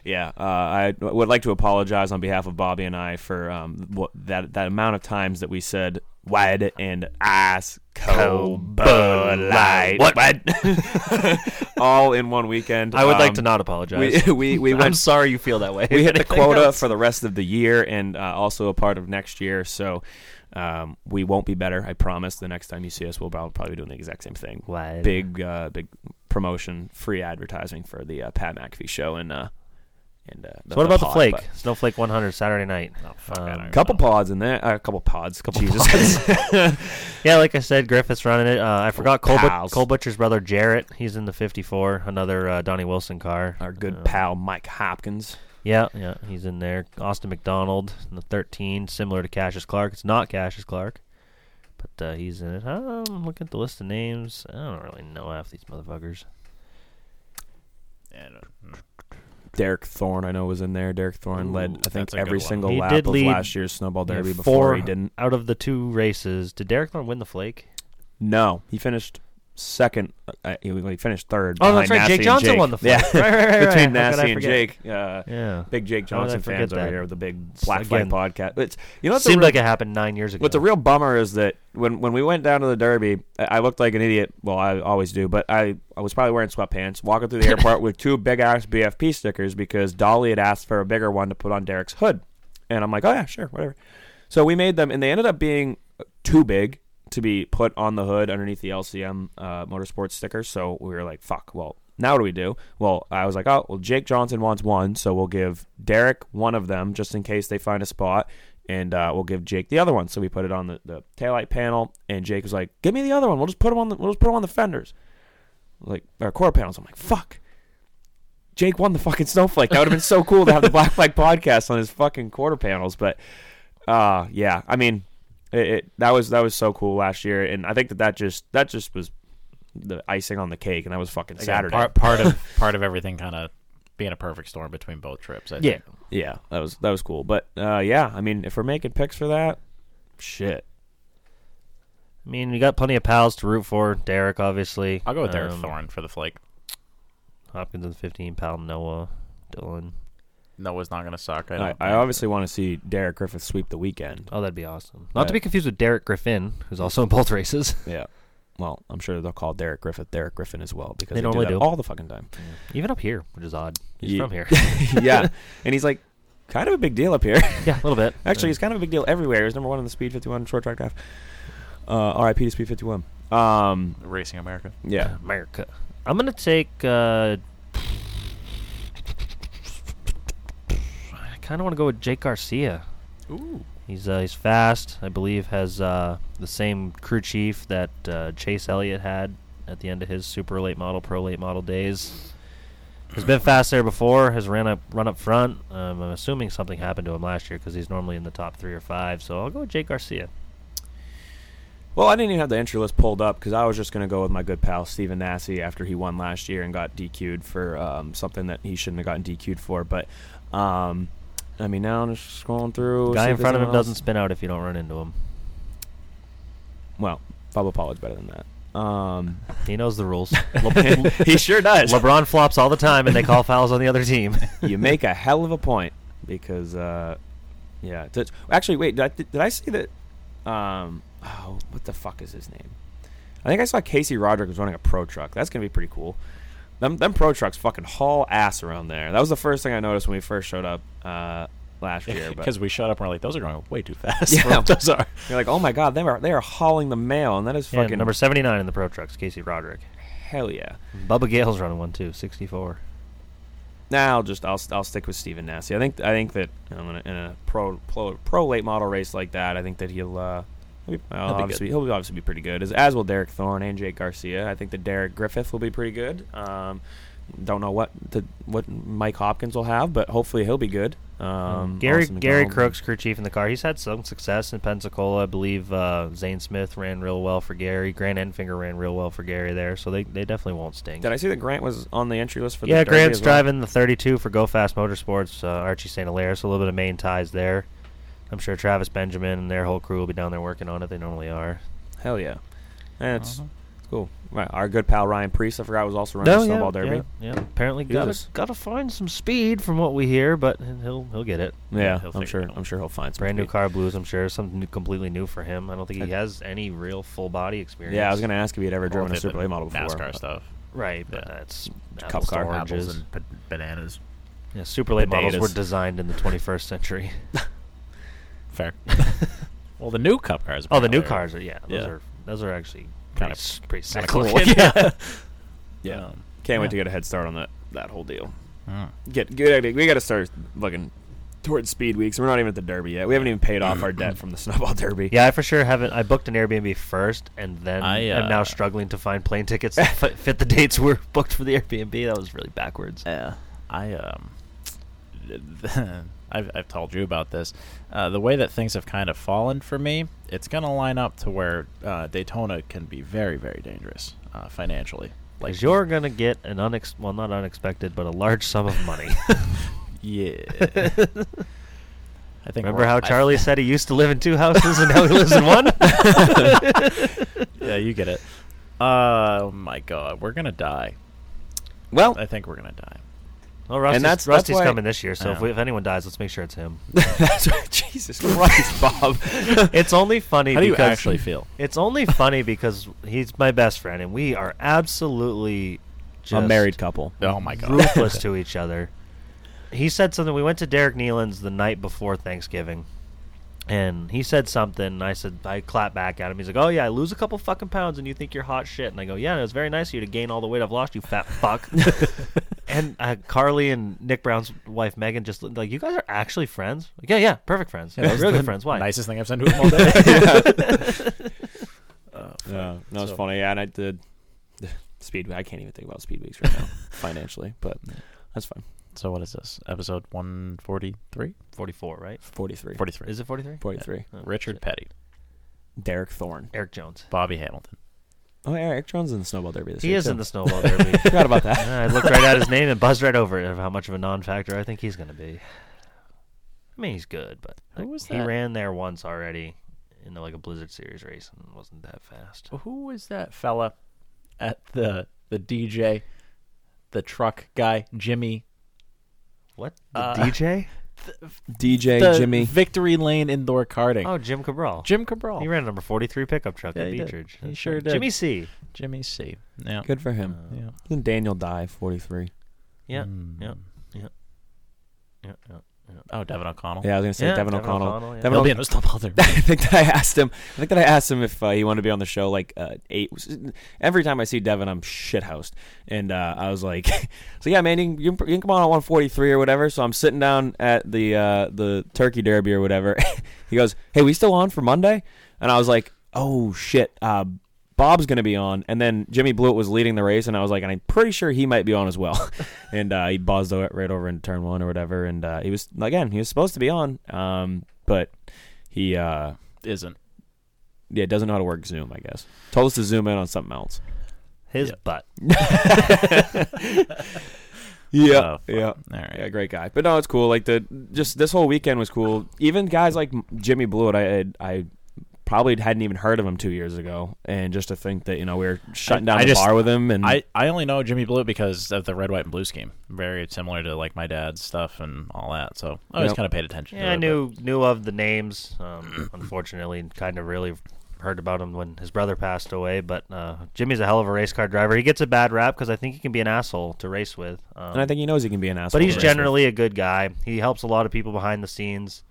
Yeah, uh, I would like to apologize on behalf of Bobby and I for um, what that that amount of times that we said wide and ice cold Bud Light. What? [laughs] All in one weekend. I would like Um, to not apologize. We we, we [laughs] I'm sorry you feel that way. we hit the [laughs] quota else? for the rest of the year and uh, also a part of next year. So um, we won't be better. I promise. The next time you see us, we'll probably be doing the exact same thing. Wide. Big, uh, big promotion, free advertising for the uh, Pat McAfee show and uh, and uh, So what about the pod, Flake? but- Snowflake 100 Saturday night. fuck, Um, don't Couple pods in there. A uh, couple pods. Couple Jesus. pods. [laughs] [laughs] yeah, like I said, Griffith's running it. Uh, I forgot Cole, But- Cole Butcher's brother Jarrett. He's in the 54, another uh, Donnie Wilson car. Our good Um, pal Mike Hopkins. Yeah, yeah, he's in there. Austin McDonald in the 13, similar to Cassius Clark. It's not Cassius Clark, but uh, he's in it. I'm looking at the list of names. I don't really know half these motherfuckers. Yeah, no. Derek Thorn, I know, was in there. Derek Thorn led, I think, that's a good every single He lap did of lead- last year's Snowball Yeah, Derby four before he didn't. out of the two races. Did Derek Thorn win the Flake? No, he finished second. Uh, he, he finished third. Oh, that's right. Jake Johnson Jake. won the [laughs] Yeah, Right, right, right, right. between could Nasty and? Jake. Uh, Yeah. big Jake How did I Johnson fans over here with the big Black Again, Flag podcast. It's you know a Seemed real- like it happened nine years ago. What's a real bummer is that when when we went down to the Derby, I I looked like an idiot. Well, I always do, but I, I was probably wearing sweatpants, walking through the [laughs] airport with two big ass BFP stickers because Dolly had asked for a bigger one to put on Derek's hood, and I'm like, oh yeah, sure, whatever. So we made them, and they ended up being too big to be put on the hood underneath the LCM uh, Motorsports sticker. So we were like, fuck. Well, now what do we do? Well, I was like, oh, well, Jake Johnson wants one, so we'll give Derek one of them just in case they find a spot, and uh, we'll give Jake the other one. So we put it on the, the taillight panel, and Jake was like, give me the other one. We'll just put them on the we'll just put them on the fenders, like our quarter panels. I'm like, fuck. Jake won the fucking snowflake. That would have been so cool to have the [laughs] Black Flag podcast on his fucking quarter panels. But uh yeah, I mean, it, it that was that was so cool last year, and I think that that just that just was the icing on the cake, and that was fucking Again, Saturday. Part, part of [laughs] part of everything kind of being a perfect storm between both trips. I Yeah. think. yeah, that was that was cool. But uh yeah, I mean, if we're making picks for that, shit. I mean, we got plenty of pals to root for. Derek, obviously. I'll go with Derek Um, Thorn for the flake. Hopkins and 15, pal Noah, Dylan. Noah's not going to suck. I, I, don't I think. obviously want to see Derek Griffith sweep the weekend. Oh, that'd be awesome. Not to be confused with Derek Griffin, who's also in both [laughs] races. Yeah. Well, I'm sure they'll call Derek Griffith Derek Griffin as well because They they, normally do, that do. all the fucking time. Even up here, which is odd. He's Ye- from here. [laughs] yeah, [laughs] and he's like kind of a big deal up here. yeah, a little bit. Actually, he's kind of a big deal everywhere. He's number one in the Speed 51 short track draft. Uh, RIP to Speed 51. Um, Racing America. yeah. America. I'm gonna take. Uh, I kind of want to go with Jake Garcia. Ooh. He's uh, he's fast. I believe has uh, the same crew chief that uh, Chase Elliott had at the end of his super late model, pro late model days. He's been fast there before. Has ran up run up front. Um, I'm assuming something happened to him last year because he's normally in the top three or five. So I'll go with Jake Garcia. Well, I didn't even have the entry list pulled up because I was just going to go with my good pal Stephen Nasse after he won last year and got DQ'd for um, something that he shouldn't have gotten DQ'd for. But um, I mean, now I'm just scrolling through. Guy in front of him else. doesn't spin out if you don't run into him. Well, Pablo Pollard's better than that. Um, [laughs] He knows the rules. [laughs] he [laughs] sure does. LeBron flops all the time, and they call fouls on the other team. you make a hell of a point. because uh, yeah. Did, actually, wait. Did I, did I see that? Um, oh, what the fuck is his name? I think I saw Casey Roderick was running a pro truck. That's gonna be pretty cool. Them them pro trucks fucking haul ass around there. That was the first thing I noticed when we first showed up uh, last year. Because we showed up and we're like, those are going way too fast. [laughs] [laughs] Yeah, those are. you're like, oh my god, they are they are hauling the mail, and that is Yeah, fucking number 79 in the Pro Trucks, Casey Roderick. hell yeah. Bubba Gale's running one too, 64. Nah, I'll just I'll I'll stick with Stephen Nasse. I think I think that you know, in, a, in a pro, pro pro late model race like that, I think that he'll uh he'll be, well, He'll be obviously good. he'll obviously be pretty good. As, as will Derek Thorn and Jake Garcia. I think that Derek Griffith will be pretty good. Um, don't know what the what Mike Hopkins will have, but hopefully he'll be good. Um, Gary Austin Gary McDonald- Crooks, crew chief in the car. He's had some success in Pensacola. I believe uh, Zane Smith ran real well for Gary. Grant Enfinger ran real well for Gary there, so they, they definitely won't stink. Did I see that Grant was on the entry list for the yeah, Derby Grant's well? driving the 32 for Go Fast Motorsports. Uh, Archie St. Hilaire, so a little bit of main ties there. I'm sure Travis Benjamin and their whole crew will be down there working on it. They normally are. Hell yeah, that's Uh-huh. cool. Right, our good pal Ryan Priest, I forgot was also running the Snowball Derby. Oh, Yeah, yeah. apparently He got was- got to find some speed from what we hear, but he'll he'll get it. Yeah, he'll I'm sure. it. I'm sure he'll find some Brand new car blues, I'm sure. Something new, completely new for him. I don't think he I- has any real full body experience. Yeah, I was gonna ask if he had ever driven a Super Late model before. NASCAR stuff. Right, but Yeah. that's Cup apples car. oranges. Apples and ba- bananas. Yeah, super late models were designed in the 21st century. [laughs] Fair. [laughs] well, the new cup cars. oh, the new cars are yeah, those Yeah. are those are actually Kinda- pretty, s- pretty sick cool. [laughs] Yeah. [laughs] Yeah, Um, can't wait yeah. to get a head start on that that whole deal. Hmm. Get good. We got to start looking towards speed weeks. We're not even at the Derby yet. We haven't even paid off our debt from the Snowball Derby. Yeah, I for sure haven't. I booked an Airbnb first, and then I, am now uh, struggling to find plane tickets that fit, fit the dates we're booked for the Airbnb. That was really backwards. Yeah, I um, I've I've told you about this. Uh, the way that things have kind of fallen for me, it's gonna line up to where uh, Daytona can be very very dangerous uh, financially. Like you're gonna get an unex well, not unexpected, but a large sum of money. [laughs] yeah. I think. Remember how I- Charlie said he used to live in two houses and now he lives in one? [laughs] yeah, you get it. Oh my God, we're gonna die. Well, I think we're gonna die. Well, Rusty's, that's- that's Rusty's why- coming this year, so if, we, if anyone dies, let's make sure it's him. [laughs] that's right. Jesus Christ, Bob. [laughs] it's only funny How do you actually feel? It's only funny because he's my best friend, and we are absolutely just a married couple. Oh my God. ruthless [laughs] to each other. He said something. We went to Derek Nealon's the night before Thanksgiving, and he said something. And I said I clapped back at him. He's like, "Oh yeah, I lose a couple fucking pounds, and you think you're hot shit." And I go, "Yeah, and it was very nice of you to gain all the weight I've lost, you fat fuck." [laughs] [laughs] and uh, Carly and Nick Brown's wife Megan just like, "You guys are actually friends?" Like, yeah, yeah, perfect friends. Yeah, that was good friends. Why? Nicest thing I've said to him all [laughs] day. Yeah, no, it's So- funny. Yeah, and I did speed. I can't even think about speed weeks right now financially, but that's fine. So what is this? Episode one forty three? Forty-four, right? Forty three. Forty three. Is it forty-three? Forty three. Oh, Richard Petty, Derek Thorn. Erik Jones. Bobby Hamilton. Oh, yeah, Erik Jones in the Snowball Derby. This He year, is too. in the snowball derby. [laughs] Forgot about that. I looked right at his name and buzzed right over it of how much of a non-factor I think he's going to be. I mean, he's good, but Who was he that? ran there once already in like a Blizzard Series race and wasn't that fast. Who was that fella at the the DJ, the truck guy, Jimmy? What? The Uh, DJ? [laughs] DJ the Jimmy. Victory Lane indoor karting. Oh, Jim Cabral. Jim Cabral. He ran a number 43 pickup truck Yeah, at he did. Beech Ridge. He That's sure right. did. Jimmy C. Jimmy C. Yeah. Good for him. Yeah. And Daniel Dye, forty three. Yeah, Mm. yeah, yeah, yeah, yeah. Oh, Devin O'Connell. Yeah, I was gonna say Yeah, Devin, Devin O'Connell. O'Connell, yeah. Devin He'll O- be in a snowball derby. I think that I asked him. I think that I asked him if uh, he wanted to be on the show. Like uh, eight. Every time I see Devin, I'm shithoused, and uh, I was like, [laughs] "So yeah, man, you can, you can you can come on at 143 or whatever." So I'm sitting down at the uh, the Turkey Derby or whatever. [laughs] he goes, "Hey, we still on for Monday?" And I was like, "Oh shit." Uh, Bob's gonna be on, and then Jimmy Blewett was leading the race, and I was like, and I'm pretty sure he might be on as well. [laughs] and uh, he buzzed right over into turn one or whatever, and uh, he was again, he was supposed to be on, um, but he uh, Isn't. yeah doesn't know how to work Zoom. I guess told us to zoom in on something else. His Yeah. butt. [laughs] [laughs] Yeah, Oh, yeah, All right. yeah, great guy. But no, it's cool. Like the just this whole weekend was cool. Even guys like Jimmy Blewett, I I, I probably hadn't even heard of him two years ago, and just to think that you know we were shutting down I the just- bar with him, and I, I only know Jimmy Blue because of the red, white, and blue scheme. Very similar to like my dad's stuff and all that. So I always Yep. kind of paid attention. Yeah, to I it, knew knew of the names. Um, [clears throat] unfortunately, kind of really heard about him when his brother passed away. But uh, Jimmy's a hell of a race car driver. He gets a bad rap because I think he can be an asshole to race with. Um, and I think he knows he can be an asshole. but he's to race with. generally a good guy. He helps a lot of people behind the scenes.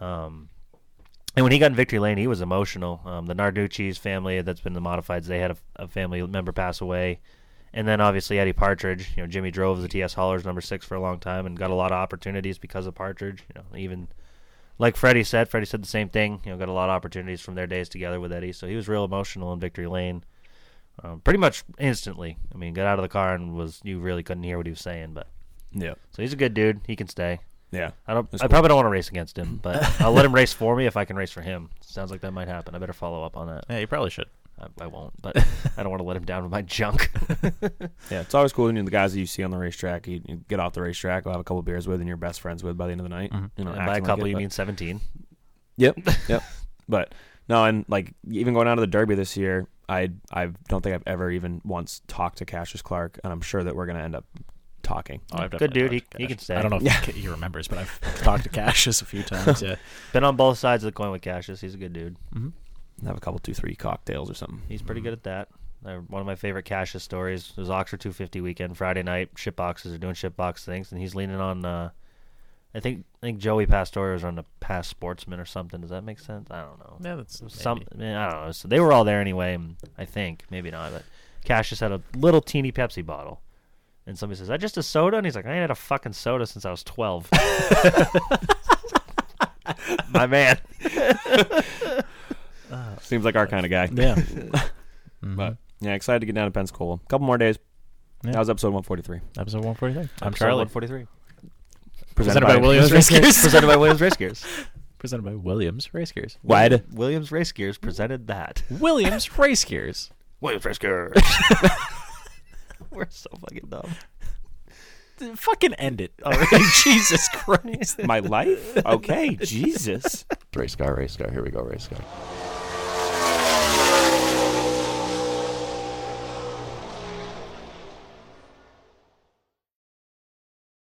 Um, and when he got in Victory Lane, he was emotional. Um, the Narducci's family that's been the modifieds, they had a, a family member pass away. And then obviously Eddie Partridge. You know, Jimmy drove the TS Haulers number six for a long time and got a lot of opportunities because of Partridge. You know, even like Freddie said, Freddie said the same thing. You know, got a lot of opportunities from their days together with Eddie. So he was real emotional in Victory Lane. Um, pretty much instantly. I mean, got out of the car and was you really couldn't hear what he was saying, but yeah, so he's a good dude. He can stay. Yeah. I don't. That's I cool. probably don't want to race against him, but [laughs] I'll let him race for me if I can race for him. Sounds like that might happen. I better follow up on that. Yeah, you probably should. I, I won't, but [laughs] I don't want to let him down with my junk. [laughs] Yeah, it's always cool when you're the guys that you see on the racetrack. You, you get off the racetrack, we'll have a couple beers with, and you're best friends with by the end of the night. Mm-hmm. You know, and by a acting like couple, it, you mean seventeen. Yep, yep. But no, and like even going out to the Derby this year, I I don't think I've ever even once talked to Cassius Clark, and I'm sure that we're gonna end up talking. Oh, I've Good dude. He, he can Cash. stay. I don't know if [laughs] he remembers, but I've [laughs] talked to Cassius a few times. [laughs] Yeah. Been on both sides of the coin with Cassius. He's a good dude. Have a couple two three cocktails or something. He's pretty good at that. Uh, one of my favorite Cassius stories was Oxford 250 weekend, Friday night. Ship boxes are doing ship box things, and he's leaning on. Uh, I think I think Joey Pastore was on the past sportsman or something. Does that make sense? I don't know. Yeah, that's some. I, mean, I don't know. So they were all there anyway. I think maybe not, but Cassius had a little teeny Pepsi bottle, and somebody says, "I just a soda," and he's like, "I ain't had a fucking soda since I was 12. [laughs] My man. [laughs] Seems like our kind of guy. Yeah. [laughs] Mm-hmm. But yeah, excited to get down to Pensacola. couple more days. Yeah. That was episode 143. Episode 143. I'm Charlie. 143. Presented by Williams Race Gears. Presented by Williams Race Gears. Presented by Williams Race Gears. What? Williams Race Gears presented that. Williams Race Gears. Williams Race Gears. [laughs] We're so fucking dumb. Fucking end it already. [laughs] Jesus Christ. My life? [laughs] Okay, Jesus. Race car, race car. Here we go, race car.